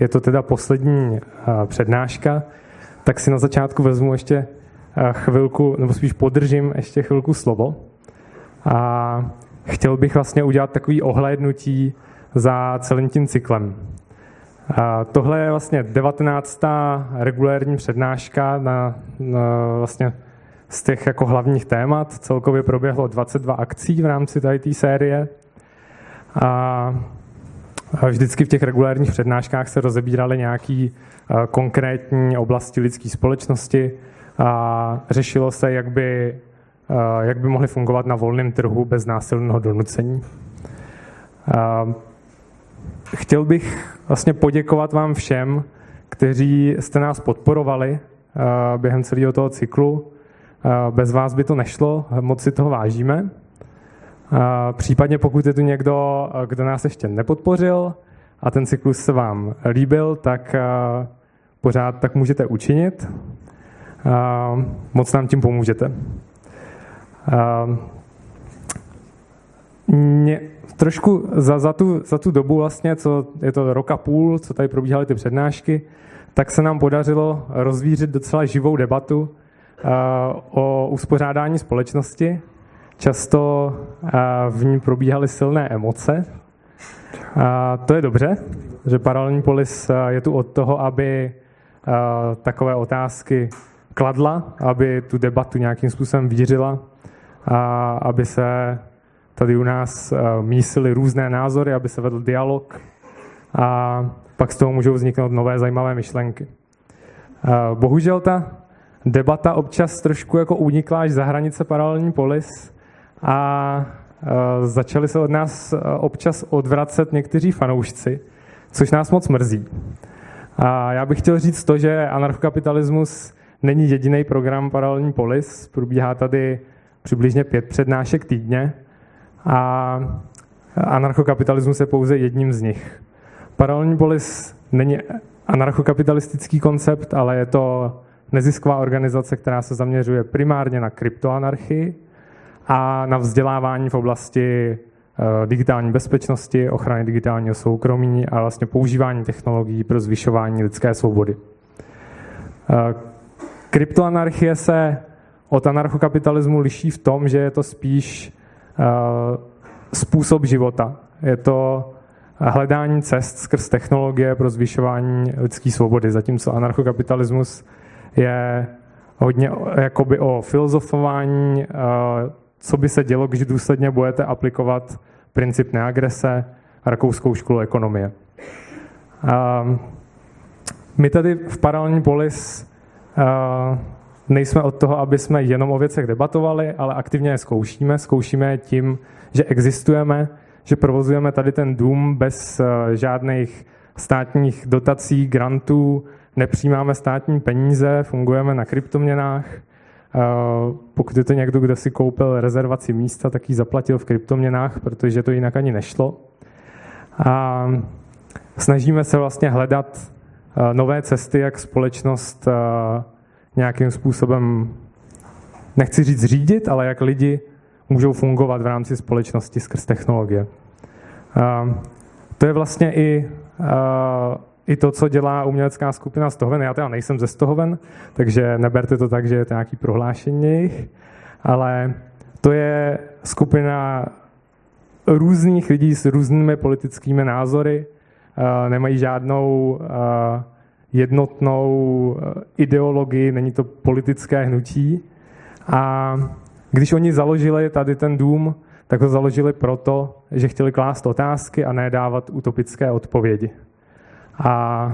je to teda poslední přednáška, tak si na začátku vezmu ještě chvilku, nebo spíš podržím ještě chvilku slovo. A chtěl bych vlastně udělat takový ohlédnutí za celým tím cyklem. A tohle je vlastně 19. regulérní přednáška na, na vlastně z těch jako hlavních témat. Celkově proběhlo 22 akcí v rámci tady té série. A vždycky v těch regulárních přednáškách se rozebíraly nějaké konkrétní oblasti lidské společnosti a řešilo se, jak by, jak by mohly fungovat na volném trhu bez násilného donucení. Chtěl bych vlastně poděkovat vám všem, kteří jste nás podporovali během celého toho cyklu. Bez vás by to nešlo, moc si toho vážíme. Případně pokud je tu někdo, kdo nás ještě nepodpořil a ten cyklus se vám líbil, tak pořád tak můžete učinit. Moc nám tím pomůžete. Mě, trošku za, za, tu, za tu dobu vlastně, co je to roka půl, co tady probíhaly ty přednášky, tak se nám podařilo rozvířit docela živou debatu o uspořádání společnosti. Často v ní probíhaly silné emoce. A to je dobře, že paralelní polis je tu od toho, aby takové otázky kladla, aby tu debatu nějakým způsobem vířila a aby se tady u nás mísily různé názory, aby se vedl dialog a pak z toho můžou vzniknout nové zajímavé myšlenky. Bohužel ta debata občas trošku jako unikla až za hranice paralelní polis a začali se od nás občas odvracet někteří fanoušci, což nás moc mrzí. A já bych chtěl říct to, že anarchokapitalismus není jediný program Paralelní polis. Probíhá tady přibližně pět přednášek týdně a anarchokapitalismus je pouze jedním z nich. Paralelní polis není anarchokapitalistický koncept, ale je to nezisková organizace, která se zaměřuje primárně na kryptoanarchii a na vzdělávání v oblasti eh, digitální bezpečnosti, ochrany digitálního soukromí a vlastně používání technologií pro zvyšování lidské svobody. Eh, kryptoanarchie se od anarchokapitalismu liší v tom, že je to spíš eh, způsob života. Je to hledání cest skrz technologie pro zvyšování lidské svobody, zatímco anarchokapitalismus je hodně jakoby o filozofování, co by se dělo, když důsledně budete aplikovat princip neagrese a rakouskou školu ekonomie. My tady v Paralelní polis nejsme od toho, aby jsme jenom o věcech debatovali, ale aktivně je zkoušíme. Zkoušíme je tím, že existujeme, že provozujeme tady ten dům bez žádných státních dotací, grantů, nepřijímáme státní peníze, fungujeme na kryptoměnách. Pokud je to někdo, kdo si koupil rezervaci místa, tak ji zaplatil v kryptoměnách, protože to jinak ani nešlo. A snažíme se vlastně hledat nové cesty, jak společnost nějakým způsobem, nechci říct řídit, ale jak lidi můžou fungovat v rámci společnosti skrz technologie. To je vlastně i i to, co dělá umělecká skupina Stohoven. Já teda nejsem ze Stohoven, takže neberte to tak, že je to nějaký prohlášení jejich, ale to je skupina různých lidí s různými politickými názory, nemají žádnou jednotnou ideologii, není to politické hnutí. A když oni založili tady ten dům, tak ho založili proto, že chtěli klást otázky a ne dávat utopické odpovědi. A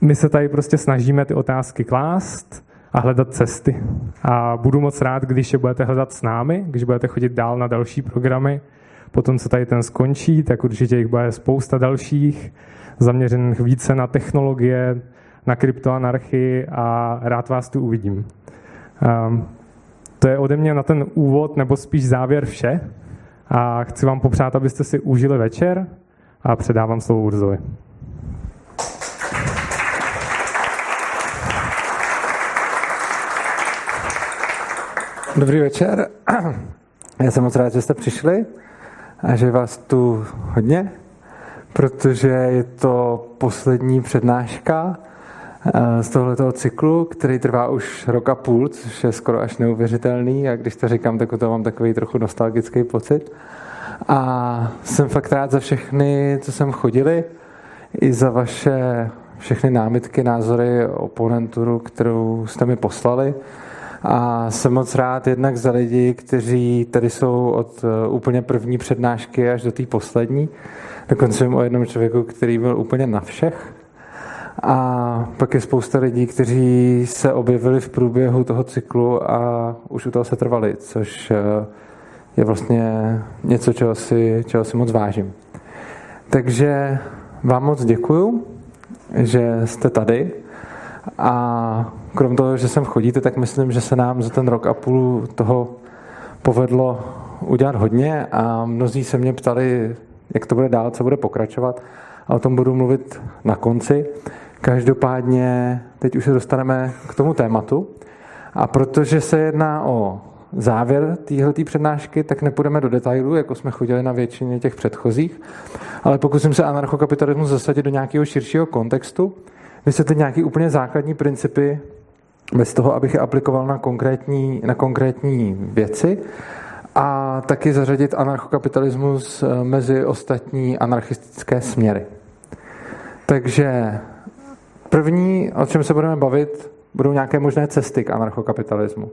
my se tady prostě snažíme ty otázky klást a hledat cesty. A budu moc rád, když je budete hledat s námi, když budete chodit dál na další programy. Potom, co tady ten skončí, tak určitě jich bude spousta dalších, zaměřených více na technologie, na kryptoanarchii a rád vás tu uvidím. Um, to je ode mě na ten úvod, nebo spíš závěr vše. A chci vám popřát, abyste si užili večer a předávám slovo Urzovi. Dobrý večer. Já jsem moc rád, že jste přišli a že vás tu hodně. protože je to poslední přednáška eh, z tohoto cyklu, který trvá už rok a půl, což je skoro až neuvěřitelný a když to říkám, tak to mám takový trochu nostalgický pocit. A jsem fakt rád za všechny, co sem chodili, i za vaše všechny námitky, názory, oponenturu, kterou jste mi poslali. A jsem moc rád jednak za lidi, kteří tady jsou od eh, úplně první přednášky až do té poslední. Dokonce vím o jednom člověku, který byl úplně na všech. A pak je spousta lidí, kteří se objevili v průběhu toho cyklu a už u toho se trvali, což eh, je vlastně něco, čeho si, čeho si moc vážím. Takže vám moc děkuju, že jste tady a krom toho, že sem chodíte, tak myslím, že se nám za ten rok a půl toho povedlo udělat hodně. A mnozí se mě ptali, jak to bude dál, co bude pokračovat. A o tom budu mluvit na konci. Každopádně teď už se dostaneme k tomu tématu. A protože se jedná o závěr téhle přednášky, tak nepůjdeme do detailů, jako jsme chodili na většině těch předchozích, ale pokusím se anarchokapitalismus zasadit do nějakého širšího kontextu, vysvětlit nějaké úplně základní principy, bez toho, abych je aplikoval na konkrétní, na konkrétní věci a taky zařadit anarchokapitalismus eh, mezi ostatní anarchistické směry. Takže první, o čem se budeme bavit, budou nějaké možné cesty k anarchokapitalismu.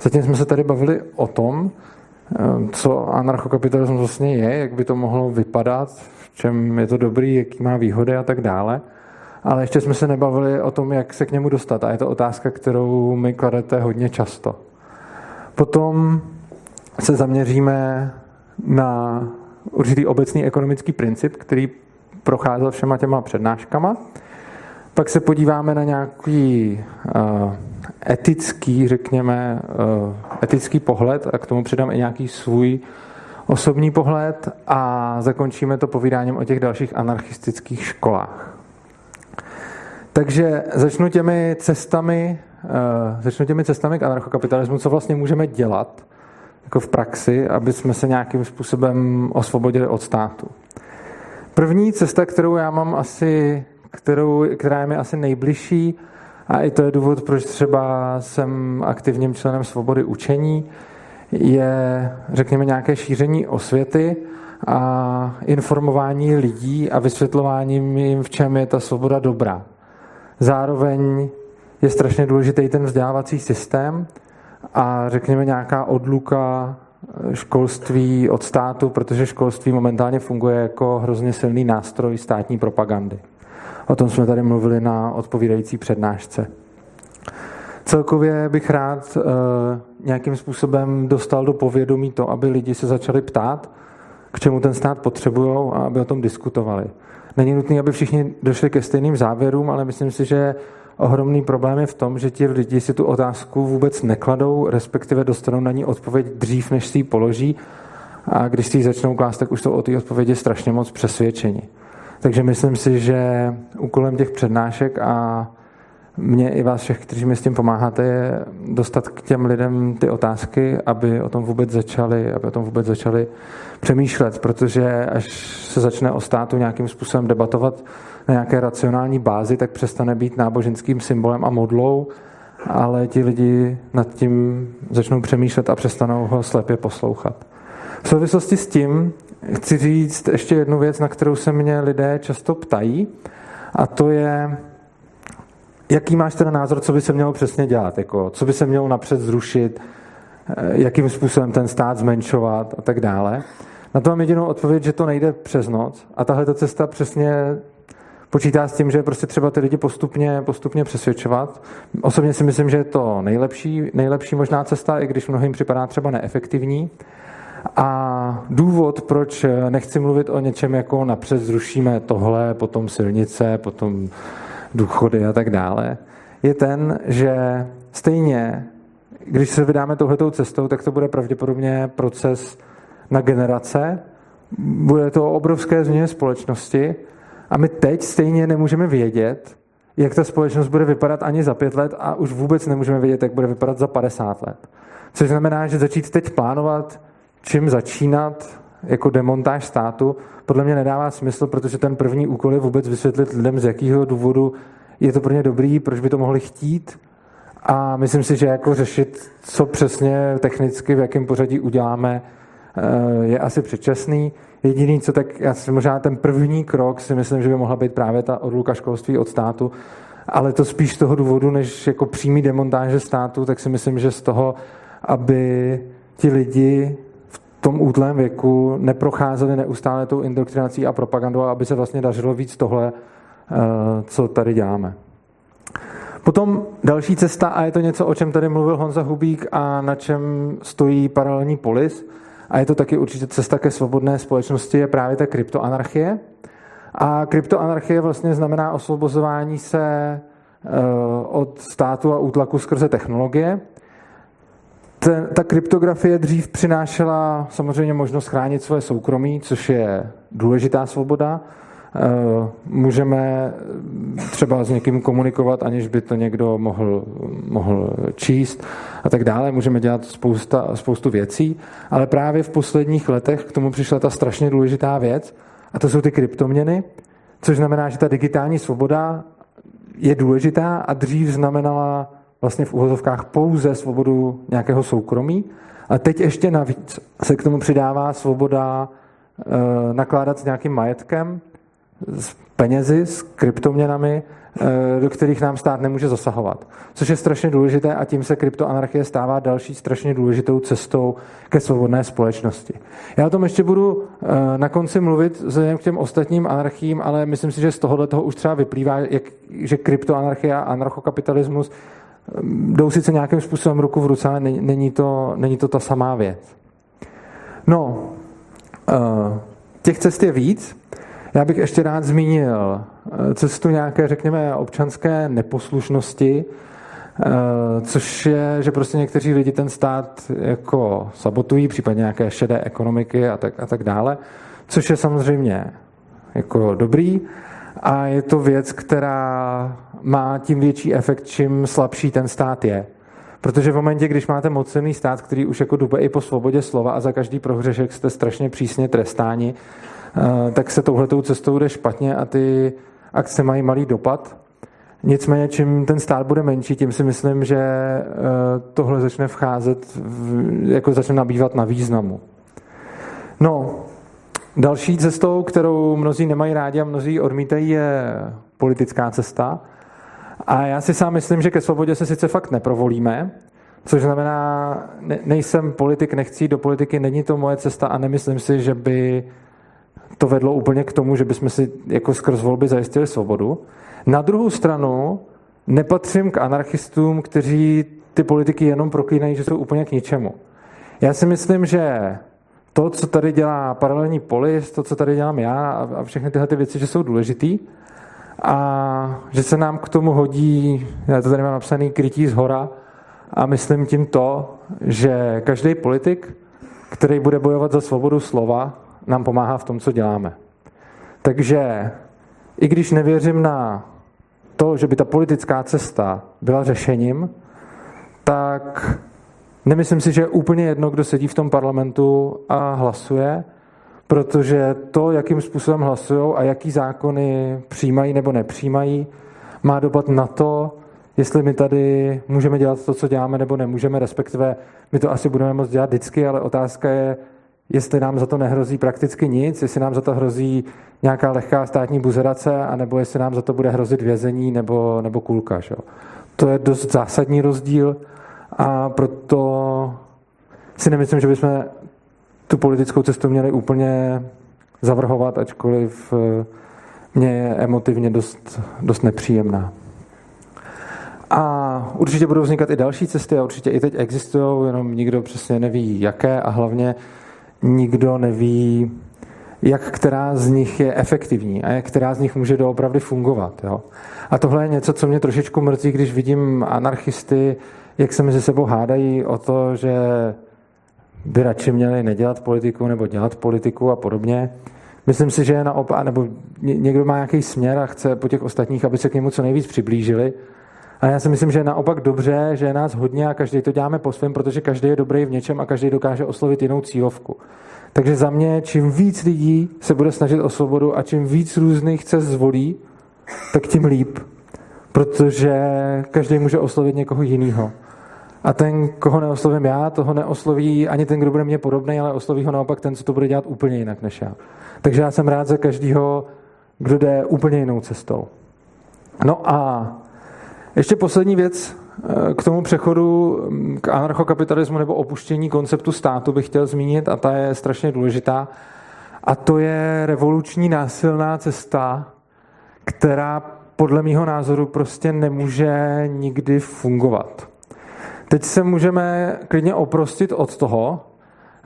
Zatím jsme se tady bavili o tom, eh, co anarchokapitalismus vlastně je, jak by to mohlo vypadat, v čem je to dobrý, jaký má výhody a tak dále. Ale ještě jsme se nebavili o tom, jak se k němu dostat. A je to otázka, kterou mi kladete hodně často. Potom se zaměříme na určitý obecný ekonomický princip, který procházel všema těma přednáškama. Pak se podíváme na nějaký uh, etický, řekněme, uh, etický pohled a k tomu přidám i nějaký svůj osobní pohled a zakončíme to povídáním o těch dalších anarchistických školách. Takže začnu těmi cestami, uh, začnu těmi cestami k anarchokapitalismu, co vlastně můžeme dělat jako v praxi, aby jsme se nějakým způsobem osvobodili od státu. První cesta, kterou já mám asi kterou, která je mi asi nejbližší, a i to je důvod, proč třeba jsem aktivním členem svobody učení, je, řekněme, nějaké šíření osvěty a informování lidí a vysvětlování jim, v čem je ta svoboda dobrá. Zároveň je strašně důležitý ten vzdělávací systém a řekněme nějaká odluka školství od státu, protože školství momentálně funguje jako hrozně silný nástroj státní propagandy. O tom jsme tady mluvili na odpovídající přednášce. Celkově bych rád uh, nějakým způsobem dostal do povědomí to, aby lidi se začali ptát, k čemu ten stát potřebují a aby o tom diskutovali. Není nutné, aby všichni došli ke stejným závěrům, ale myslím si, že ohromný problém je v tom, že ti lidi si tu otázku vůbec nekladou, respektive dostanou na ní odpověď dřív, než si ji položí. A když si ji začnou klást, tak už jsou o té odpovědi strašně moc přesvědčení. Takže myslím si, že úkolem těch přednášek a mě i vás všech, kteří mi s tím pomáháte, je dostat k těm lidem ty otázky, aby o tom vůbec začali, aby o tom vůbec začali přemýšlet, protože až se začne o státu nějakým způsobem debatovat na nějaké racionální bázi, tak přestane být náboženským symbolem a modlou, ale ti lidi nad tím začnou přemýšlet a přestanou ho slepě poslouchat. V souvislosti s tím chci říct ještě jednu věc, na kterou se mě lidé často ptají, a to je, jaký máš ten názor, co by se mělo přesně dělat, jako, co by se mělo napřed zrušit, eh, jakým způsobem ten stát zmenšovat a tak dále. Na to mám jedinou odpověď, že to nejde přes noc a tahle cesta přesně počítá s tím, že je prostě třeba ty lidi postupně, postupně přesvědčovat. Osobně si myslím, že je to nejlepší, nejlepší možná cesta, i když mnohým připadá třeba neefektivní. A důvod, proč nechci mluvit o něčem jako napřed zrušíme tohle, potom silnice, potom důchody a tak dále, je ten, že stejně, když se vydáme touhletou cestou, tak to bude pravděpodobně proces na generace, bude to obrovské změně společnosti a my teď stejně nemůžeme vědět, jak ta společnost bude vypadat ani za pět let a už vůbec nemůžeme vědět, jak bude vypadat za 50 let. Což znamená, že začít teď plánovat, čím začínat, jako demontáž státu, podle mě nedává smysl, protože ten první úkol je vůbec vysvětlit lidem, z jakého důvodu je to pro ně dobrý, proč by to mohli chtít. A myslím si, že jako řešit, co přesně technicky, v jakém pořadí uděláme, eh, je asi předčasný. Jediný, co tak, já si možná ten první krok si myslím, že by mohla být právě ta odluka školství od státu, ale to spíš z toho důvodu, než jako přímý demontáže státu, tak si myslím, že z toho, aby ti lidi tom útlém věku neprocházeli neustále tou indoktrinací a propagandou, aby se vlastně dařilo víc tohle, eh, co tady děláme. Potom další cesta, a je to něco, o čem tady mluvil Honza Hubík a na čem stojí paralelní polis, a je to taky určitě cesta ke svobodné společnosti, je právě ta kryptoanarchie. A kryptoanarchie vlastně znamená osvobozování se eh, od státu a útlaku skrze technologie. Ten, ta kryptografie dřív přinášela samozřejmě možnost chránit svoje soukromí, což je důležitá svoboda. Eh, můžeme třeba s někým komunikovat, aniž by to někdo mohl, mohl číst a tak dále. Můžeme dělat spousta, spoustu věcí, ale právě v posledních letech k tomu přišla ta strašně důležitá věc a to jsou ty kryptoměny, což znamená, že ta digitální svoboda je důležitá a dřív znamenala vlastně v úhozovkách pouze svobodu nějakého soukromí. A teď ještě navíc se k tomu přidává svoboda e, nakládat s nějakým majetkem, s penězi, s kryptoměnami, eh, do kterých nám stát nemůže zasahovat. Což je strašně důležité a tím se kryptoanarchie stává další strašně důležitou cestou ke svobodné společnosti. Já o tom ještě budu eh, na konci mluvit vzhledem k těm ostatním anarchím, ale myslím si, že z tohohle toho už třeba vyplývá, jak, že kryptoanarchie a anarchokapitalismus eh, jdou sice nějakým způsobem ruku v ruce, ale není to, není to ta samá věc. No, těch cest je víc. Já bych ještě rád zmínil eh, cestu nějaké, řekněme, občanské neposlušnosti, eh, což je, že prostě někteří lidi ten stát jako sabotují, případně nějaké šedé ekonomiky a tak, a tak dále, což je samozřejmě jako dobrý a je to věc, která má tím větší efekt, čím slabší ten stát je. Protože v momentě, když máte mocenný stát, který už jako dube i po svobodě slova a za každý prohřešek jste strašně přísně trestáni, Eh, tak se touhletou cestou jde špatně a ty akce mají malý dopad. Nicméně, čím ten stát bude menší, tím si myslím, že eh, tohle začne vcházet, jako začne nabývat na významu. No, další cestou, kterou mnozí nemají rádi a mnozí odmítají, je politická cesta. A já si sám myslím, že ke svobodě se sice fakt neprovolíme, což znamená, nejsem politik, nechci do politiky, není to moje cesta a nemyslím si, že by to vedlo úplně k tomu, že bychom si jako skrz volby zajistili svobodu. Na druhou stranu nepatřím k anarchistům, kteří ty politiky jenom proklínají, že jsou úplně k ničemu. Já si myslím, že to, co tady dělá paralelní polis, to, co tady dělám já a všechny tyhle ty věci, že jsou důležitý a že se nám k tomu hodí, já to tady mám napsaný, krytí z hora a myslím tím to, že každý politik, který bude bojovat za svobodu slova, nám pomáhá v tom, co děláme. Takže i když nevěřím na to, že by ta politická cesta byla řešením, tak nemyslím si, že je úplně jedno, kdo sedí v tom parlamentu a hlasuje, protože to, jakým způsobem hlasují a jaký zákony přijímají nebo nepřijímají, má dopad na to, jestli my tady můžeme dělat to, co děláme, nebo nemůžeme, respektive my to asi budeme moct dělat vždycky, ale otázka je, jestli nám za to nehrozí prakticky nic, jestli nám za to hrozí nějaká lehká státní buzerace, anebo jestli nám za to bude hrozit vězení nebo, nebo kulka. Že? To je dost zásadní rozdíl a proto si nemyslím, že bychom tu politickou cestu měli úplně zavrhovat, ačkoliv eh, mě je emotivně dost, dost nepříjemná. A určitě budou vznikat i další cesty a určitě i teď existují, jenom nikdo přesně neví jaké a hlavně nikdo neví, jak která z nich je efektivní a jak která z nich může doopravdy fungovat. Jo. A tohle je něco, co mě trošičku mrzí, když vidím anarchisty, jak se mezi sebou hádají o to, že by radši měli nedělat politiku nebo dělat politiku a podobně. Myslím si, že je naopak, nebo někdo má nějaký směr a chce po těch ostatních, aby se k němu co nejvíc přiblížili. A já si myslím, že je naopak dobře, že je nás hodně a každý to děláme po svém, protože každý je dobrý v něčem a každý dokáže oslovit jinou cílovku. Takže za mě, čím víc lidí se bude snažit o svobodu a čím víc různých cest zvolí, tak tím líp. Protože každý může oslovit někoho jiného. A ten, koho neoslovím já, toho neosloví ani ten, kdo bude mě podobný, ale osloví ho naopak ten, co to bude dělat úplně jinak než já. Takže já jsem rád za každého, kdo jde úplně jinou cestou. No a ještě poslední věc eh, k tomu přechodu mm, k anarchokapitalismu nebo opuštění konceptu státu bych chtěl zmínit a ta je strašně důležitá. A to je revoluční násilná cesta, která podle mého názoru prostě nemůže nikdy fungovat. Teď se můžeme klidně oprostit od toho,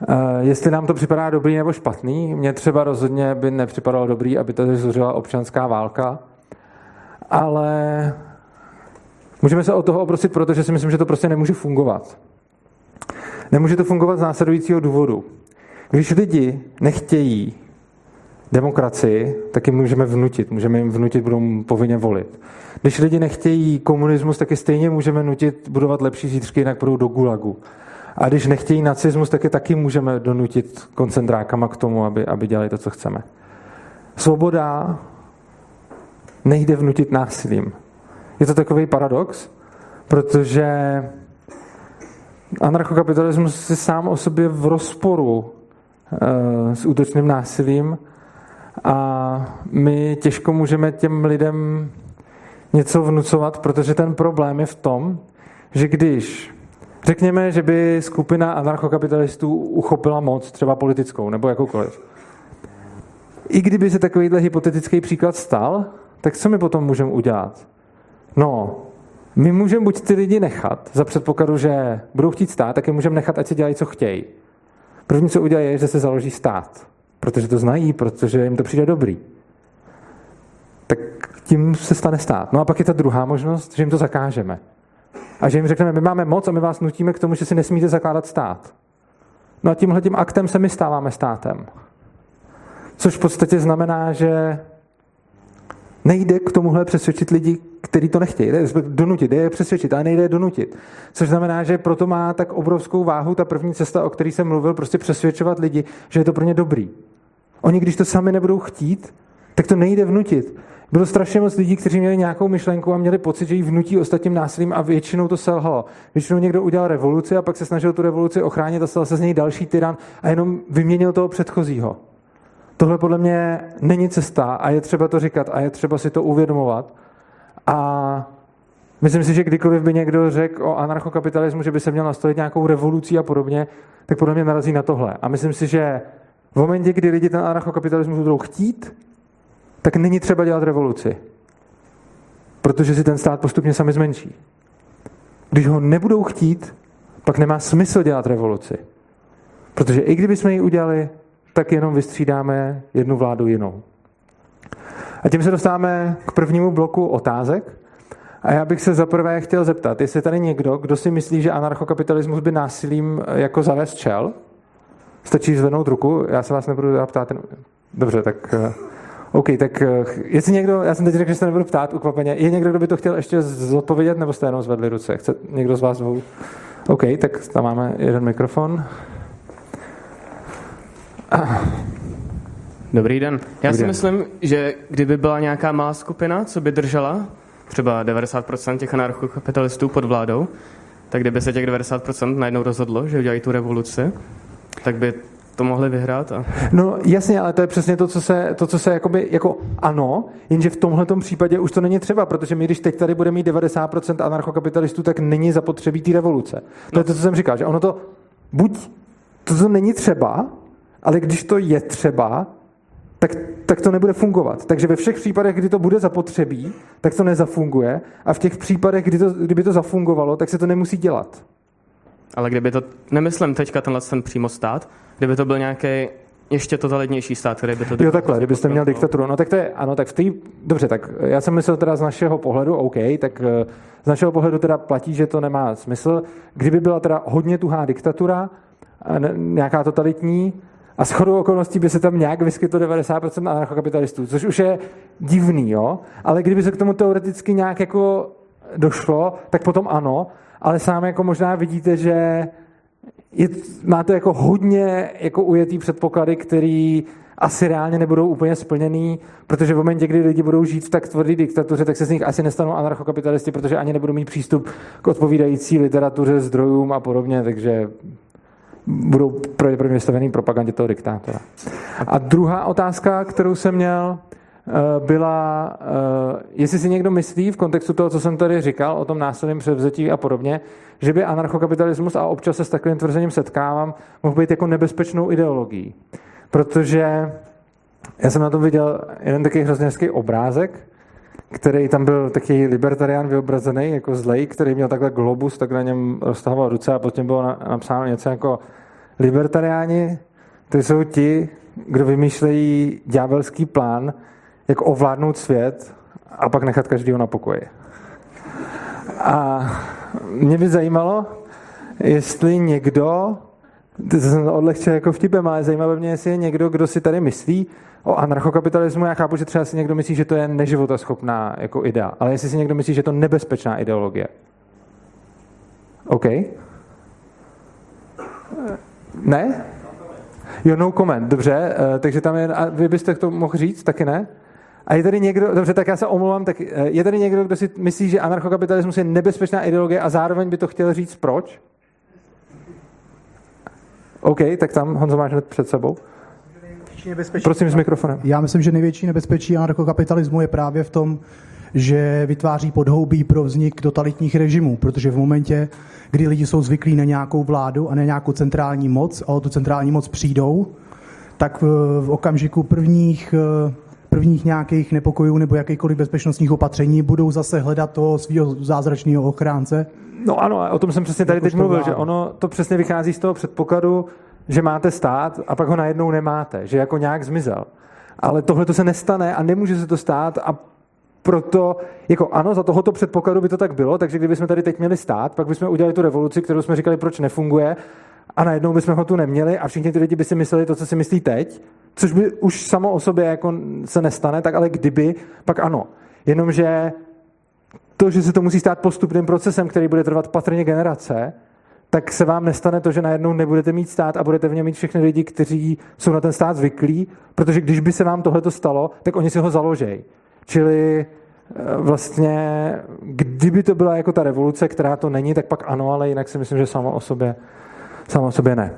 eh, jestli nám to připadá dobrý nebo špatný. Mně třeba rozhodně by nepřipadalo dobrý, aby tady zuřila občanská válka, ale můžeme se od toho oprostit, protože si myslím, že to prostě nemůže fungovat. Nemůže to fungovat z následujícího důvodu. Když lidi nechtějí demokracii, tak jim můžeme vnutit. Můžeme jim vnutit, budou povinně volit. Když lidi nechtějí komunismus, tak je stejně můžeme nutit budovat lepší zítřky, jinak budou do gulagu. A když nechtějí nacismus, tak je taky můžeme donutit koncentrákama k tomu, aby, aby dělali to, co chceme. Svoboda nejde vnutit násilím. Je to takový paradox, protože anarchokapitalismus je sám o sobě v rozporu e, s útočným násilím a my těžko můžeme těm lidem něco vnucovat, protože ten problém je v tom, že když řekněme, že by skupina anarchokapitalistů uchopila moc, třeba politickou nebo jakoukoliv, i kdyby se takovýhle hypotetický příklad stal, tak co my potom můžeme udělat? No, my můžeme buď ty lidi nechat, za předpokladu, že budou chtít stát, tak je můžeme nechat, ať si dělají, co chtějí. První, co udělají, je, že se založí stát. Protože to znají, protože jim to přijde dobrý. Tak tím se stane stát. No a pak je ta druhá možnost, že jim to zakážeme. A že jim řekneme, my máme moc a my vás nutíme k tomu, že si nesmíte zakládat stát. No a tímhle tím aktem se my stáváme státem. Což v podstatě znamená, že nejde k tomuhle přesvědčit lidi, kteří to nechtějí. Jde donutit, jde je přesvědčit, ale nejde je donutit. Což znamená, že proto má tak obrovskou váhu ta první cesta, o které jsem mluvil, prostě přesvědčovat lidi, že je to pro ně dobrý. Oni, když to sami nebudou chtít, tak to nejde vnutit. Bylo strašně moc lidí, kteří měli nějakou myšlenku a měli pocit, že ji vnutí ostatním násilím a většinou to selhalo. Většinou někdo udělal revoluci a pak se snažil tu revoluci ochránit a stal se z něj další tyran a jenom vyměnil toho předchozího. Tohle podle mě není cesta a je třeba to říkat a je třeba si to uvědomovat. A myslím si, že kdykoliv by někdo řekl o anarchokapitalismu, že by se měl nastolit nějakou revolucí a podobně, tak podle mě narazí na tohle. A myslím si, že v momentě, kdy lidi ten anarchokapitalismus budou chtít, tak není třeba dělat revoluci. Protože si ten stát postupně sami zmenší. Když ho nebudou chtít, pak nemá smysl dělat revoluci. Protože i kdyby jsme ji udělali, tak jenom vystřídáme jednu vládu jinou. A tím se dostáváme k prvnímu bloku otázek. A já bych se zaprvé chtěl zeptat, jestli tady někdo, kdo si myslí, že anarchokapitalismus by násilím jako zavést čel, stačí zvednout ruku, já se vás nebudu ptát. Dobře, tak eh, OK, tak eh, jestli někdo, já jsem teď řekl, že se nebudu ptát ukvapeně, je někdo, kdo by to chtěl ještě zodpovědět, nebo jste jenom zvedli ruce? Chce někdo z vás dvou? OK, tak tam máme jeden mikrofon. Dobrý den. Já Dobrý si den. myslím, že kdyby byla nějaká malá skupina, co by držela třeba 90% těch anarchokapitalistů pod vládou, tak kdyby se těch 90% najednou rozhodlo, že udělají tu revoluci, tak by to mohli vyhrát. A... No jasně, ale to je přesně to, co se, to, co se jakoby, jako ano, jenže v tomhle případě už to není třeba, protože my, když teď tady budeme mít 90% anarchokapitalistů, tak není zapotřebí té revoluce. To no. je to, co jsem říkal, že ono to buď to, to není třeba, ale když to je třeba, tak, tak to nebude fungovat. Takže ve všech případech, kdy to bude zapotřebí, tak to nezafunguje. A v těch případech, kdy to, kdyby to zafungovalo, tak se to nemusí dělat. Ale kdyby to, nemyslím teďka tenhle ten přímo stát, kdyby to byl nějaký ještě totalitnější stát, který by to... Jo, takhle, kdybyste měl diktaturu. No tak to je, ano, tak v té, dobře, tak já jsem myslel teda z našeho pohledu, OK, tak eh, z našeho pohledu teda platí, že to nemá smysl. Kdyby byla teda hodně tuhá diktatura, nějaká totalitní, a s chodou okolností by se tam nějak vyskytlo 90% anarchokapitalistů, což už je divný, jo? Ale kdyby se k tomu teoreticky nějak jako došlo, tak potom ano, ale sám jako možná vidíte, že je, máte jako hodně jako ujetý předpoklady, který asi reálně nebudou úplně splněný, protože v momentě, kdy lidi budou žít v tak tvrdé diktatuře, tak se z nich asi nestanou anarchokapitalisti, protože ani nebudou mít přístup k odpovídající literatuře, zdrojům a podobně, takže budou pravděpodobně vystavený propagandě toho diktátora. A druhá otázka, kterou jsem měl, eh, byla, eh, jestli si někdo myslí v kontextu toho, co jsem tady říkal, o tom následném převzetí a podobně, že by anarchokapitalismus, a občas se s takovým tvrzením setkávám, mohl být jako nebezpečnou ideologií. Protože já jsem na tom viděl jeden takový hrozně hezký obrázek, který tam byl taky libertarián vyobrazený, jako zlej, který měl takhle globus, tak na něm roztahoval ruce a potom bylo napsáno něco jako libertariáni, to jsou ti, kdo vymýšlejí ďábelský plán, jak ovládnout svět a pak nechat každého na pokoji. A mě by zajímalo, jestli někdo to jsem odlehčil jako vtipem, ale zajímavé mě, jestli je někdo, kdo si tady myslí o anarchokapitalismu. Já chápu, že třeba si někdo myslí, že to je neživotaschopná jako idea, ale jestli si někdo myslí, že je to nebezpečná ideologie. OK? Ne? Jo, no comment, dobře, eh, takže tam je, a vy byste to mohl říct, taky ne? A je tady někdo, dobře, tak já se omlouvám, tak eh, je tady někdo, kdo si myslí, že anarchokapitalismus je nebezpečná ideologie a zároveň by to chtěl říct proč? OK, tak tam Honzo máš hned před sebou. Prosím s mikrofonem. Já myslím, že největší nebezpečí anarchokapitalismu je právě v tom, že vytváří podhoubí pro vznik totalitních režimů, protože v momentě, kdy lidi jsou zvyklí na nějakou vládu a na nějakou centrální moc a o tu centrální moc přijdou, tak v, v okamžiku prvních, prvních nějakých nepokojů nebo jakýchkoliv bezpečnostních opatření budou zase hledat toho svého zázračného ochránce No ano, o tom jsem přesně tady teď mluvil, že ono to přesně vychází z toho předpokladu, že máte stát a pak ho najednou nemáte, že jako nějak zmizel. Ale tohle to se nestane a nemůže se to stát a proto, jako ano, za tohoto předpokladu by to tak bylo, takže kdybychom tady teď měli stát, pak bychom udělali tu revoluci, kterou jsme říkali, proč nefunguje, a najednou bychom ho tu neměli a všichni ty lidi by si mysleli to, co si myslí teď, což by už samo o sobě jako se nestane, tak ale kdyby, pak ano. Jenomže to, že se to musí stát postupným procesem, který bude trvat patrně generace, tak se vám nestane to, že najednou nebudete mít stát a budete v něm mít všechny lidi, kteří jsou na ten stát zvyklí, protože když by se vám tohle stalo, tak oni si ho založejí. Čili eh, vlastně, kdyby to byla jako ta revoluce, která to není, tak pak ano, ale jinak si myslím, že samo o sobě, samo o sobě ne.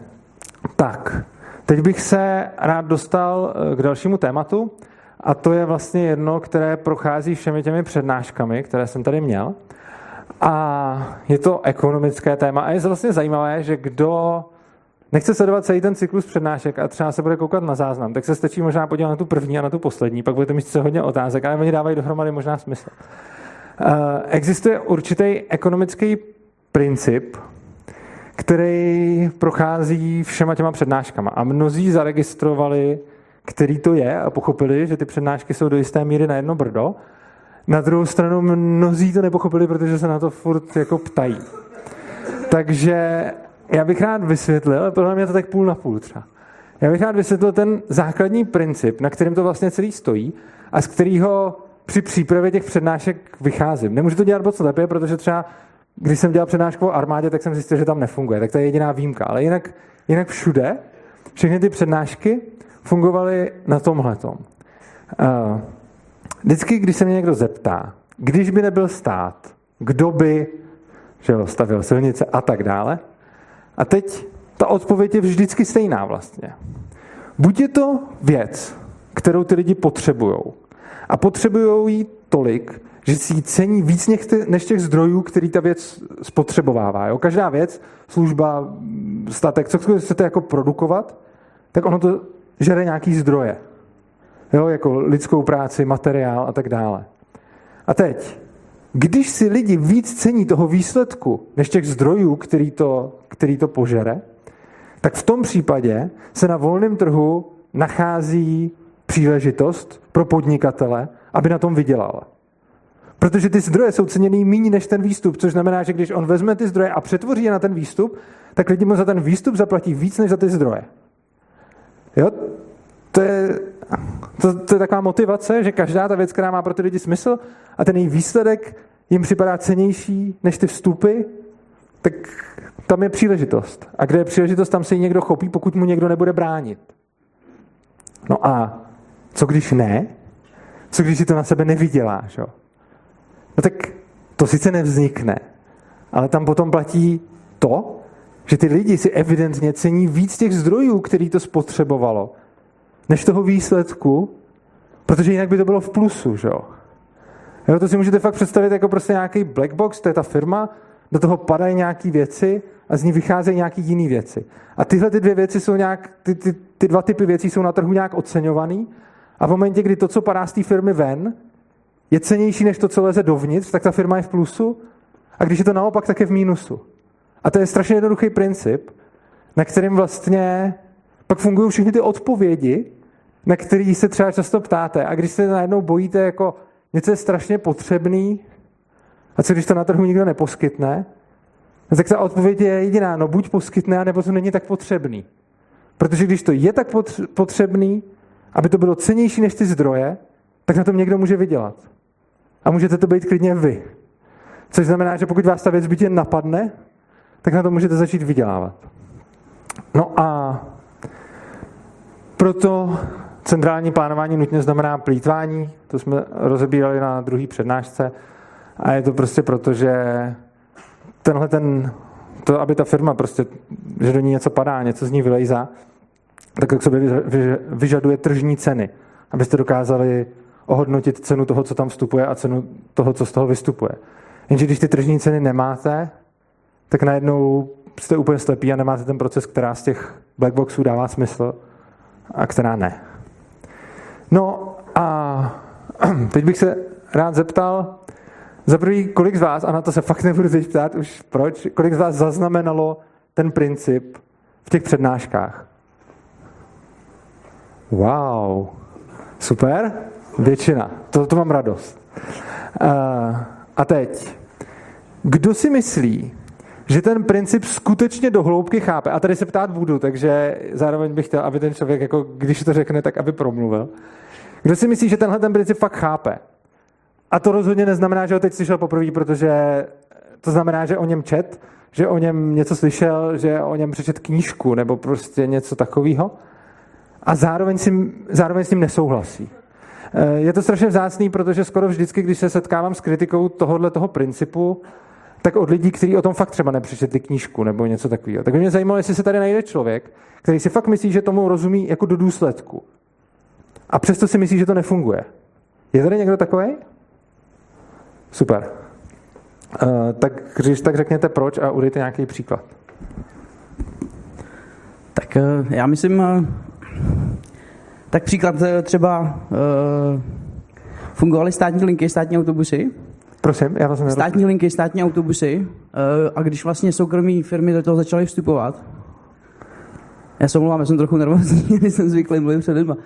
Tak, teď bych se rád dostal eh, k dalšímu tématu, a to je vlastně jedno, které prochází všemi těmi přednáškami, které jsem tady měl. A je to ekonomické téma. A je vlastně zajímavé, že kdo nechce sledovat celý ten cyklus přednášek a třeba se bude koukat na záznam, tak se stačí možná podívat na tu první a na tu poslední, pak budete mít se hodně otázek, ale oni dávají dohromady možná smysl. Uh, existuje určitý ekonomický princip, který prochází všema těma přednáškama. A mnozí zaregistrovali který to je a pochopili, že ty přednášky jsou do jisté míry na jedno brdo. Na druhou stranu mnozí to nepochopili, protože se na to furt jako ptají. Takže já bych rád vysvětlil, podle mě to tak půl na půl třeba. Já bych rád vysvětlil ten základní princip, na kterým to vlastně celý stojí a z kterého při přípravě těch přednášek vycházím. Nemůžu to dělat moc lépe, protože třeba když jsem dělal přednášku o armádě, tak jsem zjistil, že tam nefunguje. Tak to je jediná výjimka. Ale jinak, jinak všude, všechny ty přednášky fungovaly na tomhle. Uh, vždycky, když se mě někdo zeptá, když by nebyl stát, kdo by že jo, stavil silnice a tak dále. A teď ta odpověď je vždycky stejná vlastně. Buď je to věc, kterou ty lidi potřebují. A potřebují ji tolik, že si ji cení víc než těch zdrojů, který ta věc spotřebovává. Jo? Každá věc, služba, statek, co chcete jako produkovat, tak ono to žere nějaký zdroje. Jo, jako lidskou práci, materiál a tak dále. A teď, když si lidi víc cení toho výsledku, než těch zdrojů, který to, který to požere, tak v tom případě se na volném trhu nachází příležitost pro podnikatele, aby na tom vydělal. Protože ty zdroje jsou ceněný méně než ten výstup, což znamená, že když on vezme ty zdroje a přetvoří je na ten výstup, tak lidi mu za ten výstup zaplatí víc než za ty zdroje. Jo? To je, to, to je taková motivace, že každá ta věc, která má pro ty lidi smysl a ten její výsledek jim připadá cenější než ty vstupy, tak tam je příležitost. A kde je příležitost, tam se ji někdo chopí, pokud mu někdo nebude bránit. No a co když ne? Co když si to na sebe nevyděláš? Jo? No tak to sice nevznikne, ale tam potom platí to, že ty lidi si evidentně cení víc těch zdrojů, který to spotřebovalo, než toho výsledku, protože jinak by to bylo v plusu, že jo? Jo, to si můžete fakt představit jako prostě nějaký black box, to je ta firma, do toho padají nějaké věci a z ní vycházejí nějaké jiné věci. A tyhle ty dvě věci jsou nějak, ty, ty, ty dva typy věcí jsou na trhu nějak oceňovaný a v momentě, kdy to, co padá z té firmy ven, je cenější než to, co leze dovnitř, tak ta firma je v plusu a když je to naopak, tak je v mínusu. A to je strašně jednoduchý princip, na kterým vlastně pak fungují všechny ty odpovědi, na který se třeba často ptáte. A když se najednou bojíte, jako něco je strašně potřebný, a co když to na trhu nikdo neposkytne, tak ta odpověď je jediná, no buď poskytne, nebo to není tak potřebný. Protože když to je tak potřebný, aby to bylo cenější než ty zdroje, tak na tom někdo může vydělat. A můžete to být klidně vy. Což znamená, že pokud vás ta věc bytě napadne, tak na to můžete začít vydělávat. No a proto centrální plánování nutně znamená plítvání, to jsme rozebírali na druhý přednášce, a je to prostě proto, že tenhle ten, to, aby ta firma prostě, že do ní něco padá, něco z ní vylejzá, tak k sobě vyžaduje tržní ceny, abyste dokázali ohodnotit cenu toho, co tam vstupuje a cenu toho, co z toho vystupuje. Jenže když ty tržní ceny nemáte, tak najednou jste úplně slepí a nemáte ten proces, která z těch black boxů dává smysl a která ne. No a teď bych se rád zeptal, za prvý, kolik z vás, a na to se fakt nebudu teď ptát už proč, kolik z vás zaznamenalo ten princip v těch přednáškách? Wow, super, většina, to, to mám radost. Uh, a teď, kdo si myslí, že ten princip skutečně do hloubky chápe, a tady se ptát budu, takže zároveň bych chtěl, aby ten člověk, jako, když to řekne, tak aby promluvil. Kdo si myslí, že tenhle ten princip fakt chápe? A to rozhodně neznamená, že ho teď slyšel poprvé, protože to znamená, že o něm čet, že o něm něco slyšel, že o něm přečet knížku nebo prostě něco takového. A zároveň, si, zároveň s ním nesouhlasí. Eh, je to strašně vzácný, protože skoro vždycky, když se setkávám s kritikou tohohle toho principu, tak od lidí, kteří o tom fakt třeba nepřečetli knížku nebo něco takového. Tak by mě zajímalo, jestli se tady najde člověk, který si fakt myslí, že tomu rozumí jako do důsledku. A přesto si myslí, že to nefunguje. Je tady někdo takový? Super. Uh, tak když tak řekněte proč a udejte nějaký příklad. Tak uh, já myslím, uh, tak příklad třeba fungovaly státní linky, státní autobusy. Prosím, já vás Státní linky, státní autobusy uh, a když vlastně soukromí firmy do toho začaly vstupovat, já se omlouvám, já jsem trochu nervózní, jsem zvyklý mluvit před lidma. Uh,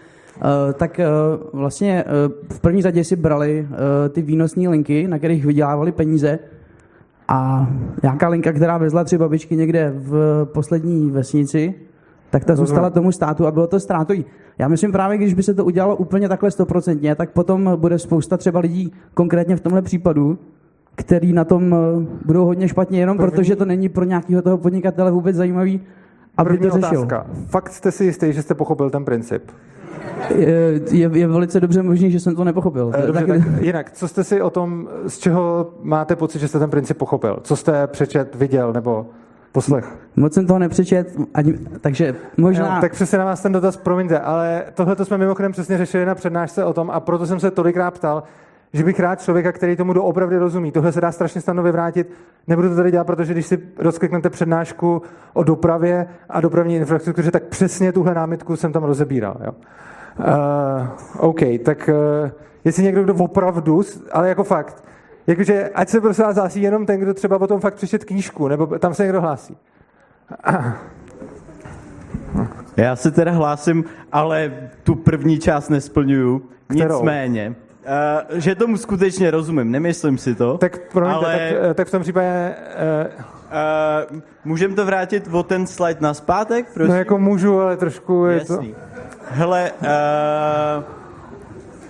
tak uh, vlastně v první řadě si brali ty výnosní linky, na kterých vydělávali peníze a nějaká linka, která vezla tři babičky někde v poslední vesnici, tak ta zůstala tomu státu a bylo to ztrátový. Já myslím právě, když by se to udělalo úplně takhle stoprocentně, tak potom bude spousta třeba lidí, konkrétně v tomhle případu, který na tom budou hodně špatně, jenom První... protože to není pro nějakého toho podnikatele vůbec zajímavý, aby První to řešil. Otázka. Fakt jste si jistý, že jste pochopil ten princip? je, je velice dobře možný, že jsem to nepochopil. Dobře, tak... tak jinak, co jste si o tom, z čeho máte pocit, že jste ten princip pochopil? Co jste přečet, viděl nebo poslech? Moc jsem toho nepřečet, ani, takže možná... Jo, tak přesně na vás ten dotaz, promiňte, ale tohle jsme mimochodem přesně řešili na přednášce o tom a proto jsem se tolikrát ptal, že bych rád člověka, který tomu doopravdy rozumí. Tohle se dá strašně snadno vyvrátit. Nebudu to tady dělat, protože když si rozkliknete přednášku o dopravě a dopravní infrastruktuře, tak přesně tuhle námitku jsem tam rozebíral. Jo? Uh, OK, tak uh, jestli někdo, kdo opravdu, ale jako fakt, jakože ať se prosím vás hlásí jenom ten, kdo třeba o tom fakt přečet knížku, nebo tam se někdo hlásí. Já se teda hlásím, ale tu první část nesplňuju. Kterou? Nicméně, uh, že tomu skutečně rozumím, nemyslím si to. Tak, promiňte, ale... tak, tak v tom případě... Uh... Uh, můžeme to vrátit o ten slide na zpátek, prosím? No jako můžu, ale trošku je Jasný. to... Hele, uh,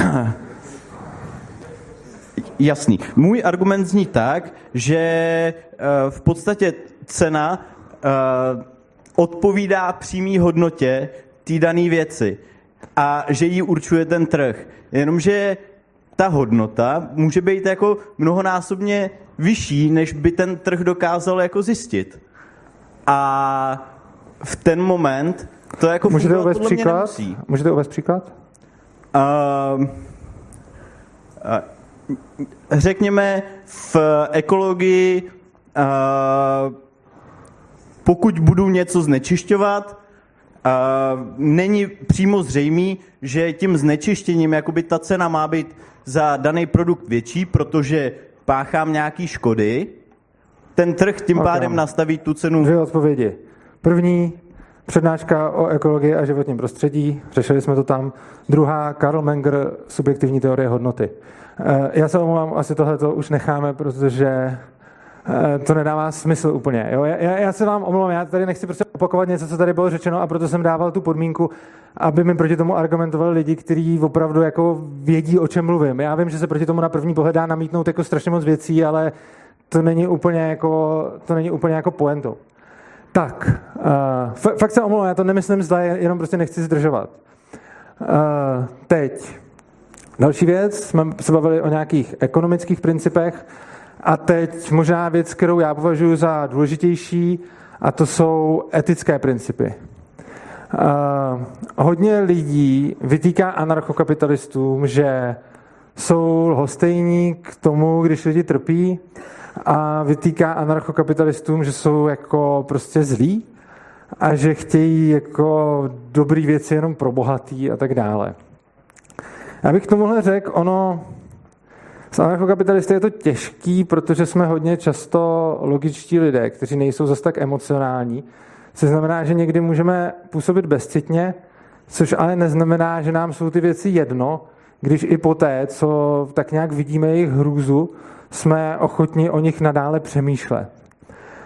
jasný. Můj argument zní tak, že uh, v podstatě cena odpovídá přímý hodnotě té dané věci a že ji určuje ten trh. Jenomže ta hodnota může být jako mnohonásobně vyšší, než by ten trh dokázal jako zjistit. A v ten moment to jako Můžete uvést příklad? Můžete uvést příklad? Uh, uh, řekněme, v ekologii pokud budu něco znečišťovat, není přímo zřejmý, že tím znečištěním jakoby ta cena má být za daný produkt větší, protože páchám nějaký škody, ten trh tím okay. pádem nastaví tu cenu. Dvě odpovědi. První, přednáška o ekologii a životním prostředí, řešili jsme to tam. Druhá, Karl Menger, subjektivní teorie hodnoty. Eh, já se omlouvám, asi tohle už necháme, protože Eh, to nedává smysl úplně. Jo? Já, já se vám omlouvám, já tady nechci prostě opakovat něco, co tady bylo řečeno a proto jsem dával tu podmínku, aby mi proti tomu argumentovali lidi, kteří opravdu jako vědí, o čem mluvím. Já vím, že se proti tomu na první pohled dá namítnout jako strašně moc věcí, ale to není úplně jako, to není úplně jako poentou. Tak, uh, fakt se omlouvám, já to nemyslím zda, jenom prostě nechci zdržovat. Uh, teď, další věc, jsme se bavili o nějakých ekonomických principech. A teď možná věc, kterou já považuji za důležitější, a to jsou etické principy. Uh, hodně lidí vytýká anarchokapitalistům, že jsou lhostejní k tomu, když lidi trpí a vytýká anarchokapitalistům, že jsou jako prostě zlí a že chtějí jako dobrý věci jenom pro bohatý a tak dále. Já bych tomuhle řekl, ono s anarchokapitalisty je to těžký, protože jsme hodně často logičtí lidé, kteří nejsou zase tak emocionální, což znamená, že někdy můžeme působit bezcitně, což ale neznamená, že nám jsou ty věci jedno, když i poté, co tak nějak vidíme jejich hrůzu, jsme ochotni o nich nadále přemýšlet.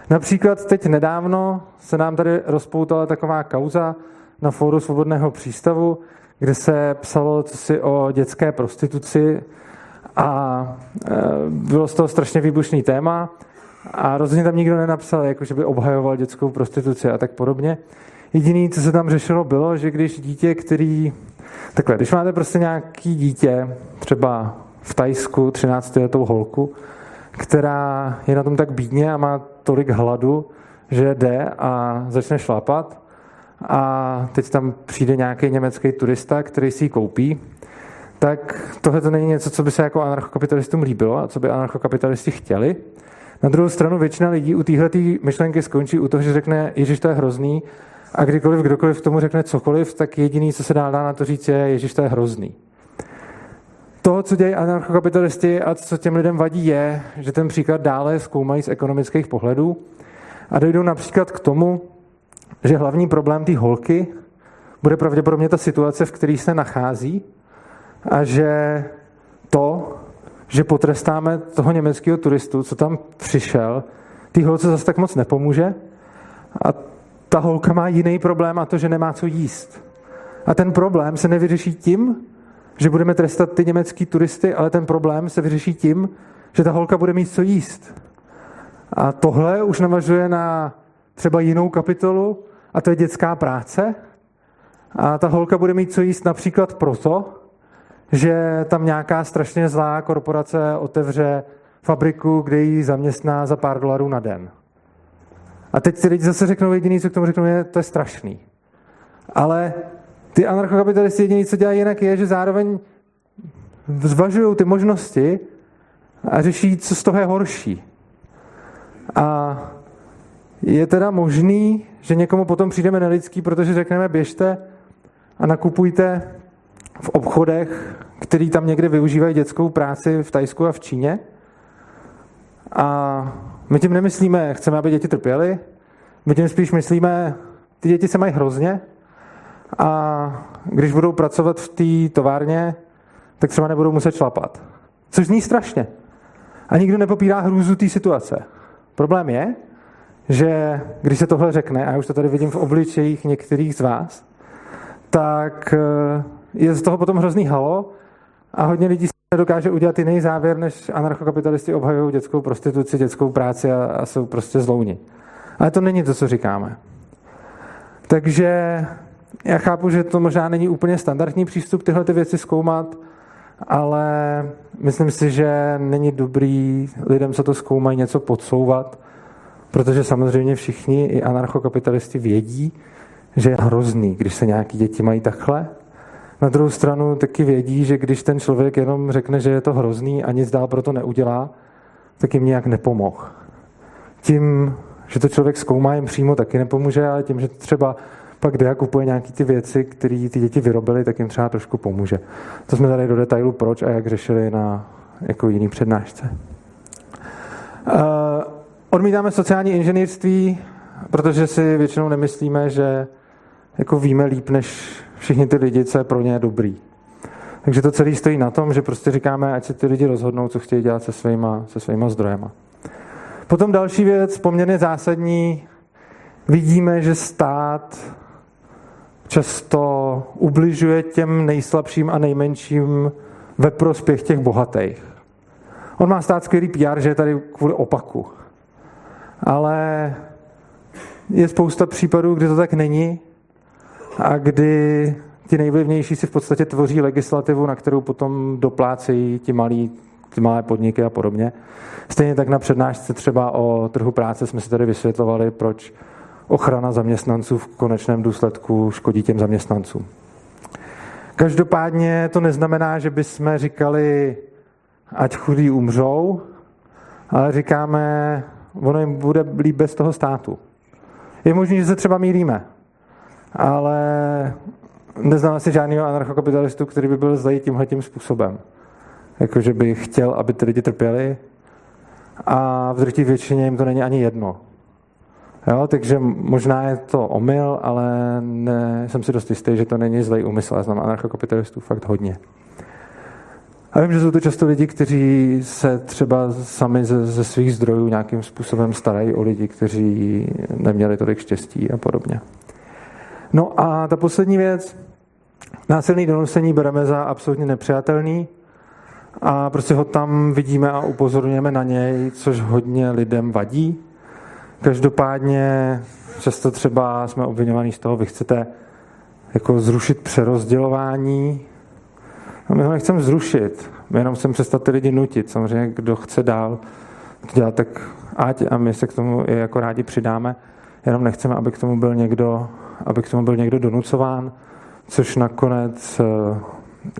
Například teď nedávno se nám tady rozpoutala taková kauza na fóru Svobodného přístavu, kde se psalo si o dětské prostituci a e, bylo z toho strašně výbušný téma a rozhodně tam nikdo nenapsal, jako že by obhajoval dětskou prostituci a tak podobně. Jediné, co se tam řešilo, bylo, že když dítě, který... Takhle, když máte prostě nějaký dítě, třeba v Tajsku 13 letou holku, která je na tom tak bídně a má tolik hladu, že jde a začne šlapat a teď tam přijde nějaký německý turista, který si ji koupí tak tohle to není něco, co by se jako anarchokapitalistům líbilo a co by anarchokapitalisti chtěli. Na druhou stranu většina lidí u téhle myšlenky skončí u toho, že řekne, Ježíš, to je hrozný, a kdykoliv kdokoliv tomu řekne cokoliv, tak jediný, co se dá, dá na to říct, je, Ježíš, to je hrozný. To, co dělají anarchokapitalisti a co těm lidem vadí, je, že ten příklad dále zkoumají z ekonomických pohledů a dojdou například k tomu, že hlavní problém té holky bude pravděpodobně ta situace, v které se nachází, a že to, že potrestáme toho německého turistu, co tam přišel, ty holce zase tak moc nepomůže a ta holka má jiný problém a to, že nemá co jíst. A ten problém se nevyřeší tím, že budeme trestat ty německý turisty, ale ten problém se vyřeší tím, že ta holka bude mít co jíst. A tohle už navažuje na třeba jinou kapitolu, a to je dětská práce. A ta holka bude mít co jíst například proto, že tam nějaká strašně zlá korporace otevře fabriku, kde ji zaměstná za pár dolarů na den. A teď ty lidi zase řeknou jediný, co k tomu řeknou, je, to je strašný. Ale ty anarchokapitalisti jediný, co dělají jinak, je, že zároveň zvažují ty možnosti a řeší, co z toho je horší. A je teda možný, že někomu potom přijdeme nelidský, protože řekneme, běžte a nakupujte v obchodech, který tam někde využívají dětskou práci v Tajsku a v Číně. A my tím nemyslíme, chceme, aby děti trpěly, my tím spíš myslíme, ty děti se mají hrozně a když budou pracovat v té továrně, tak třeba nebudou muset šlapat. Což zní strašně. A nikdo nepopírá hrůzu té situace. Problém je, že když se tohle řekne, a já už to tady vidím v obličejích některých z vás, tak eh, je z toho potom hrozný halo a hodně lidí se dokáže udělat jiný závěr, než anarchokapitalisti obhajují dětskou prostituci, dětskou práci a, a jsou prostě zlouni. Ale to není to, co říkáme. Takže já chápu, že to možná není úplně standardní přístup tyhle ty věci zkoumat, ale myslím si, že není dobrý lidem, co to zkoumají, něco podsouvat, protože samozřejmě všichni, i anarchokapitalisti, vědí, že je hrozný, když se nějaký děti mají takhle. Na druhou stranu taky vědí, že když ten člověk jenom řekne, že je to hrozný a nic dál pro to neudělá, tak jim nějak nepomohl. Tím, že to člověk zkoumá, jim přímo taky nepomůže, ale tím, že třeba pak jde a kupuje nějaké ty věci, které ty děti vyrobily, tak jim třeba trošku pomůže. To jsme tady do detailu proč a jak řešili na jako jiný přednášce. Uh, odmítáme sociální inženýrství, protože si většinou nemyslíme, že jako víme líp než všichni ty lidi, co je pro ně dobrý. Takže to celé stojí na tom, že prostě říkáme, ať se ty lidi rozhodnou, co chtějí dělat se svýma, se svýma zdrojema. Potom další věc, poměrně zásadní, vidíme, že stát často ubližuje těm nejslabším a nejmenším ve prospěch těch bohatých. On má stát skvělý PR, že je tady kvůli opaku. Ale je spousta případů, kdy to tak není a kdy ti nejvlivnější si v podstatě tvoří legislativu, na kterou potom doplácejí ti malí, ty malé podniky a podobně. Stejně tak na přednášce třeba o trhu práce jsme si tady vysvětlovali, proč ochrana zaměstnanců v konečném důsledku škodí těm zaměstnancům. Každopádně to neznamená, že bychom říkali, ať chudí umřou, ale říkáme, ono jim bude líp bez toho státu. Je možné, že se třeba mýlíme, ale neznám asi žádného anarchokapitalistu, který by byl zlej tímhle tím způsobem. Jakože by chtěl, aby ty lidi trpěli a v drtí většině jim to není ani jedno. Jo, takže možná je to omyl, ale ne, jsem si dost jistý, že to není zlej úmysl. Já znám anarchokapitalistů fakt hodně. A vím, že jsou to často lidi, kteří se třeba sami ze, ze svých zdrojů nějakým způsobem starají o lidi, kteří neměli tolik štěstí a podobně. No a ta poslední věc, násilný donosení bereme za absolutně nepřijatelný a prostě ho tam vidíme a upozorňujeme na něj, což hodně lidem vadí. Každopádně často třeba jsme obvinovaní z toho, vy chcete jako zrušit přerozdělování. A my ho nechceme zrušit, my jenom chceme přestat ty lidi nutit. Samozřejmě, kdo chce dál to dělat, tak ať a my se k tomu i jako rádi přidáme. Jenom nechceme, aby k tomu byl někdo, aby k tomu byl někdo donucován, což nakonec, eh,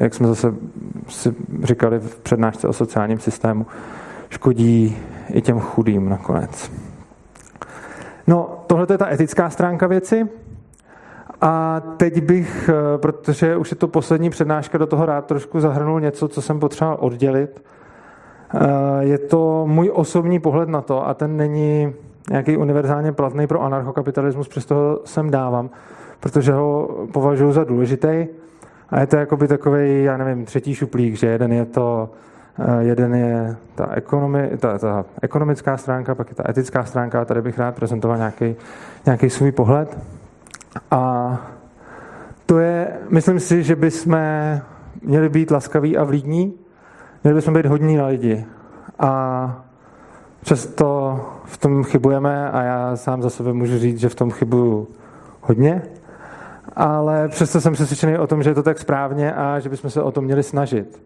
jak jsme zase si říkali v přednášce o sociálním systému, škodí i těm chudým nakonec. No, tohle je ta etická stránka věci. A teď bych, eh, protože už je to poslední přednáška, do toho rád trošku zahrnul něco, co jsem potřeboval oddělit. Eh, je to můj osobní pohled na to a ten není nějaký univerzálně platný pro anarchokapitalismus, přesto ho sem dávám, protože ho považuji za důležitý. A je to jakoby takový, já nevím, třetí šuplík, že jeden je to jeden je ta, ekonomi, ta, ta ekonomická stránka, pak je ta etická stránka tady bych rád prezentoval nějaký, nějaký svůj pohled. A to je, myslím si, že bychom měli být laskaví a vlídní, měli bychom být hodní na lidi. A často v tom chybujeme a já sám za sebe můžu říct, že v tom chybuju hodně, ale přesto jsem přesvědčený o tom, že je to tak správně a že bychom se o to měli snažit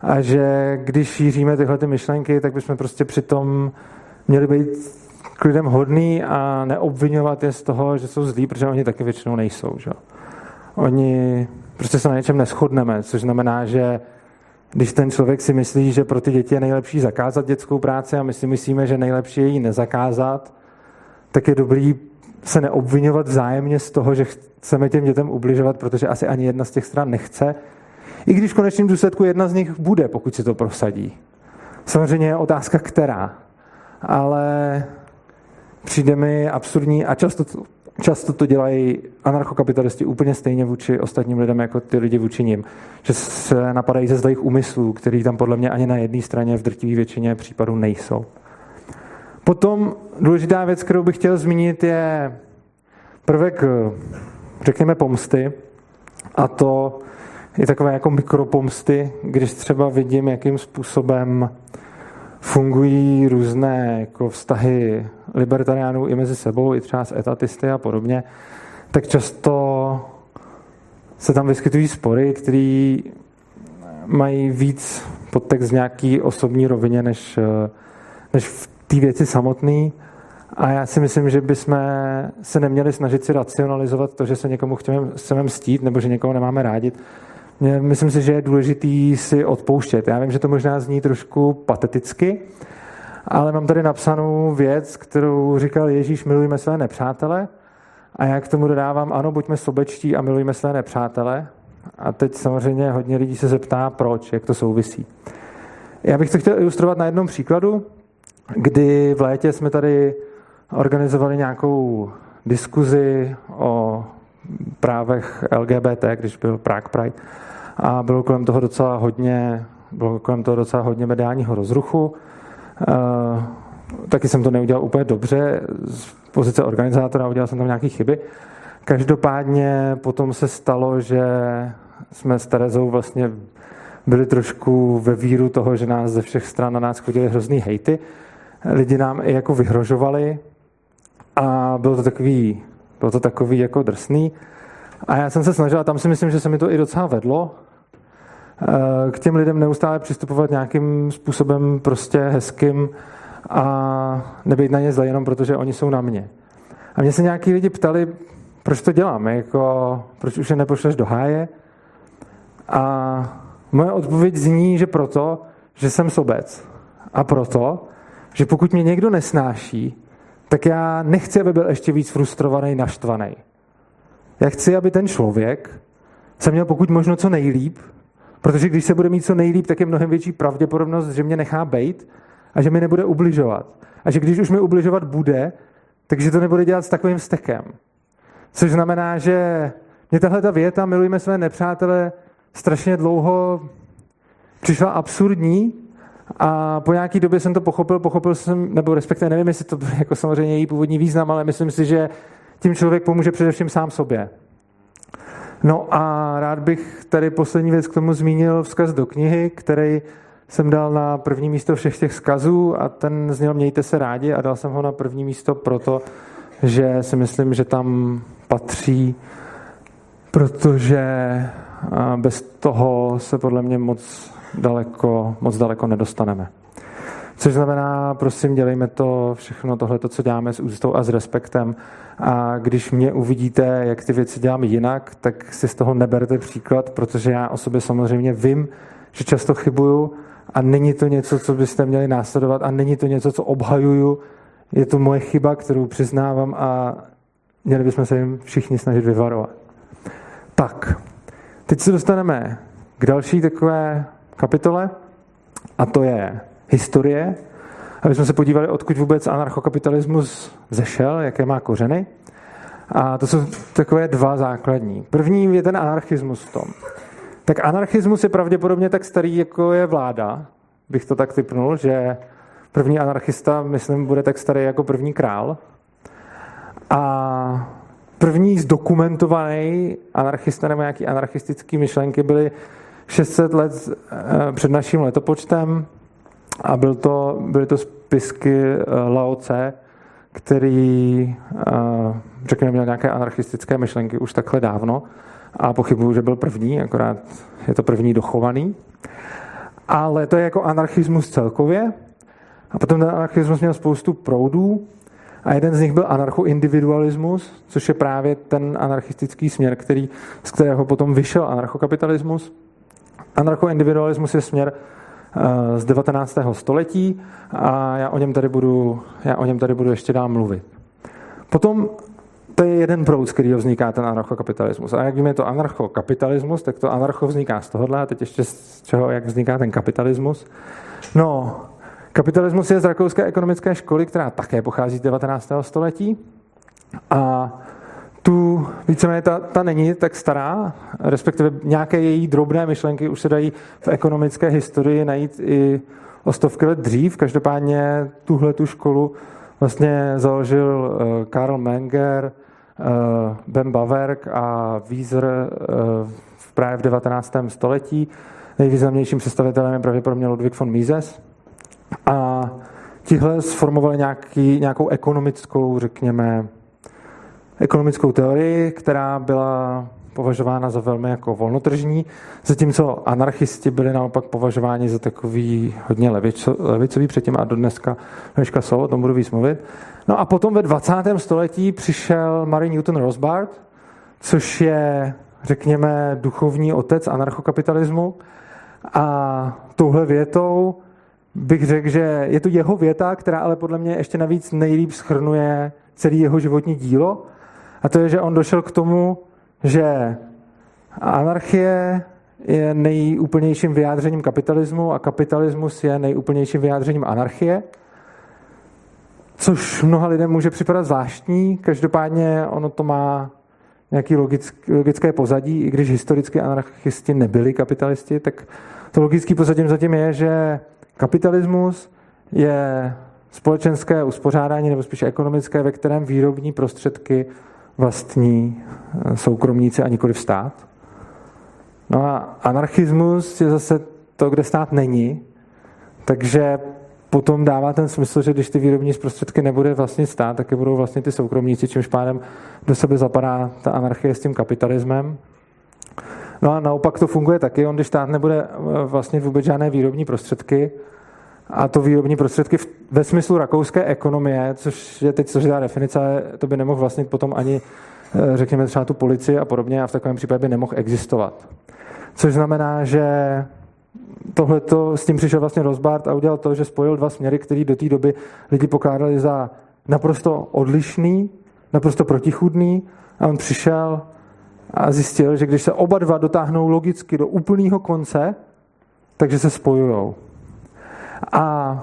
a že když šíříme tyhle ty myšlenky, tak bychom prostě přitom měli být k lidem hodný a neobvinovat je z toho, že jsou zlí, protože oni taky většinou nejsou. Že? Oni prostě se na něčem neschodneme, což znamená, že když ten člověk si myslí, že pro ty děti je nejlepší zakázat dětskou práci a my si myslíme, že nejlepší je ji nezakázat, tak je dobrý se neobvinovat vzájemně z toho, že chceme těm dětem ubližovat, protože asi ani jedna z těch stran nechce, i když v konečném důsledku jedna z nich bude, pokud si to prosadí. Samozřejmě je otázka, která. Ale přijde mi absurdní a často, často to dělají anarchokapitalisti úplně stejně vůči ostatním lidem, jako ty lidi vůči ním. Že se napadají ze zlých úmyslů, který tam podle mě ani na jedné straně v drtivé většině případů nejsou. Potom důležitá věc, kterou bych chtěl zmínit, je prvek, řekněme, pomsty. A to je takové jako mikropomsty, když třeba vidím, jakým způsobem fungují různé jako vztahy libertariánů i mezi sebou, i třeba s etatisty a podobně, tak často se tam vyskytují spory, které mají víc podtext nějaký osobní rovině, než, než v té věci samotné. A já si myslím, že bychom se neměli snažit si racionalizovat to, že se někomu chceme, chceme mstít nebo že někoho nemáme rádi. Myslím si, že je důležitý si odpouštět. Já vím, že to možná zní trošku pateticky, ale mám tady napsanou věc, kterou říkal Ježíš, milujme své nepřátele. A já k tomu dodávám, ano, buďme sobečtí a milujme své nepřátele. A teď samozřejmě hodně lidí se zeptá, proč, jak to souvisí. Já bych to chtěl ilustrovat na jednom příkladu, kdy v létě jsme tady organizovali nějakou diskuzi o právech LGBT, když byl Prague Pride. A bylo kolem toho docela hodně, bylo kolem toho docela hodně mediálního rozruchu. Uh, taky jsem to neudělal úplně dobře z pozice organizátora, udělal jsem tam nějaké chyby. Každopádně potom se stalo, že jsme s Terezou vlastně byli trošku ve víru toho, že nás ze všech stran na nás chodili hrozný hejty. Lidi nám i jako vyhrožovali a bylo to takový, bylo to takový jako drsný. A já jsem se snažil, a tam si myslím, že se mi to i docela vedlo, eh, k těm lidem neustále přistupovat nějakým způsobem prostě hezkým a nebejt na ně zle jenom protože oni jsou na mě. A mě se nějaký lidi ptali, proč to dělám, jako, proč už je nepošleš do háje. A moje odpověď zní, že proto, že jsem sobec. A proto, že pokud mě někdo nesnáší, tak já nechci, aby byl ještě víc frustrovaný, naštvaný. Já chci, aby ten člověk se měl pokud možno co nejlíp, protože když se bude mít co nejlíp, tak je mnohem větší pravděpodobnost, že mě nechá bejt a že mi nebude ubližovat. A že když už mi ubližovat bude, takže to nebude dělat s takovým stekem. Což znamená, že mě tahle ta věta, milujme své nepřátele, strašně dlouho přišla absurdní a po nějaký době jsem to pochopil, pochopil jsem, nebo respektive nevím, jestli to byl jako samozřejmě její původní význam, ale myslím si, že tím člověk pomůže především sám sobě. No a rád bych tady poslední věc k tomu zmínil vzkaz do knihy, který jsem dal na první místo všech těch vzkazů a ten zněl Mějte se rádi a dal jsem ho na první místo proto, že si myslím, že tam patří, protože bez toho se podle mě moc daleko, moc daleko nedostaneme. Což znamená, prosím, dělejme to všechno tohle, co děláme s úctou a s respektem. A když mě uvidíte, jak ty věci dělám jinak, tak si z toho neberte příklad, protože já o sobě samozřejmě vím, že často chybuju a není to něco, co byste měli následovat a není to něco, co obhajuju. Je to moje chyba, kterou přiznávám a měli bychom se jim všichni snažit vyvarovat. Tak, teď se dostaneme k další takové kapitole a to je historie, aby jsme se podívali, odkud vůbec anarchokapitalismus zešel, jaké má kořeny. A to jsou takové dva základní. První je ten anarchismus v tom. Tak anarchismus je pravděpodobně tak starý, jako je vláda, bych to tak typnul, že první anarchista, myslím, bude tak starý jako první král. A první zdokumentovaný anarchista nebo nějaký anarchistický myšlenky byly 600 let eh, před naším letopočtem a byl to, byly to spisky eh, Lao Tse, který, eh, řekněme, měl nějaké anarchistické myšlenky už takhle dávno a pochybuju, že byl první, akorát je to první dochovaný. Ale to je jako anarchismus celkově. A potom ten anarchismus měl spoustu proudů a jeden z nich byl anarchoindividualismus, což je právě ten anarchistický směr, který, z kterého potom vyšel anarchokapitalismus. Anarchoindividualismus je směr eh, z 19. století a já o něm tady budu, já o něm tady budu ještě dál mluvit. Potom to je jeden proud, z kterého vzniká ten anarchokapitalismus. A jak víme, je to anarchokapitalismus, tak to anarcho vzniká z tohohle a teď ještě z čeho, jak vzniká ten kapitalismus. No, kapitalismus je z rakouské ekonomické školy, která také pochází z 19. století a tu víceméně ta, ta není tak stará, respektive nějaké její drobné myšlenky už se dají v ekonomické historii najít i o stovky let dřív. Každopádně tuhle tu školu vlastně založil eh, Karl Menger, eh, Ben Baverk a Wieser eh, v právě v 19. století. Nejvýznamnějším představitelem je pravděpodobně Ludwig von Mises. A tihle sformovali nějaký, nějakou ekonomickou, řekněme, ekonomickou teorii, která byla považována za velmi jako volnotržní, zatímco anarchisti byli naopak považováni za takový hodně levico, levicový předtím a do dneska, dneska jsou, o tom budu víc mluvit. No a potom ve 20. století přišel Mary Newton Rosbart, což je, řekněme, duchovní otec anarchokapitalismu a touhle větou bych řekl, že je to jeho věta, která ale podle mě ještě navíc nejlíp schrnuje celý jeho životní dílo. A to je, že on došel k tomu, že anarchie je nejúplnějším vyjádřením kapitalismu a kapitalismus je nejúplnějším vyjádřením anarchie, což mnoha lidem může připadat zvláštní, každopádně ono to má nějaký logické pozadí, i když historicky anarchisti nebyli kapitalisti, tak to logický pozadí zatím je, že kapitalismus je společenské uspořádání nebo spíše ekonomické, ve kterém výrobní prostředky vlastní eh, soukromníci a nikoli stát. No a anarchismus je zase to, kde stát není, takže potom dává ten smysl, že když ty výrobní prostředky nebude vlastně stát, tak je budou vlastně ty soukromníci, čímž pádem do sebe zapadá ta anarchie s tím kapitalismem. No a naopak to funguje taky, on když stát nebude eh, vlastně vůbec žádné výrobní prostředky, a to výrobní prostředky ve smyslu rakouské ekonomie, což je teď složitá definice, to by nemohl vlastně potom ani, eh, řekněme, třeba tu policii a podobně a v takovém případě by nemohl existovat. Což znamená, že tohleto, s tím přišel vlastně Rosbart a udělal to, že spojil dva směry, které do té doby lidi pokládali za naprosto odlišný, naprosto protichudný a on přišel a zjistil, že když se oba dva dotáhnou logicky do úplného konce, takže se spojujou. A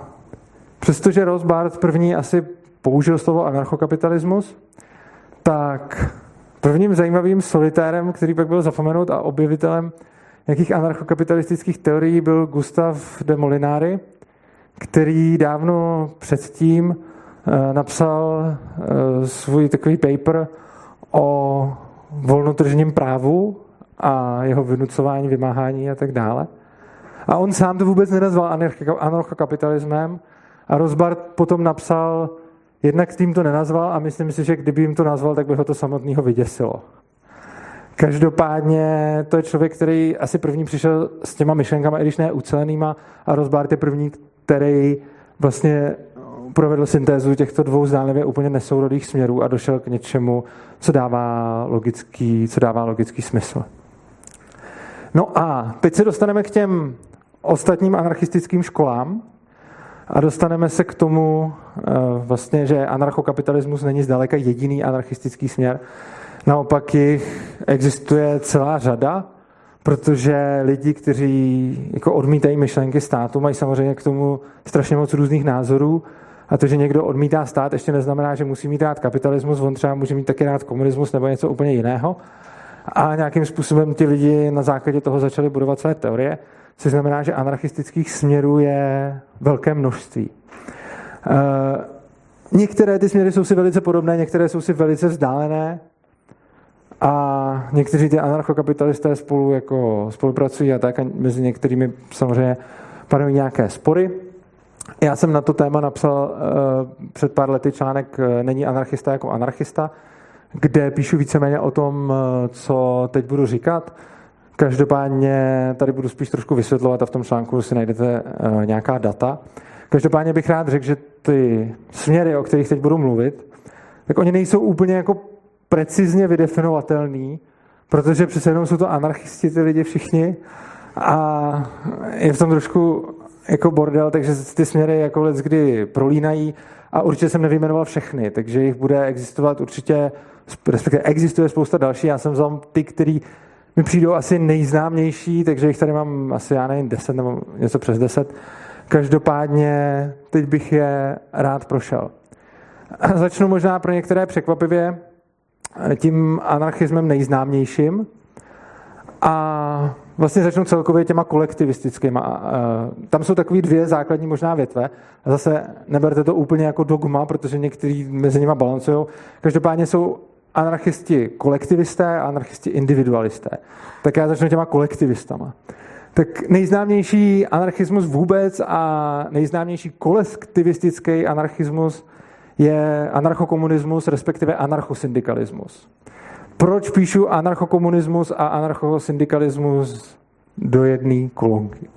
přestože Rothbard první asi použil slovo anarchokapitalismus, tak prvním zajímavým solitérem, který pak byl zapomenout a objevitelem nějakých anarchokapitalistických teorií byl Gustav de Molinari, který dávno předtím eh, napsal eh, svůj takový paper o volnotržním právu a jeho vynucování, vymáhání a tak dále. A on sám to vůbec nenazval anarchokapitalismem a Rozbart potom napsal, jednak tím to nenazval a myslím si, že kdyby jim to nazval, tak by ho to samotného vyděsilo. Každopádně to je člověk, který asi první přišel s těma myšlenkama, i když ne ucelenýma, a Rozbart je první, který vlastně provedl syntézu těchto dvou zdánlivě úplně nesourodých směrů a došel k něčemu, co dává logický, co dává logický smysl. No a teď se dostaneme k těm ostatním anarchistickým školám a dostaneme se k tomu, eh, vlastně, že anarchokapitalismus není zdaleka jediný anarchistický směr. Naopak jich existuje celá řada, protože lidi, kteří jako odmítají myšlenky státu, mají samozřejmě k tomu strašně moc různých názorů. A to, že někdo odmítá stát, ještě neznamená, že musí mít rád kapitalismus, on třeba může mít taky rád komunismus nebo něco úplně jiného. A nějakým způsobem ti lidi na základě toho začali budovat své teorie což znamená, že anarchistických směrů je velké množství. Eh, některé ty směry jsou si velice podobné, některé jsou si velice vzdálené a někteří ty anarchokapitalisté spolu jako spolupracují a tak a mezi některými samozřejmě panují nějaké spory. Já jsem na to téma napsal uh, před pár lety článek uh, Není anarchista jako anarchista, kde píšu víceméně o tom, co teď budu říkat. Každopádně tady budu spíš trošku vysvětlovat a v tom článku si najdete uh, nějaká data. Každopádně bych rád řekl, že ty směry, o kterých teď budu mluvit, tak oni nejsou úplně jako precizně vydefinovatelný, protože přece jenom jsou to anarchisti ty lidi všichni a je v tom trošku jako bordel, takže ty směry jako let kdy prolínají a určitě jsem nevyjmenoval všechny, takže jich bude existovat určitě, respektive existuje spousta další, já jsem vzal ty, který mi přijdou asi nejznámější, takže jich tady mám asi, já nevím, 10 nebo něco přes 10. Každopádně teď bych je rád prošel. Začnu možná pro některé překvapivě tím anarchismem nejznámějším a vlastně začnu celkově těma kolektivistickými. Tam jsou takové dvě základní možná větve. Zase neberte to úplně jako dogma, protože někteří mezi nimi balancují. Každopádně jsou anarchisti kolektivisté a anarchisti individualisté. Tak já začnu těma kolektivistama. Tak nejznámější anarchismus vůbec a nejznámější kolektivistický anarchismus je anarchokomunismus, respektive anarchosyndikalismus. Proč píšu anarchokomunismus a anarchosyndikalismus do jedné kolonky?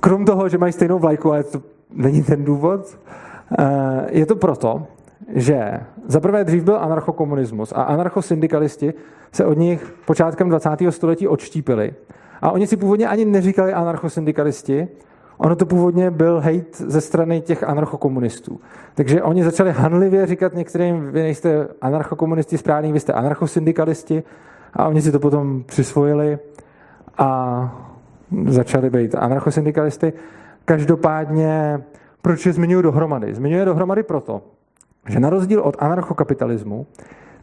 Krom toho, že mají stejnou vlajku, ale to není ten důvod, eh, je to proto, že za prvé dřív byl anarchokomunismus a anarchosyndikalisti se od nich počátkem 20. století odštípili. A oni si původně ani neříkali anarchosyndikalisti, ono to původně byl hejt ze strany těch anarchokomunistů. Takže oni začali hanlivě říkat některým, vy nejste anarchokomunisti správný, vy jste anarchosyndikalisti a oni si to potom přisvojili a začali být anarchosyndikalisty. Každopádně, proč je zmiňuji dohromady? Zmiňuji dohromady proto, že na rozdíl od anarchokapitalismu,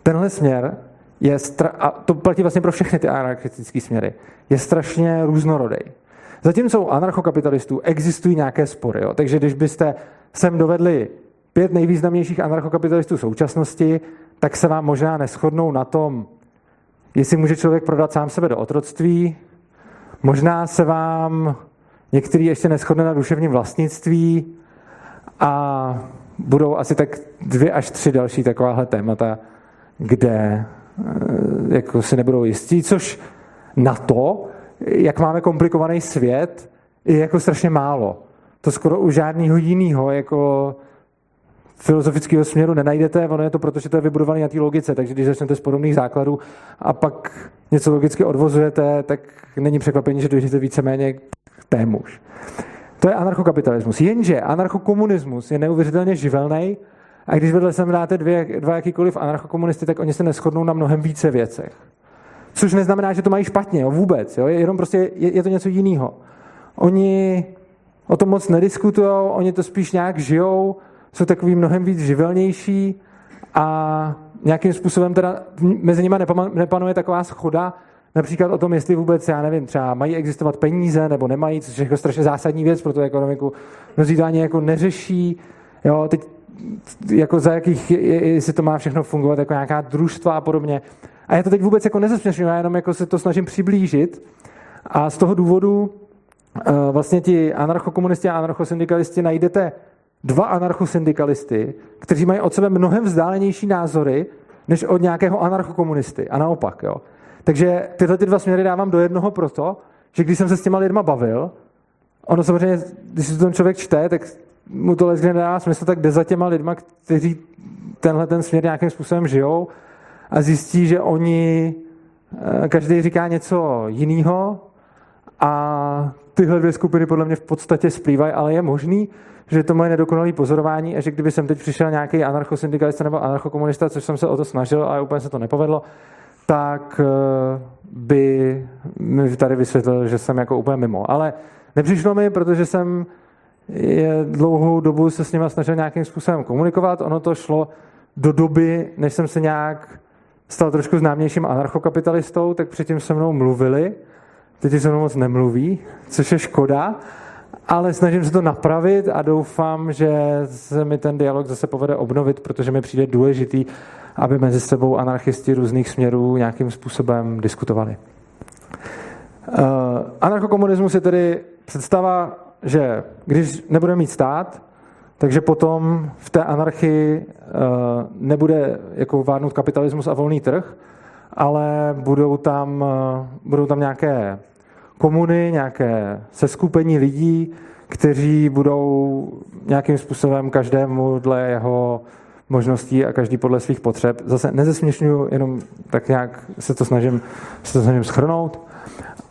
tenhle směr je, stra- a to platí vlastně pro všechny ty anarchistické směry, je strašně různorodý. Zatímco u anarchokapitalistů existují nějaké spory. Jo? Takže když byste sem dovedli pět nejvýznamnějších anarchokapitalistů současnosti, tak se vám možná neschodnou na tom, jestli může člověk prodat sám sebe do otroctví, možná se vám některý ještě neschodne na duševním vlastnictví a budou asi tak dvě až tři další takováhle témata, kde eh, jako si nebudou jistí, což na to, jak máme komplikovaný svět, je jako strašně málo. To skoro u žádného jiného jako filozofického směru nenajdete, ono je to proto, že to je vybudované na té logice, takže když začnete z podobných základů a pak něco logicky odvozujete, tak není překvapení, že dojdete víceméně k témuž. To je anarchokapitalismus. Jenže anarchokomunismus je neuvěřitelně živelný a když vedle sem dáte dvě, dva jakýkoliv anarchokomunisty, tak oni se neschodnou na mnohem více věcech. Což neznamená, že to mají špatně, jo, vůbec. Jo, jenom prostě je, je to něco jiného. Oni o tom moc nediskutují, oni to spíš nějak žijou, jsou takový mnohem víc živelnější a nějakým způsobem teda mezi nimi nepanuje taková schoda, například o tom, jestli vůbec, já nevím, třeba mají existovat peníze nebo nemají, což je jako strašně zásadní věc pro tu ekonomiku. Mnozí to ani jako neřeší. Jo, teď jako za jakých, jestli to má všechno fungovat jako nějaká družstva a podobně. A já to teď vůbec jako nezesměšňuji, já jenom jako se to snažím přiblížit. A z toho důvodu uh, vlastně ti anarchokomunisti a anarchosyndikalisti najdete dva anarchosyndikalisty, kteří mají od sebe mnohem vzdálenější názory, než od nějakého anarchokomunisty. A naopak, jo. Takže tyhle ty dva směry dávám do jednoho proto, že když jsem se s těma lidma bavil, ono samozřejmě, když si to ten člověk čte, tak mu to leckdy nedá smysl, tak jde za těma lidma, kteří tenhle ten směr nějakým způsobem žijou a zjistí, že oni, eh, každý říká něco jiného a tyhle dvě skupiny podle mě v podstatě splývají, ale je možný, že to moje nedokonalé pozorování a že kdyby jsem teď přišel nějaký anarchosyndikalista nebo anarchokomunista, což jsem se o to snažil, ale úplně se to nepovedlo, tak eh, by mi tady vysvětlil, že jsem jako úplně mimo. Ale nepřišlo mi, protože jsem je dlouhou dobu se s nimi snažil nějakým způsobem komunikovat. Ono to šlo do doby, než jsem se nějak stal trošku známějším anarchokapitalistou, tak předtím se mnou mluvili. Teď se mnou moc nemluví, což je škoda, ale snažím se to napravit a doufám, že se mi ten dialog zase povede obnovit, protože mi přijde důležitý, aby mezi sebou anarchisti různých směrů nějakým způsobem diskutovali. Uh, anarchokomunismus je tedy představa, že když nebudeme mít stát, takže potom v té anarchii uh, nebude jako vládnout kapitalismus a volný trh, ale budou tam, uh, budou tam nějaké komuny, nějaké seskupení lidí, kteří budou nějakým způsobem každému dle jeho možností a každý podle svých potřeb. Zase nezesměšňuju, jenom tak nějak se to snažím, se to snažím schrnout.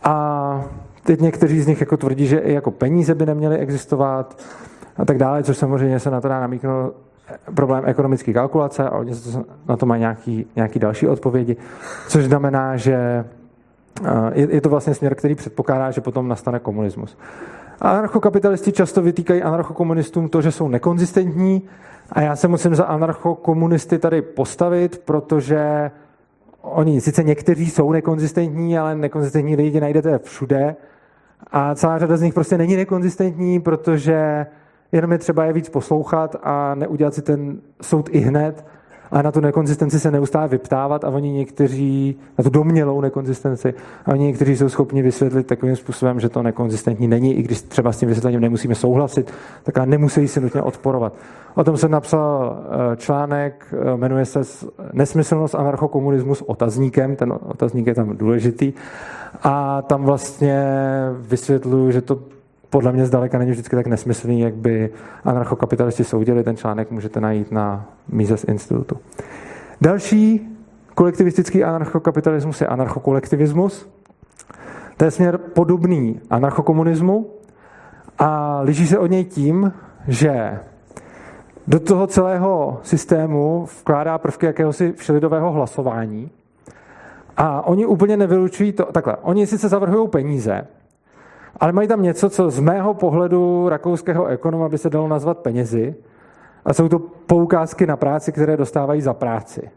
A teď někteří z nich jako tvrdí, že i jako peníze by neměly existovat a tak dále, což samozřejmě se na to dá namíknout problém ekonomické kalkulace a oni na to mají nějaký, nějaký další odpovědi, což znamená, že je, je to vlastně směr, který předpokládá, že potom nastane komunismus. Anarchokapitalisti často vytýkají anarchokomunistům to, že jsou nekonzistentní a já se musím za anarchokomunisty tady postavit, protože oni sice někteří jsou nekonzistentní, ale nekonzistentní lidi najdete všude. A celá řada z nich prostě není nekonzistentní, protože jenom je třeba je víc poslouchat a neudělat si ten soud i hned a na tu nekonzistenci se neustále vyptávat a oni někteří, na tu domělou nekonzistenci, a oni někteří jsou schopni vysvětlit takovým způsobem, že to nekonzistentní není, i když třeba s tím vysvětlením nemusíme souhlasit, tak a nemusí si nutně odporovat. O tom jsem napsal eh, článek, eh, jmenuje se Nesmyslnost anarchokomunismus otazníkem, ten otazník je tam důležitý, a tam vlastně vysvětluju, že to podle mě zdaleka není vždycky tak nesmyslný, jak by anarchokapitalisti soudili. Ten článek můžete najít na Mises institutu. Další kolektivistický anarchokapitalismus je anarchokolektivismus. To je směr podobný anarchokomunismu a liší se od něj tím, že do toho celého systému vkládá prvky jakéhosi všelidového hlasování a oni úplně nevylučují to, takhle, oni sice zavrhují peníze, ale mají tam něco, co z mého pohledu rakouského ekonoma by se dalo nazvat penězi. A jsou to poukázky na práci, které dostávají za práci.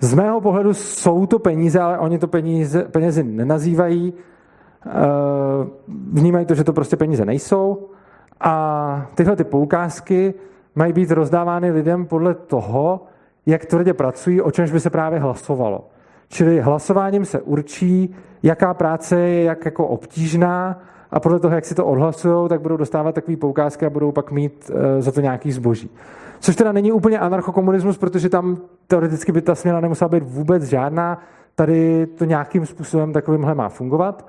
Z mého pohledu jsou to peníze, ale oni to peníze, penězi nenazývají. Eh, vnímají to, že to prostě peníze nejsou. A tyhle ty poukázky mají být rozdávány lidem podle toho, jak tvrdě pracují, o čemž by se právě hlasovalo. Čili hlasováním se určí, jaká práce je jak jako obtížná a podle toho, jak si to odhlasují, tak budou dostávat takový poukázky a budou pak mít eh, za to nějaký zboží. Což teda není úplně anarchokomunismus, protože tam teoreticky by ta směna nemusela být vůbec žádná. Tady to nějakým způsobem takovýmhle má fungovat.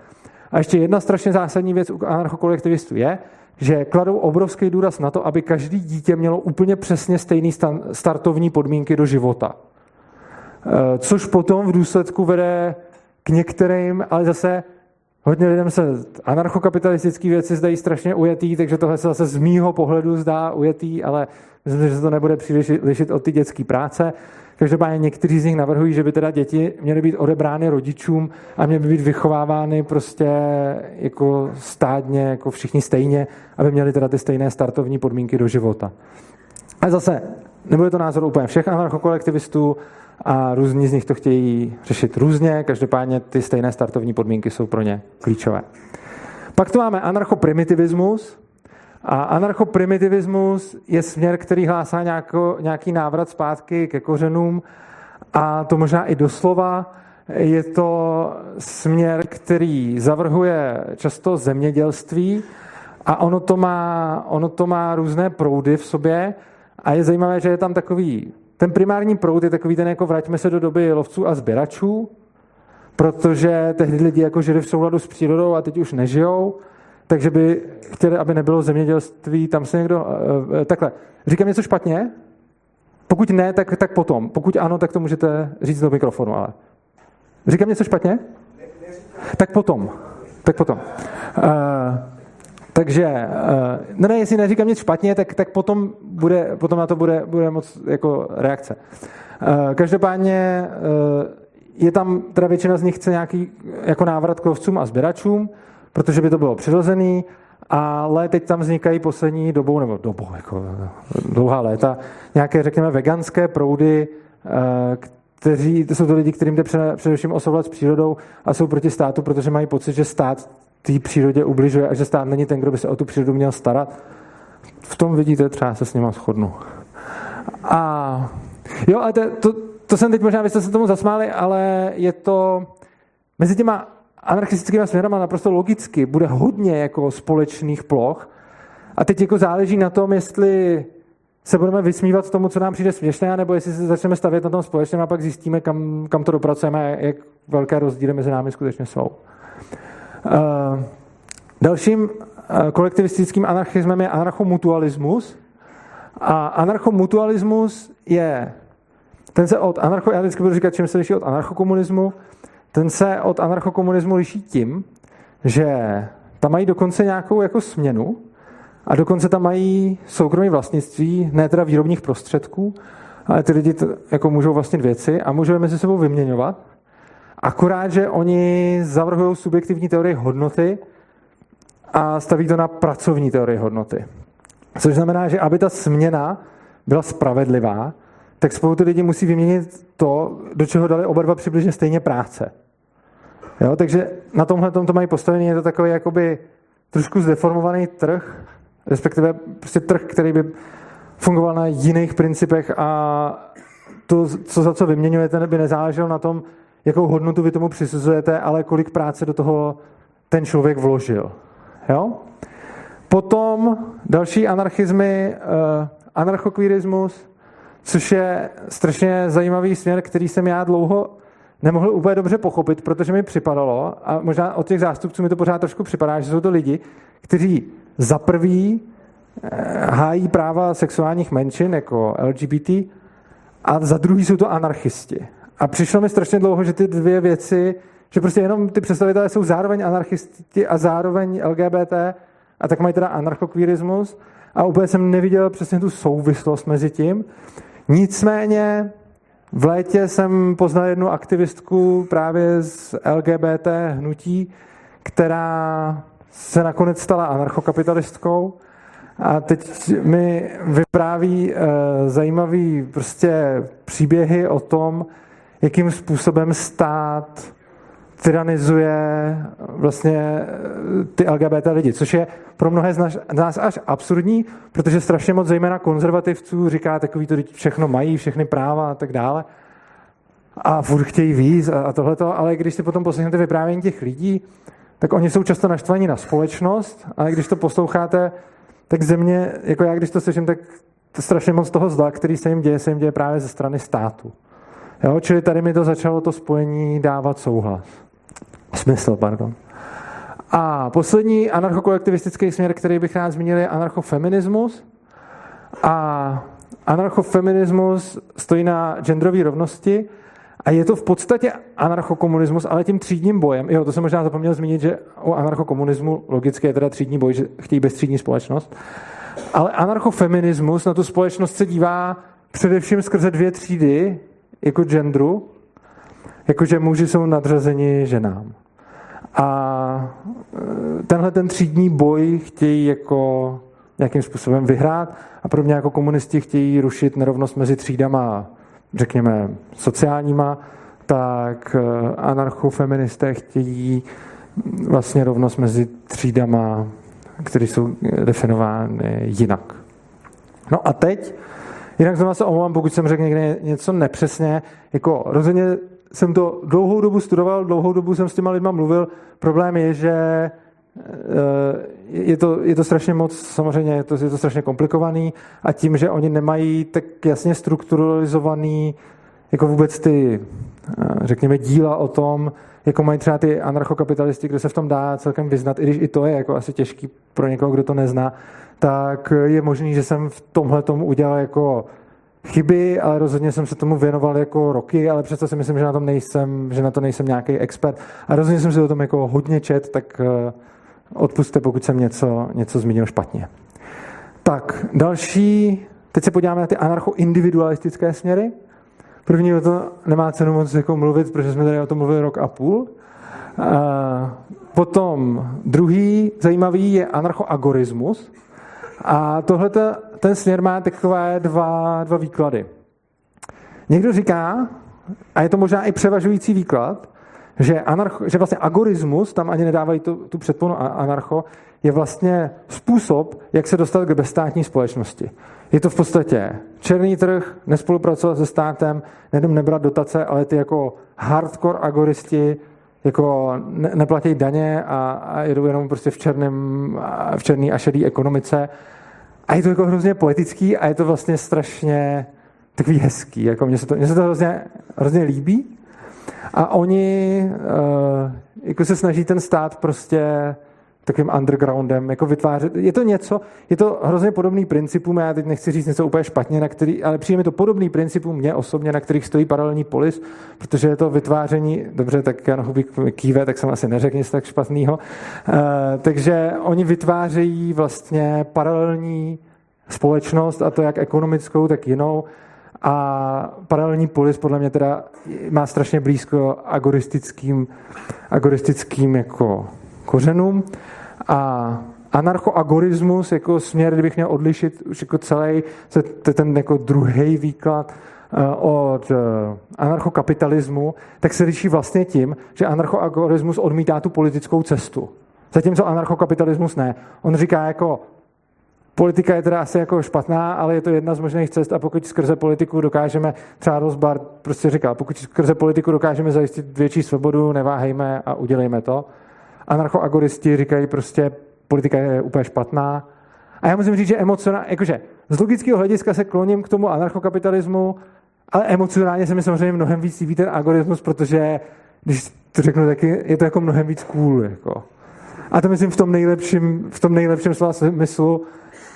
A ještě jedna strašně zásadní věc u anarchokolektivistů je, že kladou obrovský důraz na to, aby každý dítě mělo úplně přesně stejný startovní podmínky do života. Eh, což potom v důsledku vede k některým, ale zase hodně lidem se anarchokapitalistické věci zdají strašně ujetý, takže tohle se zase z mýho pohledu zdá ujetý, ale myslím, že se to nebude příliš lišit od ty dětské práce. Každopádně někteří z nich navrhují, že by teda děti měly být odebrány rodičům a měly by být vychovávány prostě jako stádně, jako všichni stejně, aby měli teda ty stejné startovní podmínky do života. A zase, nebude to názor úplně všech anarchokolektivistů, a různí z nich to chtějí řešit různě, každopádně ty stejné startovní podmínky jsou pro ně klíčové. Pak tu máme anarchoprimitivismus. A anarchoprimitivismus je směr, který hlásá nějako, nějaký návrat zpátky ke kořenům a to možná i doslova. Je to směr, který zavrhuje často zemědělství a ono to má, ono to má různé proudy v sobě a je zajímavé, že je tam takový ten primární proud je takový ten, jako vraťme se do doby lovců a sběračů, protože tehdy lidi jako žili v souladu s přírodou a teď už nežijou, takže by chtěli, aby nebylo zemědělství, tam se někdo... Uh, takhle, říkám něco špatně? Pokud ne, tak, tak potom. Pokud ano, tak to můžete říct do mikrofonu, ale... Říkám něco špatně? Tak potom. Tak potom. Uh, takže, eh, no ne, jestli neříkám nic špatně, tak, tak potom, bude, potom na to bude, bude moc jako reakce. Eh, každopádně eh, je tam, teda většina z nich chce nějaký jako návrat k lovcům a sběračům, protože by to bylo přirozený, ale teď tam vznikají poslední dobou, nebo dobou, jako dlouhá léta, nějaké, řekněme, veganské proudy, kteří, to jsou to lidi, kterým jde především o s přírodou a jsou proti státu, protože mají pocit, že stát té přírodě ubližuje a že stát není ten, kdo by se o tu přírodu měl starat. V tom vidíte, třeba se s nima shodnu. A jo, ale to, to, to jsem teď možná, byste se tomu zasmáli, ale je to mezi těma anarchistickými směrama naprosto logicky bude hodně jako společných ploch a teď jako záleží na tom, jestli se budeme vysmívat tomu, co nám přijde směšné, nebo jestli se začneme stavět na tom společném a pak zjistíme, kam, kam to dopracujeme jak velké rozdíly mezi námi skutečně jsou. Uh, dalším uh, kolektivistickým anarchismem je anarchomutualismus. A anarchomutualismus je, ten se od anarcho, já vždycky budu říkat, čím se liší od anarchokomunismu, ten se od anarchokomunismu liší tím, že tam mají dokonce nějakou jako směnu a dokonce tam mají soukromé vlastnictví, ne teda výrobních prostředků, ale ty lidi to, jako můžou vlastnit věci a můžou je mezi sebou vyměňovat. Akorát, že oni zavrhují subjektivní teorii hodnoty a staví to na pracovní teorii hodnoty. Což znamená, že aby ta směna byla spravedlivá, tak spolu ty lidi musí vyměnit to, do čeho dali oba dva přibližně stejně práce. Jo, takže na tomhle to mají postavený, je to takový jakoby trošku zdeformovaný trh, respektive prostě trh, který by fungoval na jiných principech a to, co za co vyměňujete, by nezáleželo na tom, jakou hodnotu vy tomu přisuzujete, ale kolik práce do toho ten člověk vložil. Jo? Potom další anarchizmy, uh, anarchokvírismus, což je strašně zajímavý směr, který jsem já dlouho nemohl úplně dobře pochopit, protože mi připadalo, a možná od těch zástupců mi to pořád trošku připadá, že jsou to lidi, kteří za prvý eh, hájí práva sexuálních menšin, jako LGBT, a za druhý jsou to anarchisti. A přišlo mi strašně dlouho, že ty dvě věci, že prostě jenom ty představitelé jsou zároveň anarchisti a zároveň LGBT, a tak mají teda anarchokvírismus. A úplně jsem neviděl přesně tu souvislost mezi tím. Nicméně v létě jsem poznal jednu aktivistku právě z LGBT hnutí, která se nakonec stala anarchokapitalistkou a teď mi vypráví e, zajímavý prostě příběhy o tom, jakým způsobem stát tyranizuje vlastně ty LGBT lidi, což je pro mnohé z nás až absurdní, protože strašně moc zejména konzervativců říká takový to, všechno mají, všechny práva a tak dále a furt chtějí víc a, a tohleto, ale když si potom poslechnete vyprávění těch lidí, tak oni jsou často naštvaní na společnost, ale když to posloucháte, tak země, jako já když to slyším, tak to strašně moc toho zla, který se jim děje, se jim děje právě ze strany státu. Jo, čili tady mi to začalo to spojení dávat souhlas. Smysl, pardon. A poslední anarchokolektivistický směr, který bych rád zmínil, je anarchofeminismus. A anarchofeminismus stojí na genderové rovnosti a je to v podstatě anarchokomunismus, ale tím třídním bojem. Jo, to jsem možná zapomněl zmínit, že u anarchokomunismu logicky je teda třídní boj, že chtějí beztřídní společnost. Ale anarchofeminismus na tu společnost se dívá především skrze dvě třídy, jako genderu, jakože muži jsou nadřazeni ženám. A e, tenhle ten třídní boj chtějí jako nějakým způsobem vyhrát a mě jako komunisti chtějí rušit nerovnost mezi třídama, řekněme, sociálníma, tak e, anarchofeministé chtějí vlastně rovnost mezi třídama, které jsou definovány jinak. No a teď, jinak znovu se omlouvám, pokud jsem řekl někde něco nepřesně, jako rozhodně jsem to dlouhou dobu studoval, dlouhou dobu jsem s těma lidma mluvil. Problém je, že eh, je to, je to strašně moc, samozřejmě je to, je to strašně komplikovaný a tím, že oni nemají tak jasně strukturalizovaný jako vůbec ty, eh, řekněme, díla o tom, jako mají třeba ty anarchokapitalisti, kde se v tom dá celkem vyznat, i když i to je jako asi těžký pro někoho, kdo to nezná, tak je možný, že jsem v tomhle tomu udělal jako chyby, ale rozhodně jsem se tomu věnoval jako roky, ale přesto si myslím, že na, tom nejsem, že na to nejsem nějaký expert. A rozhodně jsem si o tom jako hodně čet, tak eh, odpuste, pokud jsem něco, něco zmínil špatně. Tak, další, teď se podíváme na ty anarcho-individualistické směry. První o to nemá cenu moc jako mluvit, protože jsme tady o tom mluvili rok a půl. A potom druhý zajímavý je anarchoagorismus. A tohle ten směr má takové dva, dva výklady. Někdo říká, a je to možná i převažující výklad, že, anarcho, že vlastně agorismus, tam ani nedávají tu, tu předponu anarcho, je vlastně způsob, jak se dostat k bezstátní společnosti. Je to v podstatě černý trh, nespolupracovat se státem, nejenom nebrat dotace, ale ty jako hardcore agoristi jako ne, neplatí daně a, a jedou jenom prostě v, černém, v černý a šedý ekonomice a je to jako hrozně poetický a je to vlastně strašně takový hezký. Jako mně se to, mně se to hrozně, hrozně líbí. A oni uh, jako se snaží ten stát prostě takovým undergroundem jako vytvářet. Je to něco, je to hrozně podobný principům, já teď nechci říct něco úplně špatně, na který, ale přijde mi to podobný principům mě osobně, na kterých stojí paralelní polis, protože je to vytváření, dobře, tak Jan Hubík kýve, tak jsem asi neřekl nic tak špatného. Uh, takže oni vytvářejí vlastně paralelní společnost, a to jak ekonomickou, tak jinou. A paralelní polis podle mě teda má strašně blízko agoristickým, agoristickým jako kořenům. A anarchoagorismus jako směr, kdybych měl odlišit už jako celý, ten jako druhý výklad eh, od eh, anarchokapitalismu, tak se liší vlastně tím, že anarchoagorismus odmítá tu politickou cestu. Zatímco anarchokapitalismus ne. On říká jako Politika je teda asi jako špatná, ale je to jedna z možných cest a pokud skrze politiku dokážeme, třeba Rosbar prostě říkal, pokud skrze politiku dokážeme zajistit větší svobodu, neváhejme a udělejme to. Anarchoagoristi říkají prostě, politika je úplně špatná. A já musím říct, že emocionálně, jakože z logického hlediska se kloním k tomu anarchokapitalismu, ale emocionálně se mi samozřejmě mnohem víc líbí ten agorismus, protože když to řeknu taky, je to jako mnohem víc cool. Jako. A to myslím v tom nejlepším, v tom nejlepším slova smyslu,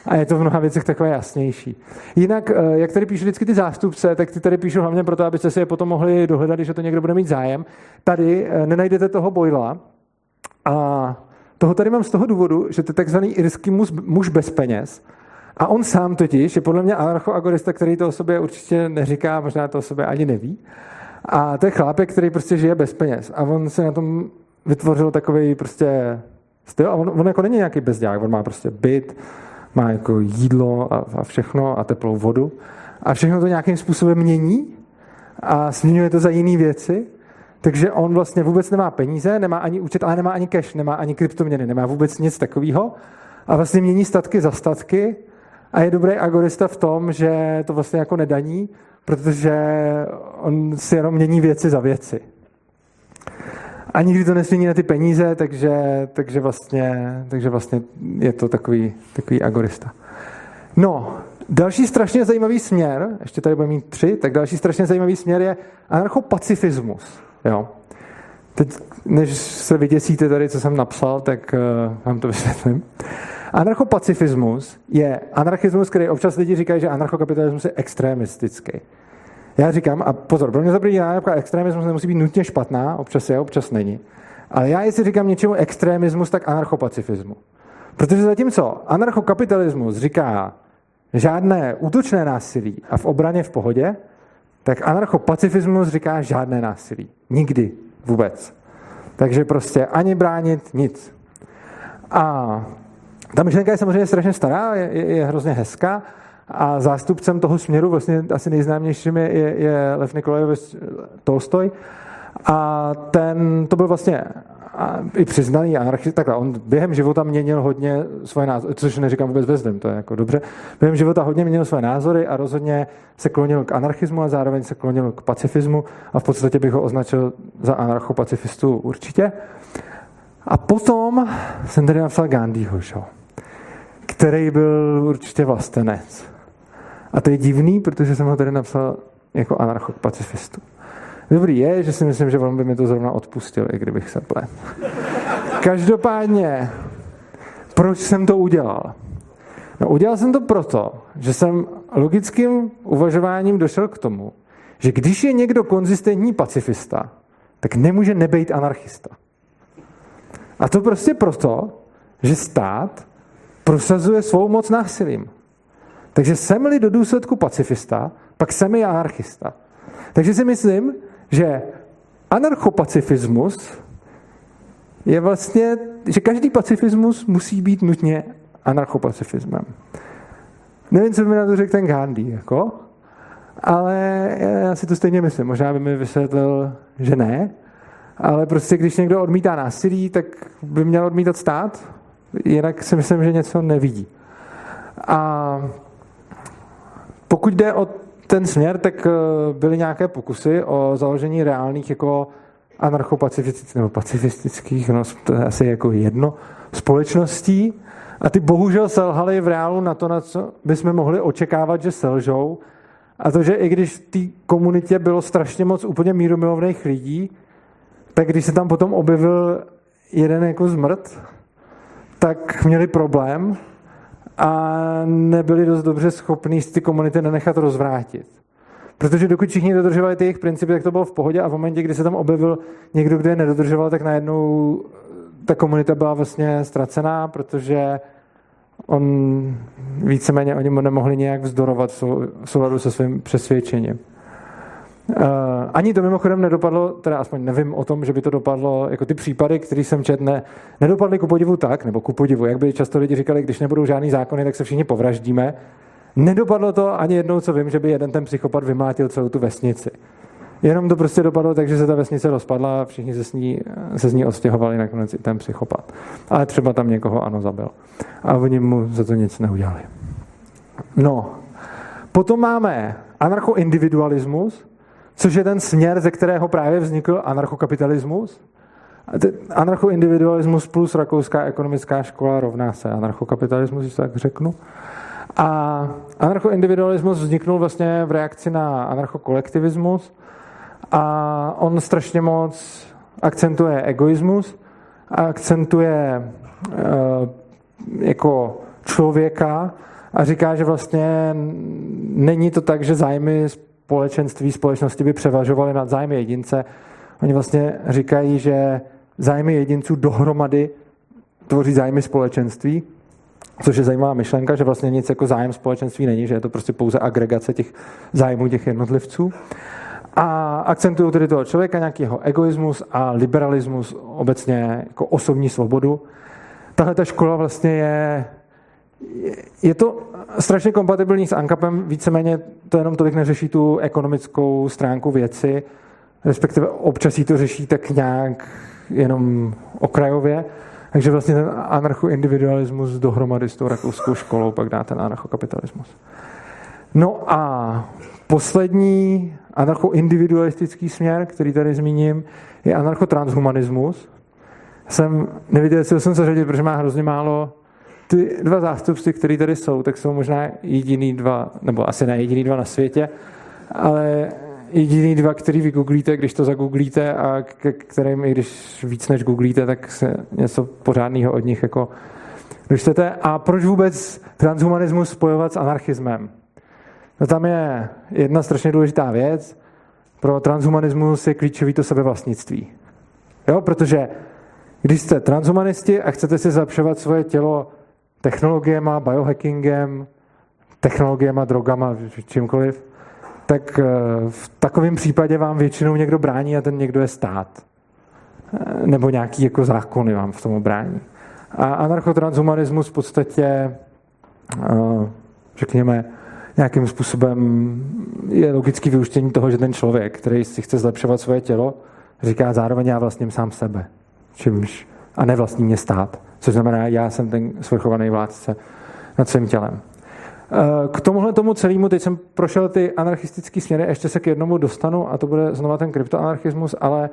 a je to v mnoha věcech takové jasnější. Jinak, eh, jak tady píšu vždycky ty zástupce, tak ty tady píšu hlavně proto, abyste si je potom mohli dohledat, že to někdo bude mít zájem. Tady eh, nenajdete toho Boyla a toho tady mám z toho důvodu, že to je takzvaný irský muž, muž bez peněz. A on sám totiž je podle mě anarchoagorista, který to o sobě určitě neříká, možná to o sobě ani neví. A to je chlápek, který prostě žije bez peněz. A on se na tom vytvořil takový prostě styl. A on, on jako není nějaký bezďák, on má prostě byt, má jako jídlo a, a všechno a teplou vodu. A všechno to nějakým způsobem mění a směňuje to za jiné věci. Takže on vlastně vůbec nemá peníze, nemá ani účet, ale nemá ani cash, nemá ani kryptoměny, nemá vůbec nic takového. A vlastně mění statky za statky a je dobrý agorista v tom, že to vlastně jako nedaní, protože on si jenom mění věci za věci. A nikdy to nesmění na ty peníze, takže, takže, vlastně, takže vlastně je to takový, takový agorista. No, další strašně zajímavý směr, ještě tady budeme mít tři, tak další strašně zajímavý směr je anarchopacifismus. Jo. Teď, než se vyděsíte tady, co jsem napsal, tak uh, vám to vysvětlím. Anarchopacifismus je anarchismus, který občas lidi říkají, že anarchokapitalismus je extremistický. Já říkám, a pozor, pro mě za první nálepka extremismus nemusí být nutně špatná, občas je, občas není. Ale já, jestli říkám něčemu extremismus, tak anarchopacifismu. Protože zatímco anarchokapitalismus říká žádné útočné násilí a v obraně v pohodě, tak anarchopacifismus říká žádné násilí. Nikdy vůbec. Takže prostě ani bránit nic. A ta myšlenka je samozřejmě strašně stará, je, je, je hrozně hezká a zástupcem toho směru, vlastně asi nejznámějším je, je, je Lev Nikolajevич Tolstoj. A ten, to byl vlastně a i přiznaný anarchista, takhle, on během života měnil hodně svoje názory, což neříkám vůbec bezdem, to je jako dobře. Během života hodně měnil svoje názory a rozhodně se klonil k anarchismu a zároveň se klonil k pacifismu a v podstatě bych ho označil za anarchopacifistu určitě. A potom jsem tady napsal Gandhiho, šo, který byl určitě vlastenec. A to je divný, protože jsem ho tady napsal jako anarchopacifistu. Dobrý je, že si myslím, že on by mi to zrovna odpustil, i kdybych se plet. Každopádně, proč jsem to udělal? No, udělal jsem to proto, že jsem logickým uvažováním došel k tomu, že když je někdo konzistentní pacifista, tak nemůže nebejt anarchista. A to prostě proto, že stát prosazuje svou moc násilím. Takže jsem-li do důsledku pacifista, pak jsem i anarchista. Takže si myslím, že anarchopacifismus je vlastně, že každý pacifismus musí být nutně anarchopacifismem. Nevím, co by mi na to řekl ten Gandhi, jako, ale já si to stejně myslím. Možná by mi vysvětlil, že ne, ale prostě když někdo odmítá násilí, tak by měl odmítat stát, jinak si myslím, že něco nevidí. A pokud jde o ten směr, tak eh, byly nějaké pokusy o založení reálných jako anarchopacifistických nebo pacifistických, no to je asi jako jedno, společností a ty bohužel selhaly v reálu na to, na co bychom mohli očekávat, že selžou. A to, že i když v té komunitě bylo strašně moc úplně mírumilovných lidí, tak když se tam potom objevil jeden jako zmrt, tak měli problém a nebyli dost dobře schopní ty komunity nenechat rozvrátit. Protože dokud všichni dodržovali ty jejich principy, tak to bylo v pohodě a v momentě, kdy se tam objevil někdo, kdo je nedodržoval, tak najednou ta komunita byla vlastně ztracená, protože on víceméně oni mu nemohli nějak vzdorovat v souladu se svým přesvědčením. Uh, ani to mimochodem nedopadlo, teda aspoň nevím o tom, že by to dopadlo, jako ty případy, které jsem četl, ne, nedopadly ku podivu tak, nebo ku podivu, jak by často lidi říkali, když nebudou žádný zákony, tak se všichni povraždíme. Nedopadlo to ani jednou, co vím, že by jeden ten psychopat vymlátil celou tu vesnici. Jenom to prostě dopadlo tak, že se ta vesnice rozpadla a všichni se z ní, se z ní odstěhovali nakonec i ten psychopat. Ale třeba tam někoho ano zabil. A oni mu za to nic neudělali. No, potom máme anarchoindividualismus, což je ten směr, ze kterého právě vznikl anarchokapitalismus. Anarchoindividualismus plus rakouská ekonomická škola rovná se anarchokapitalismus, když tak řeknu. A anarchoindividualismus vzniknul vlastně v reakci na anarchokolektivismus a on strašně moc akcentuje egoismus akcentuje uh, jako člověka a říká, že vlastně není to tak, že zájmy společenství, společnosti by převažovaly nad zájmy jedince. Oni vlastně říkají, že zájmy jedinců dohromady tvoří zájmy společenství, což je zajímavá myšlenka, že vlastně nic jako zájem společenství není, že je to prostě pouze agregace těch zájmů těch jednotlivců. A akcentují tedy toho člověka nějaký jeho egoismus a liberalismus, obecně jako osobní svobodu. Tahle ta škola vlastně je je to strašně kompatibilní s ANCAPem, víceméně to jenom tolik neřeší tu ekonomickou stránku věci, respektive občas to řeší tak nějak jenom okrajově, takže vlastně ten anarchoindividualismus dohromady s tou rakouskou školou pak dá ten anarchokapitalismus. No a poslední anarchoindividualistický směr, který tady zmíním, je anarchotranshumanismus. Jsem neviděl, jestli jsem se řadit, protože má hrozně málo ty dva zástupci, který tady jsou, tak jsou možná jediný dva, nebo asi ne jediný dva na světě, ale jediný dva, který vy googlíte, když to zagooglíte a ke kterým, i když víc než googlíte, tak se něco pořádného od nich jako dočtete. A proč vůbec transhumanismus spojovat s anarchismem? No tam je jedna strašně důležitá věc. Pro transhumanismus je klíčový to sebevlastnictví. Jo, protože když jste transhumanisti a chcete si zlepšovat svoje tělo technologiema, biohackingem, technologiema, drogama, čímkoliv, tak eh, v takovém případě vám většinou někdo brání a ten někdo je stát. Eh, nebo nějaký jako zákony vám v tom brání. A anarchotranshumanismus v podstatě, eh, řekněme, nějakým způsobem je logický vyuštění toho, že ten člověk, který si chce zlepšovat svoje tělo, říká zároveň já vlastním sám sebe. Čímž, a nevlastní mě stát. Což znamená, já jsem ten svrchovaný vládce nad svým tělem. Eh, k tomuhle tomu celému, teď jsem prošel ty anarchistické směry, ještě se k jednomu dostanu a to bude znova ten kryptoanarchismus, ale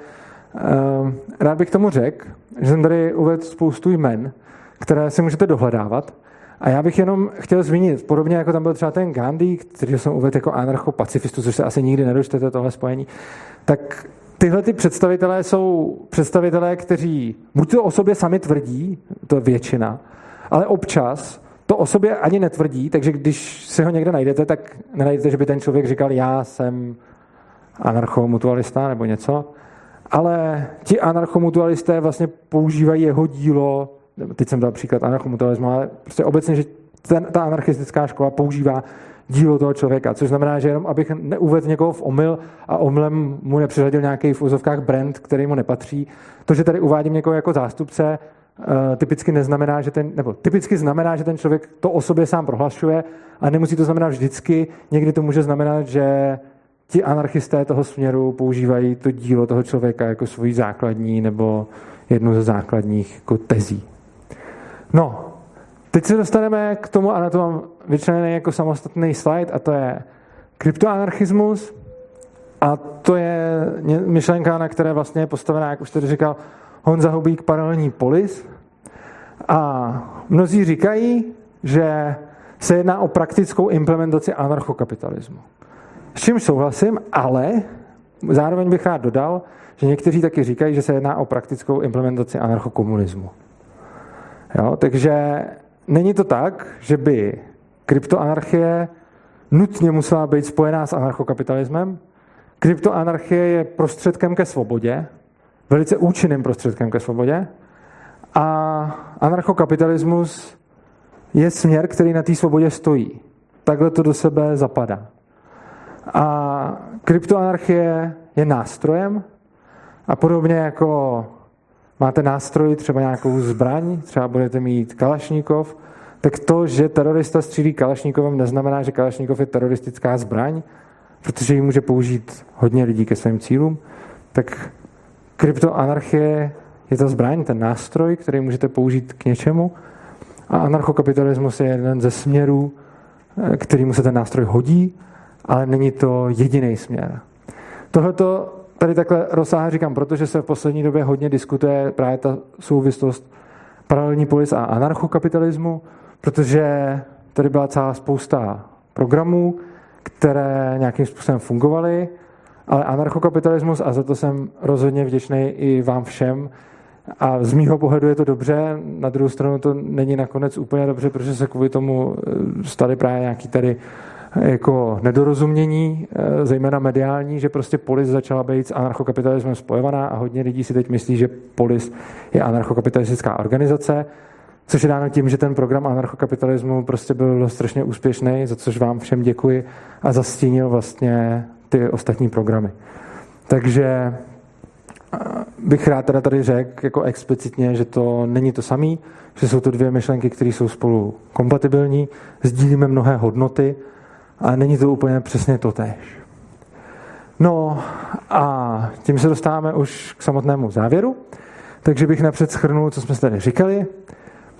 uh, rád bych tomu řekl, že jsem tady uvedl spoustu jmen, které si můžete dohledávat a já bych jenom chtěl zmínit, podobně jako tam byl třeba ten Gandhi, který jsem uvedl jako anarchopacifistu, což se asi nikdy nedočtete tohle spojení, tak tyhle ty představitelé jsou představitelé, kteří buď to o sobě sami tvrdí, to je většina, ale občas to o sobě ani netvrdí, takže když si ho někde najdete, tak nenajdete, že by ten člověk říkal, já jsem anarchomutualista nebo něco, ale ti anarchomutualisté vlastně používají jeho dílo, teď jsem dal příklad anarchomutualismu, ale prostě obecně, že ten, ta anarchistická škola používá dílo toho člověka, což znamená, že jenom abych neuvedl někoho v omyl a omylem mu nepřiřadil nějaký v úzovkách brand, který mu nepatří. To, že tady uvádím někoho jako zástupce, eh, typicky neznamená, že ten, nebo typicky znamená, že ten člověk to o sobě sám prohlašuje a nemusí to znamenat vždycky. Někdy to může znamenat, že ti anarchisté toho směru používají to dílo toho člověka jako svoji základní nebo jednu ze základních jako tezí. No, Teď se dostaneme k tomu, a to mám vyčleněný jako samostatný slide, a to je kryptoanarchismus. A to je myšlenka, na které vlastně je postavená, jak už tady říkal Honza Hubík, paralelní polis. A mnozí říkají, že se jedná o praktickou implementaci anarchokapitalismu. S čím souhlasím, ale zároveň bych rád dodal, že někteří taky říkají, že se jedná o praktickou implementaci anarchokomunismu. Jo, takže není to tak, že by kryptoanarchie nutně musela být spojená s anarchokapitalismem. Kryptoanarchie je prostředkem ke svobodě, velice účinným prostředkem ke svobodě. A anarchokapitalismus je směr, který na té svobodě stojí. Takhle to do sebe zapadá. A kryptoanarchie je nástrojem a podobně jako máte nástroj, třeba nějakou zbraň, třeba budete mít Kalašníkov, tak to, že terorista střílí Kalašníkovem, neznamená, že Kalašníkov je teroristická zbraň, protože ji může použít hodně lidí ke svým cílům, tak kryptoanarchie je ta zbraň, ten nástroj, který můžete použít k něčemu. A anarchokapitalismus je jeden ze směrů, eh, kterýmu se ten nástroj hodí, ale není to jediný směr. Tohleto tady takhle rozsáhle říkám, protože se v poslední době hodně diskutuje právě ta souvislost paralelní polis a anarchokapitalismu, protože tady byla celá spousta programů, které nějakým způsobem fungovaly, ale anarchokapitalismus, a za to jsem rozhodně vděčný i vám všem, a z mýho pohledu je to dobře, na druhou stranu to není nakonec úplně dobře, protože se kvůli tomu eh, staly právě nějaký tady eh, jako nedorozumění, eh, zejména mediální, že prostě polis začala být s anarchokapitalismem spojovaná a hodně lidí si teď myslí, že polis je anarchokapitalistická organizace, což je dáno tím, že ten program anarchokapitalismu prostě byl strašně úspěšný, za což vám všem děkuji a zastínil vlastně ty ostatní programy. Takže bych rád teda tady řekl jako explicitně, že to není to samý, že jsou to dvě myšlenky, které jsou spolu kompatibilní, sdílíme mnohé hodnoty a není to úplně přesně to tež. No a tím se dostáváme už k samotnému závěru, takže bych napřed schrnul, co jsme tady říkali.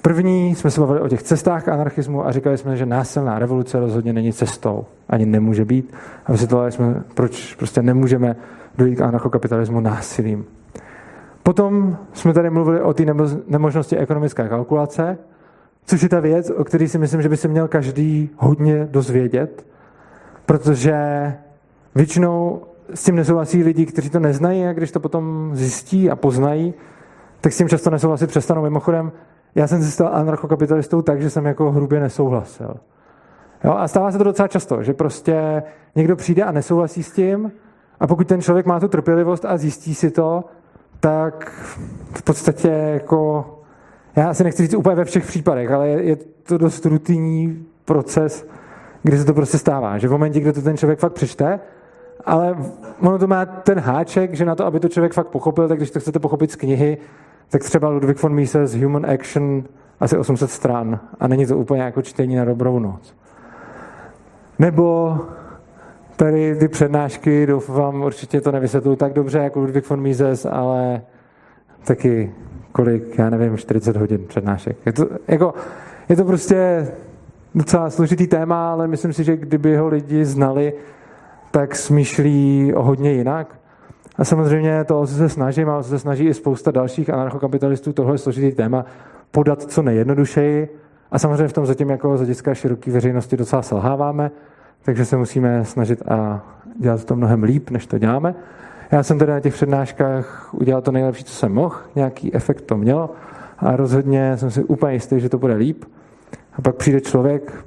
První jsme se bavili o těch cestách anarchismu a říkali jsme, že násilná revoluce rozhodně není cestou, ani nemůže být. A vysvětlovali jsme, proč prostě nemůžeme dojít k anarchokapitalismu násilím. Potom jsme tady mluvili o té nemožnosti ekonomické kalkulace, což je ta věc, o které si myslím, že by se měl každý hodně dozvědět, protože většinou s tím nesouhlasí lidi, kteří to neznají a když to potom zjistí a poznají, tak s tím často nesouhlasit přestanou. Mimochodem, já jsem se stal anarchokapitalistou tak, že jsem jako hrubě nesouhlasil. Jo, a stává se to docela často, že prostě někdo přijde a nesouhlasí s tím a pokud ten člověk má tu trpělivost a zjistí si to, tak v podstatě jako, já asi nechci říct úplně ve všech případech, ale je, to dost rutinní proces, kdy se to prostě stává. Že v momentě, kdy to ten člověk fakt přečte, ale ono to má ten háček, že na to, aby to člověk fakt pochopil, tak když to chcete pochopit z knihy, tak třeba Ludwig von Mises Human Action asi 800 stran a není to úplně jako čtení na dobrou noc. Nebo tady ty přednášky, doufám, určitě to nevysvětluju tak dobře jako Ludwig von Mises, ale taky kolik, já nevím, 40 hodin přednášek. Je to, jako, je to prostě docela složitý téma, ale myslím si, že kdyby ho lidi znali, tak smýšlí o hodně jinak. A samozřejmě to se snažím, ale se snaží i spousta dalších anarchokapitalistů tohle složitý téma podat co nejjednodušeji. A samozřejmě v tom zatím jako z hlediska široké veřejnosti docela selháváme, takže se musíme snažit a dělat to mnohem líp, než to děláme. Já jsem tedy na těch přednáškách udělal to nejlepší, co jsem mohl, nějaký efekt to mělo a rozhodně jsem si úplně jistý, že to bude líp. A pak přijde člověk,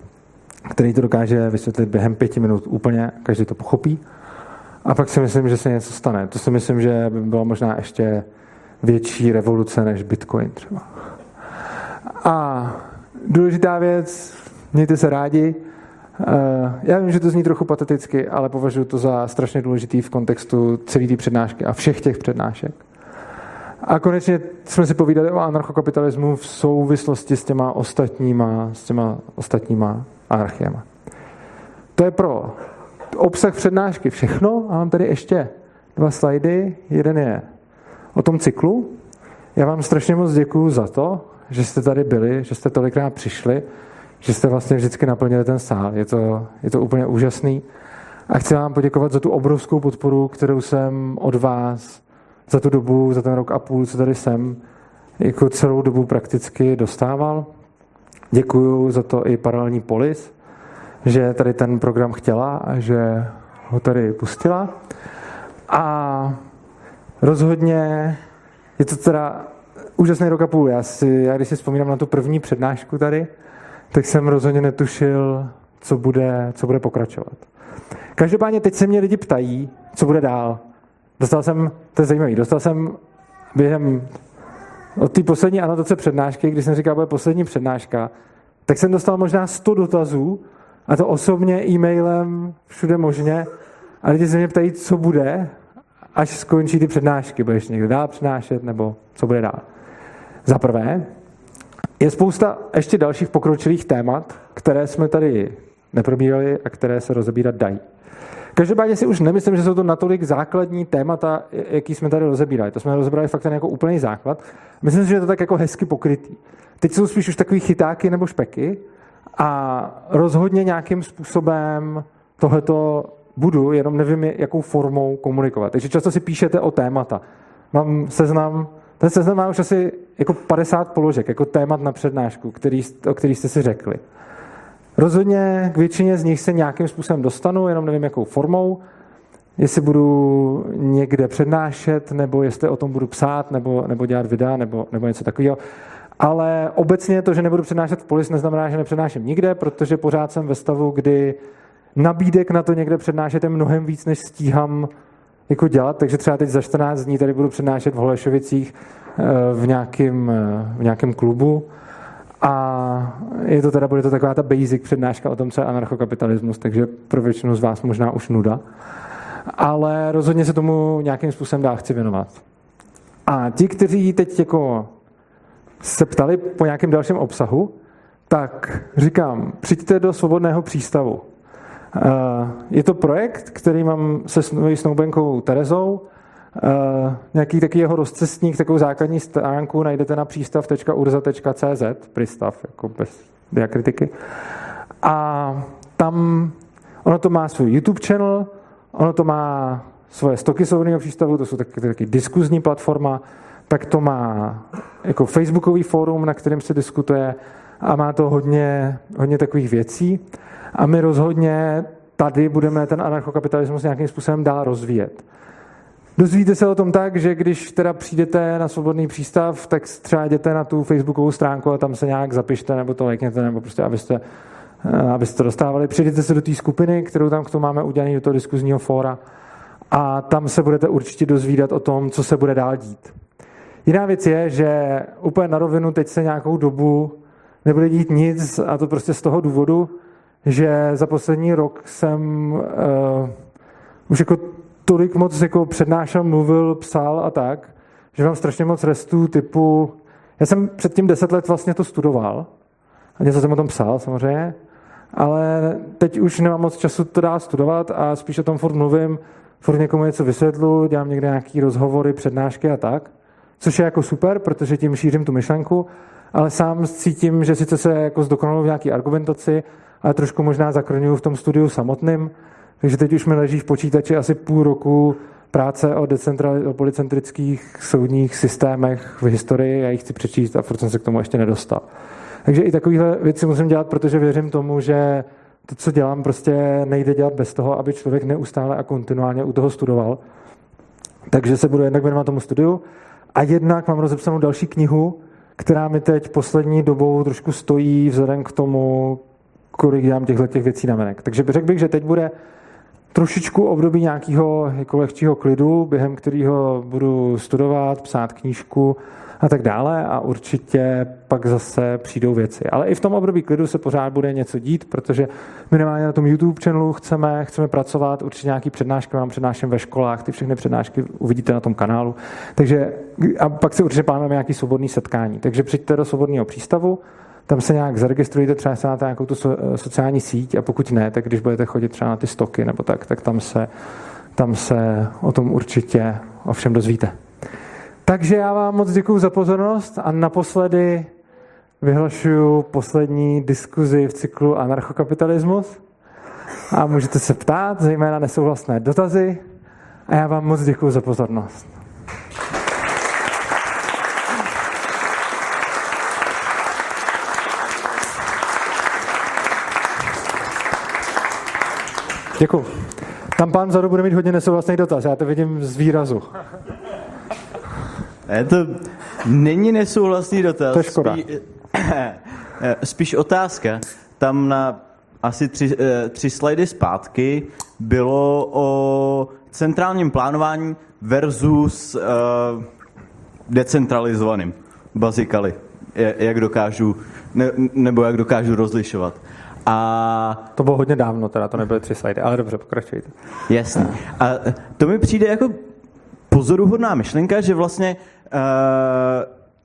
který to dokáže vysvětlit během pěti minut úplně, každý to pochopí. A pak si myslím, že se něco stane. To si myslím, že by byla možná ještě větší revoluce než Bitcoin třeba. A důležitá věc, mějte se rádi, Eh, já vím, že to zní trochu pateticky, ale považuji to za strašně důležitý v kontextu celé té přednášky a všech těch přednášek. A konečně jsme si povídali o anarchokapitalismu v souvislosti s těma ostatníma, s těma ostatníma anarchiema. To je pro obsah přednášky všechno a mám tady ještě dva slajdy. Jeden je o tom cyklu. Já vám strašně moc děkuju za to, že jste tady byli, že jste tolikrát přišli že jste vlastně vždycky naplnili ten sál. Je to, je to úplně úžasný. A chci vám poděkovat za tu obrovskou podporu, kterou jsem od vás za tu dobu, za ten rok a půl, co tady jsem, jako celou dobu prakticky dostával. Děkuju za to i paralelní polis, že tady ten program chtěla a že ho tady pustila. A rozhodně je to teda úžasný rok a půl. Já, si, já když si vzpomínám na tu první přednášku tady, tak jsem rozhodně netušil, co bude, co bude pokračovat. Každopádně teď se mě lidi ptají, co bude dál. Dostal jsem, to je zajímavé, dostal jsem během od té poslední anotace přednášky, když jsem říkal, bude poslední přednáška, tak jsem dostal možná 100 dotazů, a to osobně, e-mailem, všude možně. A lidi se mě ptají, co bude, až skončí ty přednášky. Budeš někdo dál přednášet, nebo co bude dál. Za prvé, je spousta ještě dalších pokročilých témat, které jsme tady neprobírali a které se rozebírat dají. Každopádně si už nemyslím, že jsou to natolik základní témata, jaký jsme tady rozebírali. To jsme rozebrali fakt ten jako úplný základ. Myslím si, že je to tak jako hezky pokrytý. Teď jsou spíš už takový chytáky nebo špeky a rozhodně nějakým způsobem tohleto budu, jenom nevím, jakou formou komunikovat. Takže často si píšete o témata. Mám seznam, ten seznam má už asi jako 50 položek, jako témat na přednášku, který, o který jste si řekli. Rozhodně k většině z nich se nějakým způsobem dostanu, jenom nevím, jakou formou. Jestli budu někde přednášet, nebo jestli o tom budu psát, nebo, nebo dělat videa, nebo, nebo něco takového. Ale obecně to, že nebudu přednášet v polis, neznamená, že nepřednáším nikde, protože pořád jsem ve stavu, kdy nabídek na to někde přednášet je mnohem víc, než stíhám jako dělat, takže třeba teď za 14 dní tady budu přednášet v Holešovicích eh, v nějakém, eh, v nějakém klubu a je to teda, bude to taková ta basic přednáška o tom, co je anarchokapitalismus, takže pro většinu z vás možná už nuda. Ale rozhodně se tomu nějakým způsobem dál chci věnovat. A ti, kteří teď jako se ptali po nějakém dalším obsahu, tak říkám, přijďte do svobodného přístavu. Eh, je to projekt, který mám se svojí snoubenkou Terezou. Eh, nějaký taký jeho rozcestník, takovou základní stránku najdete na přístav.urza.cz, přístav, jako bez diakritiky. A tam ono to má svůj YouTube channel, ono to má svoje stoky svobodného přístavu, to jsou taky, taky diskuzní platforma, tak to má jako facebookový fórum, na kterém se diskutuje a má to hodně, hodně takových věcí. A my rozhodně tady budeme ten anarchokapitalismus nějakým způsobem dál rozvíjet. Dozvíte se o tom tak, že když teda přijdete na svobodný přístav, tak třeba jděte na tu facebookovou stránku a tam se nějak zapište, nebo to lajkněte, nebo prostě abyste, eh, abyste to dostávali. Přijdete se do té skupiny, kterou tam k tomu máme udělaný, do toho diskuzního fóra a tam se budete určitě dozvídat o tom, co se bude dál dít. Jiná věc je, že úplně na rovinu teď se nějakou dobu nebude dít nic a to prostě z toho důvodu, že za poslední rok jsem uh, už jako tolik moc jako přednášel, mluvil, psal a tak, že mám strašně moc restů typu... Já jsem předtím deset let vlastně to studoval a něco jsem o tom psal samozřejmě, ale teď už nemám moc času to dál studovat a spíš o tom furt mluvím, furt někomu něco vysvětlu, dělám někde nějaký rozhovory, přednášky a tak, což je jako super, protože tím šířím tu myšlenku, ale sám cítím, že sice se jako zdokonalu v nějaké argumentaci, ale trošku možná zakrňuju v tom studiu samotným, takže teď už mi leží v počítači asi půl roku práce o, o policentrických soudních systémech v historii, já jich chci přečíst a furt jsem se k tomu ještě nedostal. Takže i takovéhle věci musím dělat, protože věřím tomu, že to, co dělám, prostě nejde dělat bez toho, aby člověk neustále a kontinuálně u toho studoval. Takže se budu jednak věnovat tomu studiu a jednak mám rozepsanou další knihu, která mi teď poslední dobou trošku stojí vzhledem k tomu, kolik dělám těchto těch věcí na venek. Takže řekl bych, že teď bude trošičku období nějakého jako lehčího klidu, během kterého budu studovat, psát knížku a tak dále a určitě pak zase přijdou věci. Ale i v tom období klidu se pořád bude něco dít, protože minimálně na tom YouTube channelu chceme, chceme pracovat, určitě nějaký přednášky mám přednáším ve školách, ty všechny přednášky uvidíte na tom kanálu. Takže a pak si určitě plánujeme nějaký svobodný setkání. Takže přijďte do svobodného přístavu, tam se nějak zaregistrujete, třeba se na nějakou tu sociální síť a pokud ne, tak když budete chodit třeba na ty stoky nebo tak, tak tam se, tam se o tom určitě o všem dozvíte. Takže já vám moc děkuji za pozornost a naposledy vyhlašuju poslední diskuzi v cyklu anarchokapitalismus a můžete se ptát, zejména nesouhlasné dotazy a já vám moc děkuji za pozornost. Děkuji. Tam pán vzadu bude mít hodně nesouhlasný dotaz, já to vidím z výrazu. Je to není nesouhlasný dotaz. To je škoda. Spíš, spíš otázka. Tam na asi tři, eh, tři slajdy zpátky bylo o centrálním plánování versus uh, decentralizovaným. Basically. Jak dokážu, ne, nebo jak dokážu rozlišovat. A... To bylo hodně dávno, teda to nebyly tři slajdy, ale dobře, pokračujte. Jasně. A to mi přijde jako pozoruhodná myšlenka, že vlastně uh,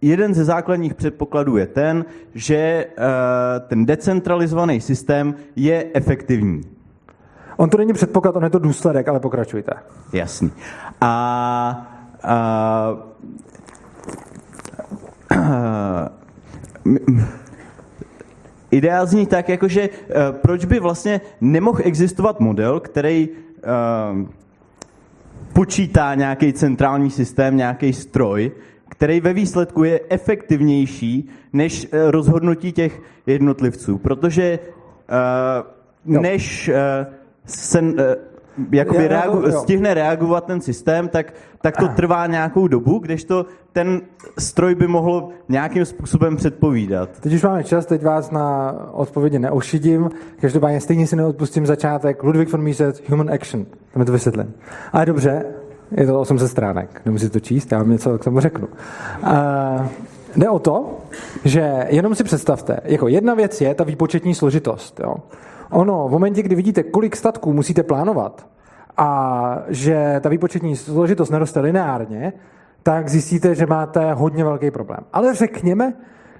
jeden ze základních předpokladů je ten, že uh, ten decentralizovaný systém je efektivní. On to není předpoklad, on je to důsledek, ale pokračujte. Jasný. A, a Idea zní tak, jakože proč by vlastně nemohl existovat model, který počítá nějaký centrální systém, nějaký stroj, který ve výsledku je efektivnější než uh, rozhodnutí těch jednotlivců. Protože uh, než uh, se uh, jakoby reagu- stihne reagovat ten systém, tak, tak to trvá nějakou dobu, kdežto ten stroj by mohl nějakým způsobem předpovídat. Teď už máme čas, teď vás na odpovědi neošidím, každopádně stejně si neodpustím začátek. Ludwig von Mises, Human Action, tam je to vysvětlím. Ale dobře, je to 800 stránek, nemusíte to číst, já vám něco k tomu řeknu. Uh, jde o to, že jenom si představte, jako jedna věc je ta výpočetní složitost. Jo? Ono, v momentě, kdy vidíte, kolik statků musíte plánovat a že ta výpočetní složitost neroste lineárně, tak zjistíte, že máte hodně velký problém. Ale řekněme,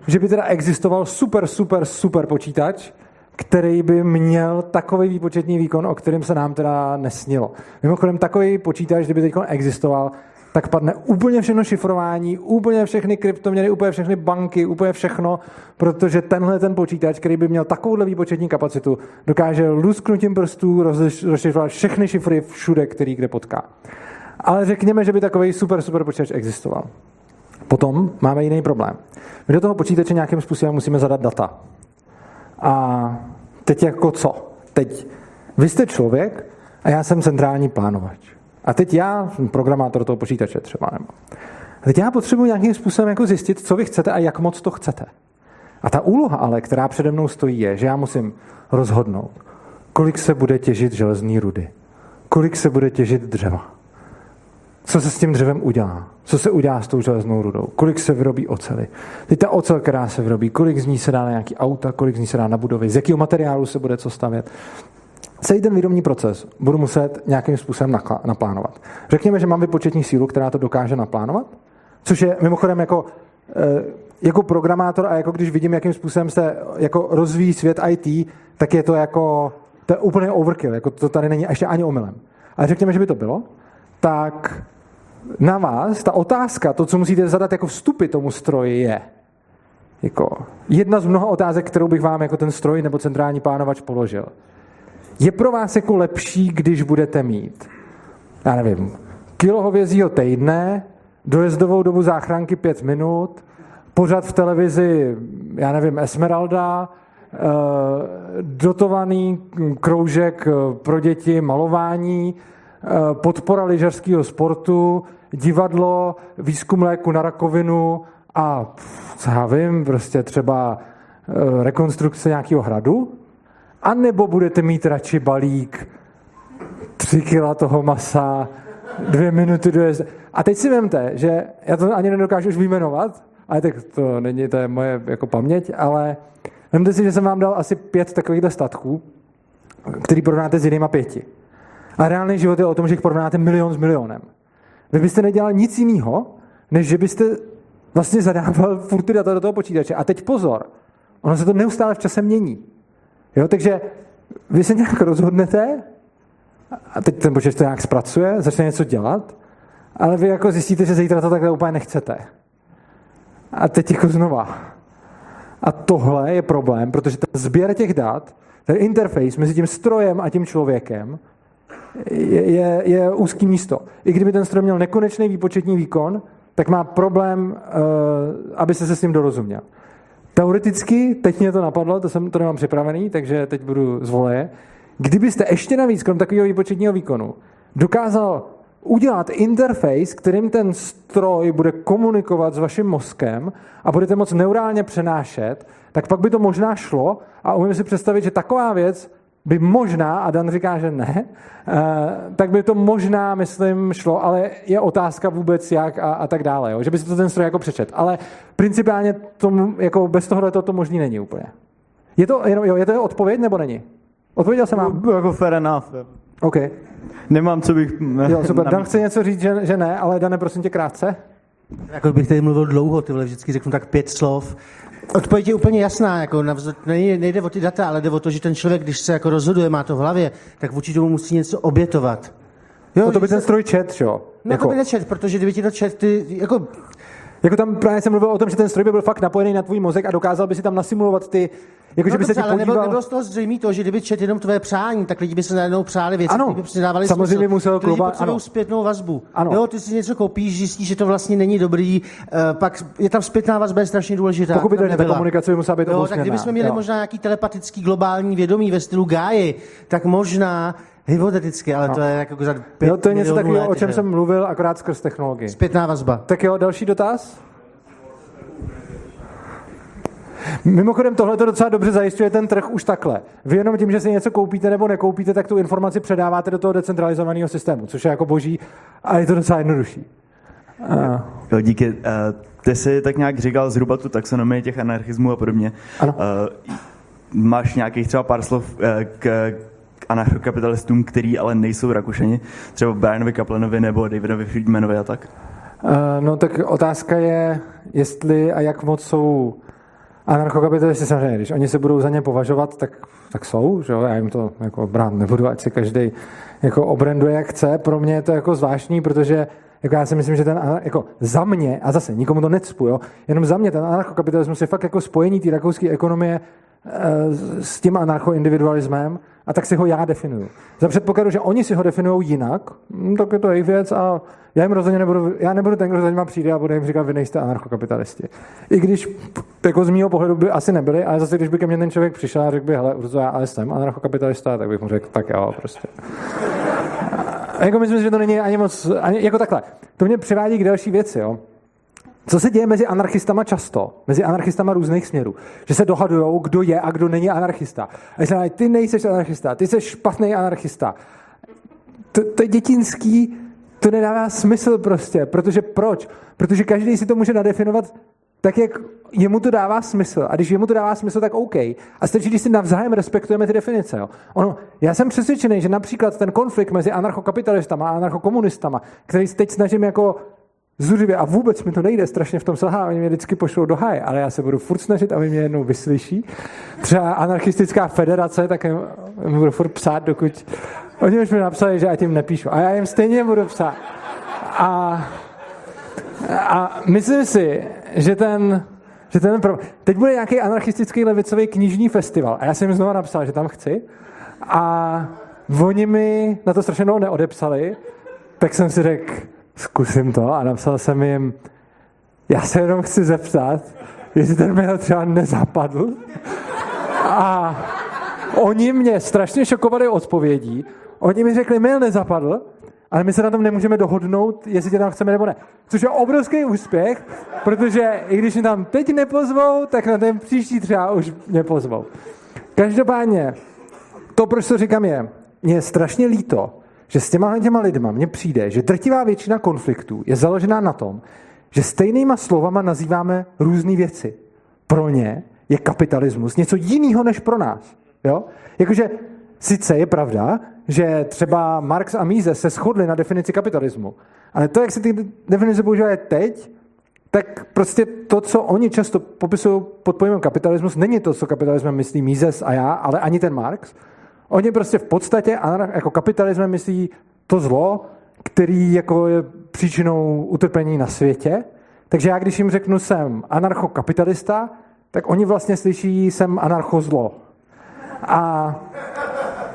že by teda existoval super, super, super počítač, který by měl takový výpočetní výkon, o kterém se nám teda nesnilo. Mimochodem, takový počítač, kdyby teď existoval, tak padne úplně všechno šifrování, úplně všechny kryptoměny, úplně všechny banky, úplně všechno, protože tenhle ten počítač, který by měl takovouhle výpočetní kapacitu, dokáže lusknutím prstů rozšifrovat všechny šifry všude, který kde potká. Ale řekněme, že by takový super, super počítač existoval. Potom máme jiný problém. My do toho počítače nějakým způsobem musíme zadat data. A teď jako co? Teď vy jste člověk a já jsem centrální plánovač. A teď já, programátor toho počítače třeba, nebo. A teď já potřebuji nějakým způsobem jako zjistit, co vy chcete a jak moc to chcete. A ta úloha ale, která přede mnou stojí, je, že já musím rozhodnout, kolik se bude těžit železný rudy, kolik se bude těžit dřeva, co se s tím dřevem udělá, co se udělá s tou železnou rudou, kolik se vyrobí ocely. Teď ta ocel, která se vyrobí, kolik z ní se dá na nějaký auta, kolik z ní se dá na budovy, z jakého materiálu se bude co stavět. Celý ten výrobní proces budu muset nějakým způsobem naplánovat. Řekněme, že mám vypočetní sílu, která to dokáže naplánovat, což je mimochodem jako, eh, jako programátor a jako když vidím, jakým způsobem se jako rozvíjí svět IT, tak je to jako, to je úplně overkill, jako to tady není ještě ani omylem. Ale řekněme, že by to bylo, tak na vás ta otázka, to, co musíte zadat jako vstupy tomu stroji je, jako jedna z mnoha otázek, kterou bych vám jako ten stroj nebo centrální plánovač položil. Je pro vás jako lepší, když budete mít, já nevím, kilo hovězího týdne, dojezdovou dobu záchranky pět minut, pořád v televizi, já nevím, Esmeralda, eh, dotovaný kroužek eh, pro děti, malování, eh, podpora lyžařského sportu, divadlo, výzkum léku na rakovinu a co já vím, prostě třeba rekonstrukce nějakého hradu, a nebo budete mít radši balík tři kila toho masa, dvě minuty dojezd. A teď si vemte, že já to ani nedokážu už vyjmenovat, ale tak to není, to je moje jako paměť, ale vemte si, že jsem vám dal asi pět takových statků, který porovnáte s jinýma pěti. A reálný život je o tom, že jich porovnáte milion s milionem. Vy byste nedělal nic jiného, než že byste vlastně zadával furt ty data do toho počítače. A teď pozor, ono se to neustále v čase mění. Jo, takže vy se nějak rozhodnete a teď ten počítač to nějak zpracuje, začne něco dělat, ale vy jako zjistíte, že zítra to takhle úplně nechcete. A teď jako znova. A tohle je problém, protože ten sběr těch dat, ten interface mezi tím strojem a tím člověkem je, je, je úzký místo. I kdyby ten stroj měl nekonečný výpočetní výkon, tak má problém, uh, aby se se s ním dorozuměl. Teoreticky, teď mě to napadlo, to jsem to nemám připravený, takže teď budu zvoleje. Kdybyste ještě navíc, krom takového výpočetního výkonu, dokázal udělat interface, kterým ten stroj bude komunikovat s vaším mozkem a budete moc neurálně přenášet, tak pak by to možná šlo a umím si představit, že taková věc by možná, a Dan říká, že ne, eh, tak by to možná, myslím, šlo, ale je otázka vůbec jak a, a tak dále, jo? že by si to ten stroj jako přečet. Ale principiálně tomu, jako bez tohohle to, to možný není úplně. Je to, jo, je to odpověď nebo není? Odpověděl jsem vám. Jako fair enough. OK. Nemám, co bych... Jo, super. Dan chce něco říct, že, že ne, ale Dane, prosím tě krátce. Jako bych tady mluvil dlouho, tyhle vždycky řeknu tak pět slov. Odpověď je úplně jasná, jako navz- nejde, nejde o ty data, ale jde o to, že ten člověk, když se jako rozhoduje, má to v hlavě, tak vůči tomu musí něco obětovat. Jo, No to by ten stroj čet, jo? No jako, to by nečet, protože kdyby ti to čet, ty, jako, Jako tam právě jsem mluvil o tom, že ten stroj by byl fakt napojený na tvůj mozek a dokázal by si tam nasimulovat ty, jako no že by se ti ale nebylo, podíval... nebylo z toho zřejmé to, že kdyby čet jenom tvé přání, tak lidi by se najednou přáli věci, Ano, které by přidávaly samozřejmě smysl. musel potřebují ano. zpětnou vazbu. Ano. Jo, ty si něco koupíš, zjistíš, že to vlastně není dobrý, eh, pak je tam zpětná vazba, je strašně důležitá. Pokud by to- ta nebyla. komunikace by musela být jo, tak obousměrná, kdybychom měli jo. možná nějaký telepatický globální vědomí ve stylu Gáji, tak možná hypoteticky, ale to je jako za pět Jo, to je něco takového, o čem že? jsem mluvil, akorát skrz technologii. Zpětná vazba. Tak jo, další dotaz? Mimochodem, tohle to docela dobře zajišťuje ten trh už takhle. Vy jenom tím, že si něco koupíte nebo nekoupíte, tak tu informaci předáváte do toho decentralizovaného systému, což je jako boží a je to docela jednodušší. A, Jo, díky. Uh, ty jsi tak nějak říkal zhruba tu taxonomii těch anarchismů a podobně. Ano. Uh, máš nějakých třeba pár slov uh, k, k anarchokapitalistům, který ale nejsou Rakušani, třeba Brianovi Kaplanovi nebo Davidovi Friedmanovi a tak? a, no tak otázka je, jestli a jak moc jsou anarchokapitalisti samozřejmě, když oni se budou za ně považovat, tak, tak jsou, že jo? já jim to jako brát nebudu, ať si každý jako obranduje jak chce. Pro mě je to jako zvláštní, protože jako já si myslím, že ten jako za mě, a zase nikomu to necpu, jo, jenom za mě ten anarchokapitalismus je fakt jako spojení té rakouské ekonomie eh, s tím anarchoindividualismem a tak si ho já definuju. Za předpokladu, že oni si ho definují jinak, hm, tak je to jejich věc a já jim rozhodně nebudu, já nebudu ten, kdo za nima přijde a bude jim říkat, vy nejste anarchokapitalisti. I když jako z mého pohledu by asi nebyli, ale zase když by ke mně ten člověk přišel a řekl by, hele, Urzo, já ale jsem anarchokapitalista, tak bych mu řekl, tak jo, prostě. A jako myslím, že to není ani moc, ani, jako takhle. To mě přivádí k další věci, jo. Co se děje mezi anarchistama často, mezi anarchistama různých směrů, že se dohadují, kdo je a kdo není anarchista. A že ty nejseš anarchista, ty jsi špatný anarchista. To, to je dětinský, to nedává smysl prostě, protože proč? Protože každý si to může nadefinovat tak, jak jemu to dává smysl. A když jemu to dává smysl, tak OK. A stačí, když si navzájem respektujeme ty definice. Jo. Ono, já jsem přesvědčený, že například ten konflikt mezi anarchokapitalistama a anarchokomunistama, který teď snažím jako zuřivě a vůbec mi to nejde, strašně v tom selhá, oni mě vždycky pošlou do háje, ale já se budu furt snažit, aby mě jednou vyslyší. Třeba anarchistická federace, tak jim budu furt psát, dokud... Oni už mi napsali, že já tím nepíšu. A já jim stejně budu psát. A, a myslím si, že ten, že ten pro... Teď bude nějaký anarchistický levicový knižní festival a já jsem jim znovu napsal, že tam chci a oni mi na to strašně neodepsali, tak jsem si řekl, zkusím to a napsal jsem jim, já se jenom chci zeptat, jestli ten mail třeba nezapadl. A oni mě strašně šokovali odpovědí. Oni mi řekli, mail nezapadl, ale my se na tom nemůžeme dohodnout, jestli tě tam chceme nebo ne. Což je obrovský úspěch, protože i když mě tam teď nepozvou, tak na ten příští třeba už mě pozvou. Každopádně, to, proč to říkám, je, mě je strašně líto, že s těma těma lidma mně přijde, že drtivá většina konfliktů je založená na tom, že stejnýma slovama nazýváme různé věci. Pro ně je kapitalismus něco jiného než pro nás. Jo? Jakože sice je pravda, že třeba Marx a Mises se shodli na definici kapitalismu, ale to, jak se ty definice používají teď, tak prostě to, co oni často popisují pod pojmem kapitalismus, není to, co kapitalismem myslí Mises a já, ale ani ten Marx. Oni prostě v podstatě jako kapitalismem myslí to zlo, který jako je příčinou utrpení na světě. Takže já, když jim řeknu, jsem anarchokapitalista, tak oni vlastně slyší, jsem anarchozlo. A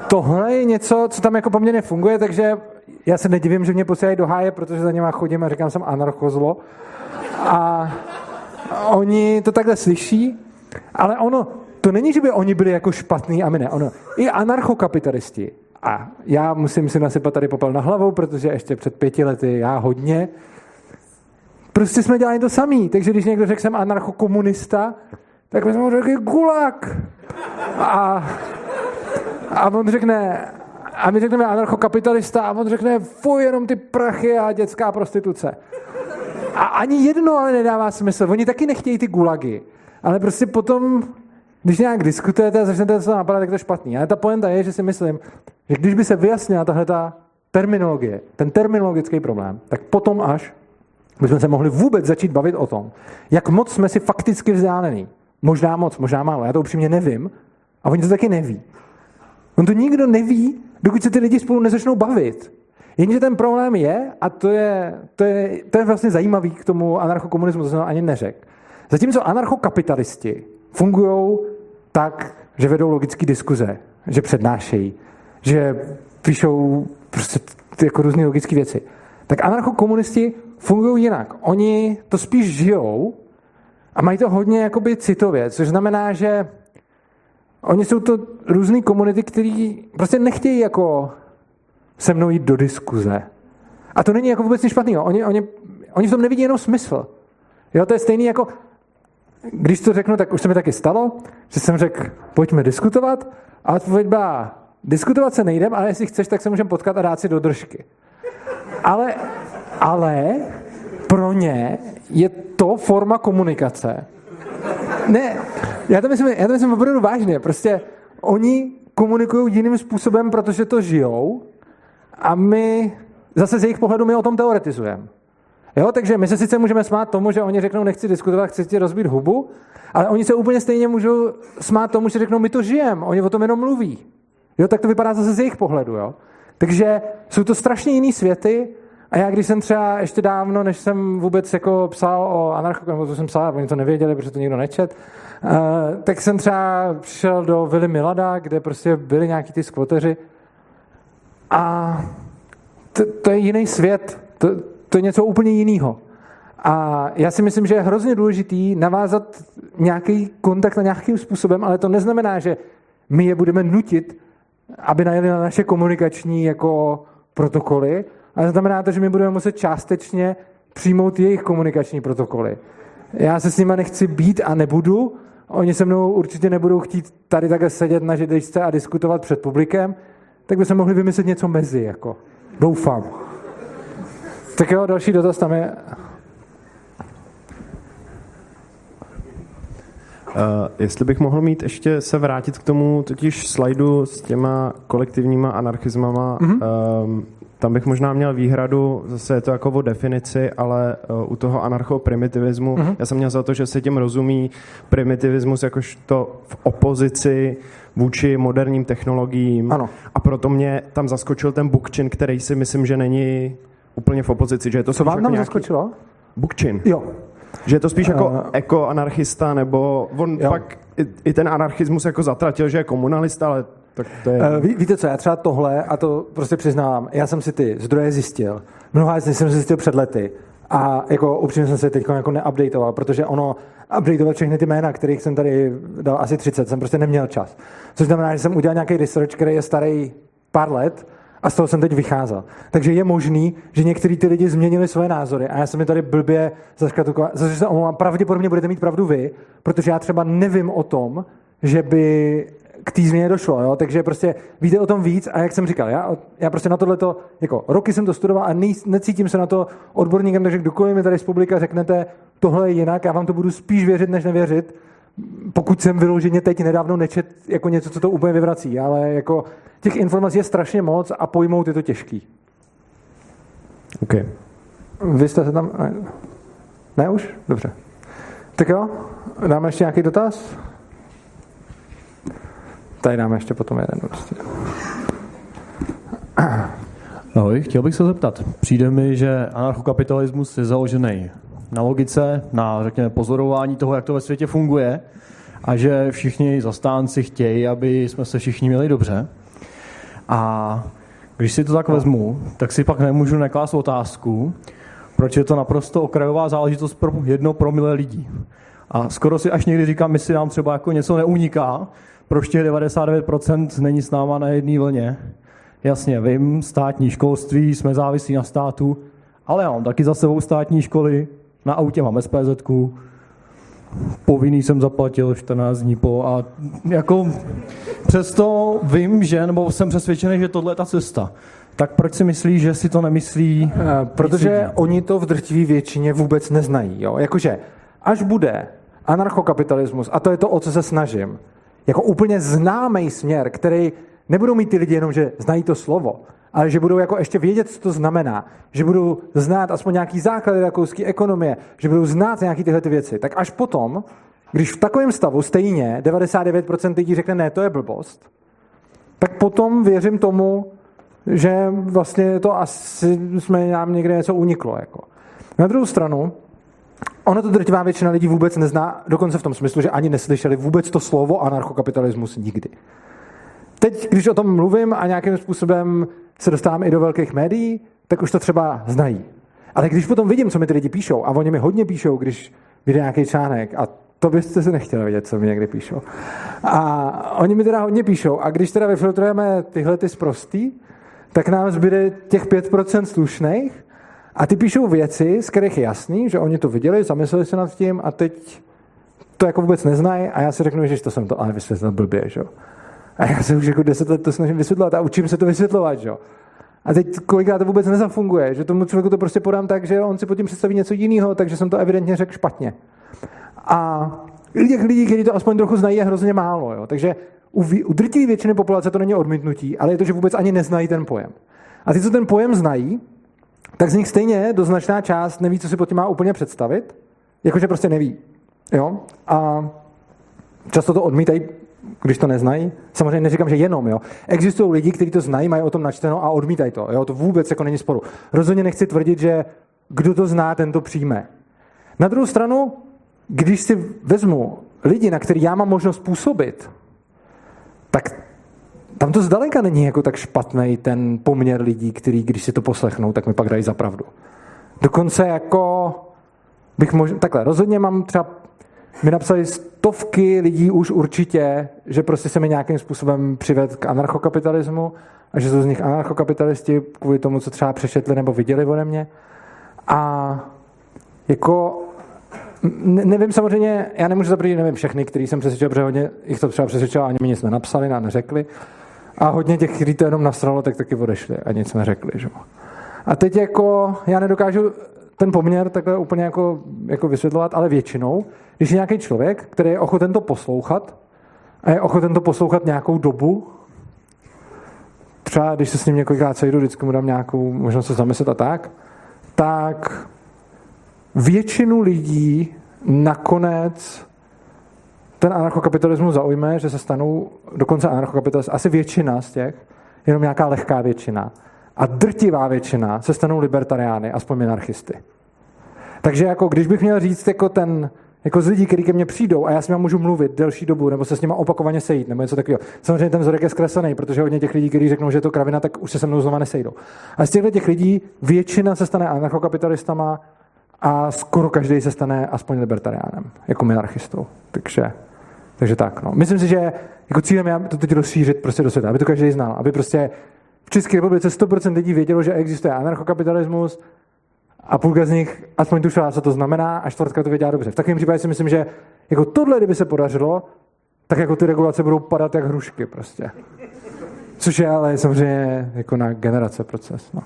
tohle je něco, co tam jako poměrně funguje, takže já se nedivím, že mě posílají do háje, protože za něma chodím a říkám, jsem anarchozlo. A oni to takhle slyší, ale ono, to není, že by oni byli jako špatný a my ne. Ono, i anarchokapitalisti, a já musím si nasypat tady popel na hlavu, protože ještě před pěti lety já hodně, prostě jsme dělali to samý. Takže když někdo řekl, jsem anarchokomunista, tak my jsme mu řekli gulag. A, a on řekne, a my řekneme anarchokapitalista a on řekne, fuj, jenom ty prachy a dětská prostituce. A ani jedno ale nedává smysl. Oni taky nechtějí ty gulagy. Ale prostě potom, když nějak diskutujete a začnete se napadat, tak to je špatný. Ale ta poenta je, že si myslím, že když by se vyjasnila tahle ta terminologie, ten terminologický problém, tak potom až bychom se mohli vůbec začít bavit o tom, jak moc jsme si fakticky vzdálení. Možná moc, možná málo, já to upřímně nevím. A oni to taky neví. On to nikdo neví, dokud se ty lidi spolu nezačnou bavit. Jenže ten problém je, a to je, to je, to je vlastně zajímavý k tomu anarchokomunismu, to jsem ani neřekl. Zatímco anarchokapitalisti fungují tak, že vedou logické diskuze, že přednášejí, že píšou prostě jako různé logické věci. Tak anarchokomunisti fungují jinak. Oni to spíš žijou a mají to hodně jakoby citově, což znamená, že oni jsou to různé komunity, které prostě nechtějí jako se mnou jít do diskuze. A to není jako vůbec nic špatného. Oni, oni, oni v tom nevidí jenom smysl. Jo, to je stejný jako, když to řeknu, tak už se mi taky stalo, že jsem řekl, pojďme diskutovat, a odpověď byla, diskutovat se nejdem, ale jestli chceš, tak se můžeme potkat a dát si do držky. Ale, ale pro ně je to forma komunikace. Ne, já to myslím, já to myslím opravdu vážně. Prostě oni komunikují jiným způsobem, protože to žijou a my zase z jejich pohledu my o tom teoretizujeme. Jo, takže my se sice můžeme smát tomu, že oni řeknou, nechci diskutovat, chci ti rozbít hubu, ale oni se úplně stejně můžou smát tomu, že řeknou, my to žijeme, oni o tom jenom mluví. Jo, tak to vypadá zase z jejich pohledu, jo. Takže jsou to strašně jiný světy a já, když jsem třeba ještě dávno, než jsem vůbec jako psal o anarcho, nebo to jsem psal, oni to nevěděli, protože to nikdo nečet, uh, tak jsem třeba přišel do Vily Milada, kde prostě byli nějaký ty skvoteři a to, to je jiný svět, to, to je něco úplně jiného. A já si myslím, že je hrozně důležitý navázat nějaký kontakt na nějakým způsobem, ale to neznamená, že my je budeme nutit, aby najeli na naše komunikační jako protokoly, ale znamená to, že my budeme muset částečně přijmout jejich komunikační protokoly. Já se s nimi nechci být a nebudu, oni se mnou určitě nebudou chtít tady takhle sedět na židličce a diskutovat před publikem, tak by se mohli vymyslet něco mezi, jako. Doufám. Tak jo, další dotaz tam je. Uh, jestli bych mohl mít ještě se vrátit k tomu totiž slajdu s těma kolektivníma anarchismama, mm-hmm. uh, tam bych možná měl výhradu, zase je to jako o definici, ale uh, u toho anarchoprimitivismu, mm-hmm. já jsem měl za to, že se tím rozumí primitivismus jakožto v opozici vůči moderním technologiím. Ano. A proto mě tam zaskočil ten Bukčin, který si myslím, že není úplně v opozici. Že je to Co vám jako tam nějaký... zaskočilo? Bukčin. Jo. Že je to spíš jako Uh, ekoanarchista, nebo on jo. pak i, i ten anarchismus jako zatratil, že je komunalista, ale tak to je... Uh, ví, víte co, já třeba tohle, a to prostě přiznávám, já jsem si ty zdroje zjistil. Mnoha z nich jsem si zjistil před lety. A jako upřímně jsem se teď jako neupdateoval, protože ono updateovat všechny ty jména, kterých jsem tady dal asi 30, jsem prostě neměl čas. Což znamená, že jsem udělal nějaký research, který je starý pár let a z toho jsem teď vycházel. Takže je možný, že některý ty lidi změnili svoje názory a já jsem mi tady blbě zaškatukoval. Zase se omlouvám, pravděpodobně budete mít pravdu vy, protože já třeba nevím o tom, že by k té změně došlo, jo? takže prostě víte o tom víc a jak jsem říkal, já, já prostě na tohleto, jako roky jsem to studoval a nej, necítím se na to odborníkem, takže kdokoliv mi tady z publika řeknete, tohle je jinak, já vám to budu spíš věřit, než nevěřit, pokud jsem vyloženě teď nedávno nečet jako něco, co to úplně vyvrací, ale jako těch informací je strašně moc a pojmout je to těžký. OK. Vy jste se tam... Ne, ne už? Dobře. Tak jo, dáme ještě nějaký dotaz? Tady dáme ještě potom jeden. Prostě. Ahoj, chtěl bych se zeptat. Přijde mi, že anarchokapitalismus je založený na logice, na, řekněme, pozorování toho, jak to ve světě funguje a že všichni zastánci chtějí, aby jsme se všichni měli dobře. A když si to tak vezmu, tak si pak nemůžu neklást otázku, proč je to naprosto okrajová záležitost pro jedno promile lidí. A skoro si až někdy říkám, jestli nám třeba jako něco neuniká, proč těch 99% není s náma na jedné vlně. Jasně, vím, státní školství, jsme závislí na státu, ale já mám taky za sebou státní školy, na autě mám SPZ, povinný jsem zaplatil 14 dní po a jako přesto vím, že, nebo jsem přesvědčený, že tohle je ta cesta. Tak proč si myslí, že si to nemyslí? Eh, Protože oni to v drtivé většině vůbec neznají. Jo? Jakože až bude anarchokapitalismus, a to je to, o co se snažím, jako úplně známý směr, který nebudou mít ty lidi jenom, že znají to slovo, ale že budou jako ještě vědět, co to znamená, že budou znát aspoň nějaký základy rakouské ekonomie, že budou znát nějaké tyhle ty věci, tak až potom když v takovém stavu stejně 99% lidí řekne, ne, to je blbost, tak potom věřím tomu, že vlastně to asi jsme nám někde něco uniklo. Jako. Na druhou stranu, ono to drtivá většina lidí vůbec nezná, dokonce v tom smyslu, že ani neslyšeli vůbec to slovo anarchokapitalismus nikdy. Teď, když o tom mluvím a nějakým způsobem se dostávám i do velkých médií, tak už to třeba znají. Ale když potom vidím, co mi ty lidi píšou, a oni mi hodně píšou, když vyjde nějaký článek, a to byste si nechtěli vidět, co mi někdy píšou. A oni mi teda hodně píšou. A když teda vyfiltrujeme tyhle ty zprostý, tak nám zbyde těch 5% slušných a ty píšou věci, z kterých je jasný, že oni to viděli, zamysleli se nad tím a teď to jako vůbec neznají a já si řeknu, že to jsem to ale vysvětlil blbě, že? A já se už jako deset let to snažím vysvětlovat a učím se to vysvětlovat, že? A teď kolikrát to vůbec nezafunguje, že tomu člověku to prostě podám tak, že on si pod tím představí něco jiného, takže jsem to evidentně řekl špatně. A těch lidí, kteří to aspoň trochu znají, je hrozně málo. Jo? Takže u, u drtivé většiny populace to není odmítnutí, ale je to, že vůbec ani neznají ten pojem. A ty, co ten pojem znají, tak z nich stejně doznačná část neví, co si pod tím má úplně představit, jakože prostě neví. Jo? A často to odmítají, když to neznají. Samozřejmě neříkám, že jenom. Jo? Existují lidi, kteří to znají, mají o tom načteno a odmítají to. Jo? To vůbec jako není sporu. Rozhodně nechci tvrdit, že kdo to zná, ten to přijme. Na druhou stranu, když si vezmu lidi, na který já mám možnost působit, tak tam to zdaleka není jako tak špatný ten poměr lidí, který, když si to poslechnou, tak mi pak dají za pravdu. Dokonce jako bych možná, takhle, rozhodně mám třeba, mi napsali stovky lidí už určitě, že prostě se mi nějakým způsobem přived k anarchokapitalismu a že jsou z nich anarchokapitalisti kvůli tomu, co třeba přešetli nebo viděli ode mě. A jako ne, nevím samozřejmě, já nemůžu zaprý, nevím všechny, který jsem přesvědčil, protože hodně jich to třeba přesvědčil, ani mi nic nenapsali, a neřekli. A hodně těch, kteří to jenom nasralo, tak taky odešli a nic neřekli. Že? A teď jako, já nedokážu ten poměr takhle úplně jako, jako vysvětlovat, ale většinou, když je nějaký člověk, který je ochoten to poslouchat a je ochoten to poslouchat nějakou dobu, třeba když se s ním několikrát sejdu, vždycky mu dám nějakou možnost se zamyslet a tak, tak většinu lidí nakonec ten anarchokapitalismus zaujme, že se stanou dokonce anarchokapitalisty, asi většina z těch, jenom nějaká lehká většina. A drtivá většina se stanou libertariány, aspoň minarchisty. Takže jako, když bych měl říct jako ten, jako z lidí, kteří ke mně přijdou a já s nimi můžu mluvit delší dobu, nebo se s nimi opakovaně sejít, nebo něco takového. Samozřejmě ten vzorek je zkreslený, protože hodně těch lidí, kteří řeknou, že je to kravina, tak už se se mnou znova nesejdou. A z těchto těch lidí většina se stane anarchokapitalistama a skoro každý se stane aspoň libertariánem, jako minarchistou. Takže, takže tak. No. Myslím si, že jako cílem je to teď rozšířit prostě do světa, aby to každý znal, aby prostě v České republice 100% lidí vědělo, že existuje anarchokapitalismus a půlka z nich aspoň tušila, co to znamená a čtvrtka to věděla dobře. V takovém případě si myslím, že jako tohle, kdyby se podařilo, tak jako ty regulace budou padat jak hrušky prostě. Což je ale samozřejmě jako na generace proces. No.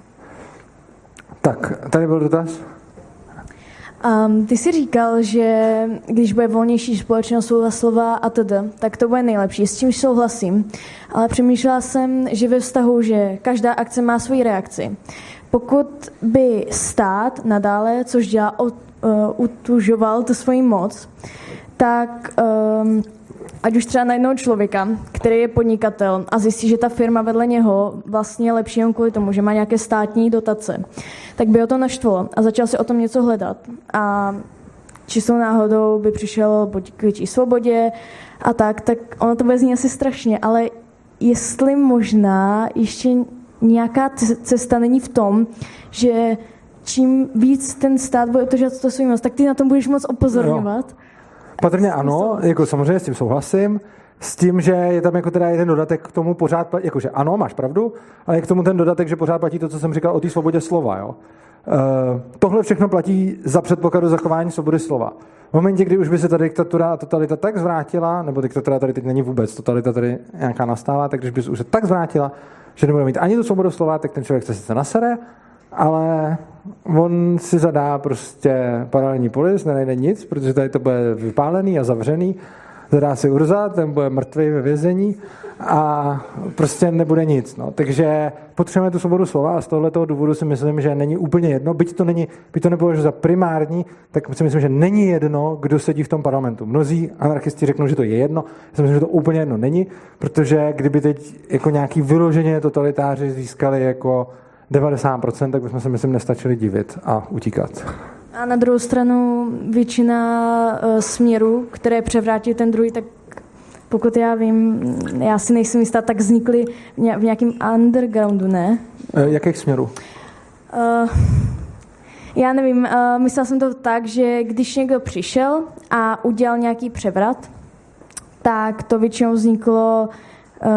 Tak, tady byl dotaz. Um, ty jsi říkal, že když bude volnější společnost slova a td., tak to bude nejlepší, s čímž souhlasím. Ale přemýšlela jsem, že ve vztahu, že každá akce má svoji reakci. Pokud by stát nadále, což dělá, uh, utužoval tu svoji moc, tak um, ať už třeba na jednoho člověka, který je podnikatel a zjistí, že ta firma vedle něho vlastně je lepší jen kvůli tomu, že má nějaké státní dotace, tak by o to naštvalo a začal si o tom něco hledat. A čistou náhodou by přišel k větší svobodě a tak, tak ono to bude znít asi strašně, ale jestli možná ještě nějaká cesta není v tom, že čím víc ten stát bude otožovat to svým moc, tak ty na tom budeš moc opozorňovat. Jo. Patrně ano, jako samozřejmě s tím souhlasím. S tím, že je tam jako teda jeden dodatek k tomu pořád, jakože ano, máš pravdu, ale je k tomu ten dodatek, že pořád platí to, co jsem říkal o té svobodě slova. Jo? Uh, tohle všechno platí za předpokladu zachování svobody slova. V momentě, kdy už by se ta diktatura a totalita tak zvrátila, nebo diktatura tady teď není vůbec, totalita tady nějaká nastává, tak když by se už tak zvrátila, že nebude mít ani tu svobodu slova, tak ten člověk se sice nasere, ale on si zadá prostě paralelní polis, nenajde nic, protože tady to bude vypálený a zavřený zadá si Urza, ten bude mrtvý ve vězení a prostě nebude nic. No. Takže potřebujeme tu svobodu slova a z tohoto důvodu si myslím, že není úplně jedno, byť to, není, byť to nepovažuji za primární, tak si myslím, že není jedno, kdo sedí v tom parlamentu. Mnozí anarchisti řeknou, že to je jedno, já si myslím, že to úplně jedno není, protože kdyby teď jako nějaký vyloženě totalitáři získali jako 90%, tak bychom se, myslím, nestačili divit a utíkat. A na druhou stranu většina uh, směrů, které převrátí ten druhý, tak pokud já vím, já si nejsem jistá, tak vznikly v nějakém undergroundu, ne? E, jakých směrů? Uh, já nevím, uh, myslel jsem to tak, že když někdo přišel a udělal nějaký převrat, tak to většinou vzniklo uh,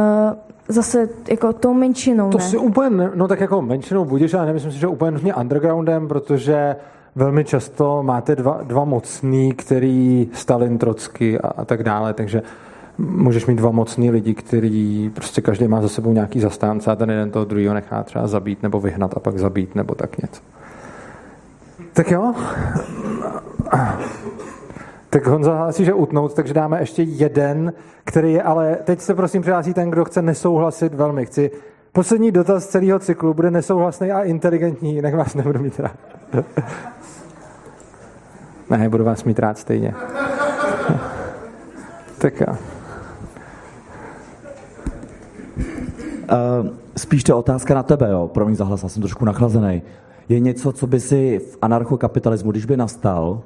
zase jako tou menšinou, To ne? si úplně, no tak jako menšinou budeš, ale nemyslím si, že úplně nutně undergroundem, protože velmi často máte dva, dva mocný, který Stalin, Trocky a, a tak dále, takže můžeš mít dva mocný lidi, který prostě každý má za sebou nějaký zastánce a ten jeden toho druhého nechá třeba zabít nebo vyhnat a pak zabít nebo tak něco. Tak jo. Tak Honza hlásí, že utnout, takže dáme ještě jeden, který je, ale teď se prosím přihlásí ten, kdo chce nesouhlasit velmi. Chci Poslední dotaz celého cyklu bude nesouhlasný a inteligentní, jinak vás nebudu mít rád. ne, budu vás mít rád stejně. tak jo. Uh, spíš to je otázka na tebe, jo. Promiň za hlas, já jsem trošku nachlazený. Je něco, co by si v anarchokapitalismu, když by nastal,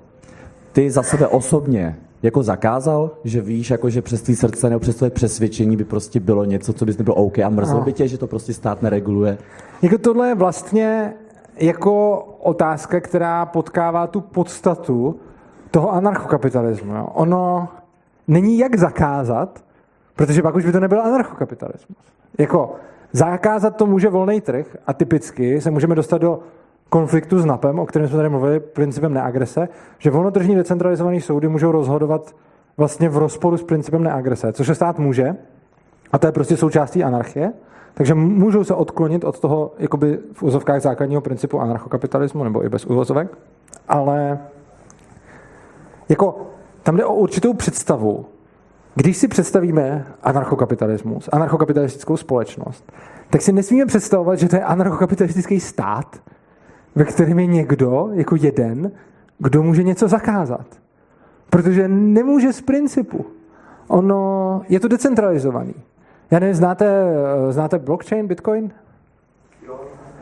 ty za sebe osobně jako zakázal, že víš, jako že přes tvý srdce nebo přes tvoje přesvědčení by prostě bylo něco, co bys nebylo OK a mrzlo by tě, že to prostě stát nereguluje? Jako tohle je vlastně jako otázka, která potkává tu podstatu toho anarchokapitalismu. Jo. Ono není jak zakázat, protože pak už by to nebyl anarchokapitalismus. Jako zakázat to může volný trh a typicky se můžeme dostat do konfliktu s NAPem, o kterém jsme tady mluvili, principem neagrese, že volnotržní decentralizované soudy můžou rozhodovat vlastně v rozporu s principem neagrese, což se stát může, a to je prostě součástí anarchie, takže můžou se odklonit od toho jakoby v úzovkách základního principu anarchokapitalismu, nebo i bez úvozovek, ale jako tam jde o určitou představu. Když si představíme anarchokapitalismus, anarchokapitalistickou společnost, tak si nesmíme představovat, že to je anarchokapitalistický stát, ve kterém je někdo, jako jeden, kdo může něco zakázat. Protože nemůže z principu. Ono je to decentralizovaný. Já nevím, znáte, znáte blockchain, bitcoin?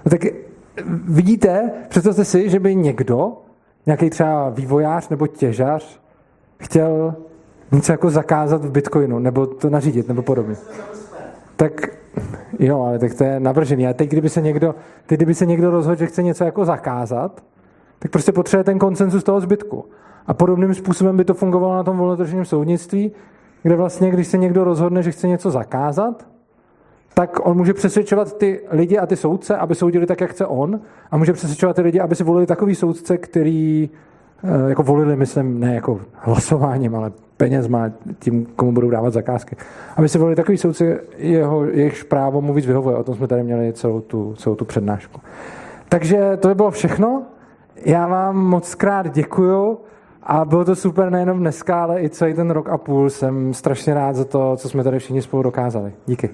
No tak vidíte, představte si, že by někdo, nějaký třeba vývojář nebo těžař, chtěl něco jako zakázat v bitcoinu, nebo to nařídit, nebo podobně. Tak jo, ale tak to je navržený. A teď, kdyby se někdo, teď, kdyby se někdo rozhodl, že chce něco jako zakázat, tak prostě potřebuje ten konsenzus toho zbytku. A podobným způsobem by to fungovalo na tom volnotržním soudnictví, kde vlastně, když se někdo rozhodne, že chce něco zakázat, tak on může přesvědčovat ty lidi a ty soudce, aby soudili tak, jak chce on, a může přesvědčovat ty lidi, aby si volili takový soudce, který jako volili, myslím, ne jako hlasováním, ale penězma, tím, komu budou dávat zakázky. Aby si volili takový soudce, jeho, jejichž právo mu víc vyhovuje. O tom jsme tady měli celou tu, celou tu přednášku. Takže to by bylo všechno. Já vám moc krát děkuju a bylo to super nejenom dneska, ale i celý ten rok a půl. Jsem strašně rád za to, co jsme tady všichni spolu dokázali. Díky.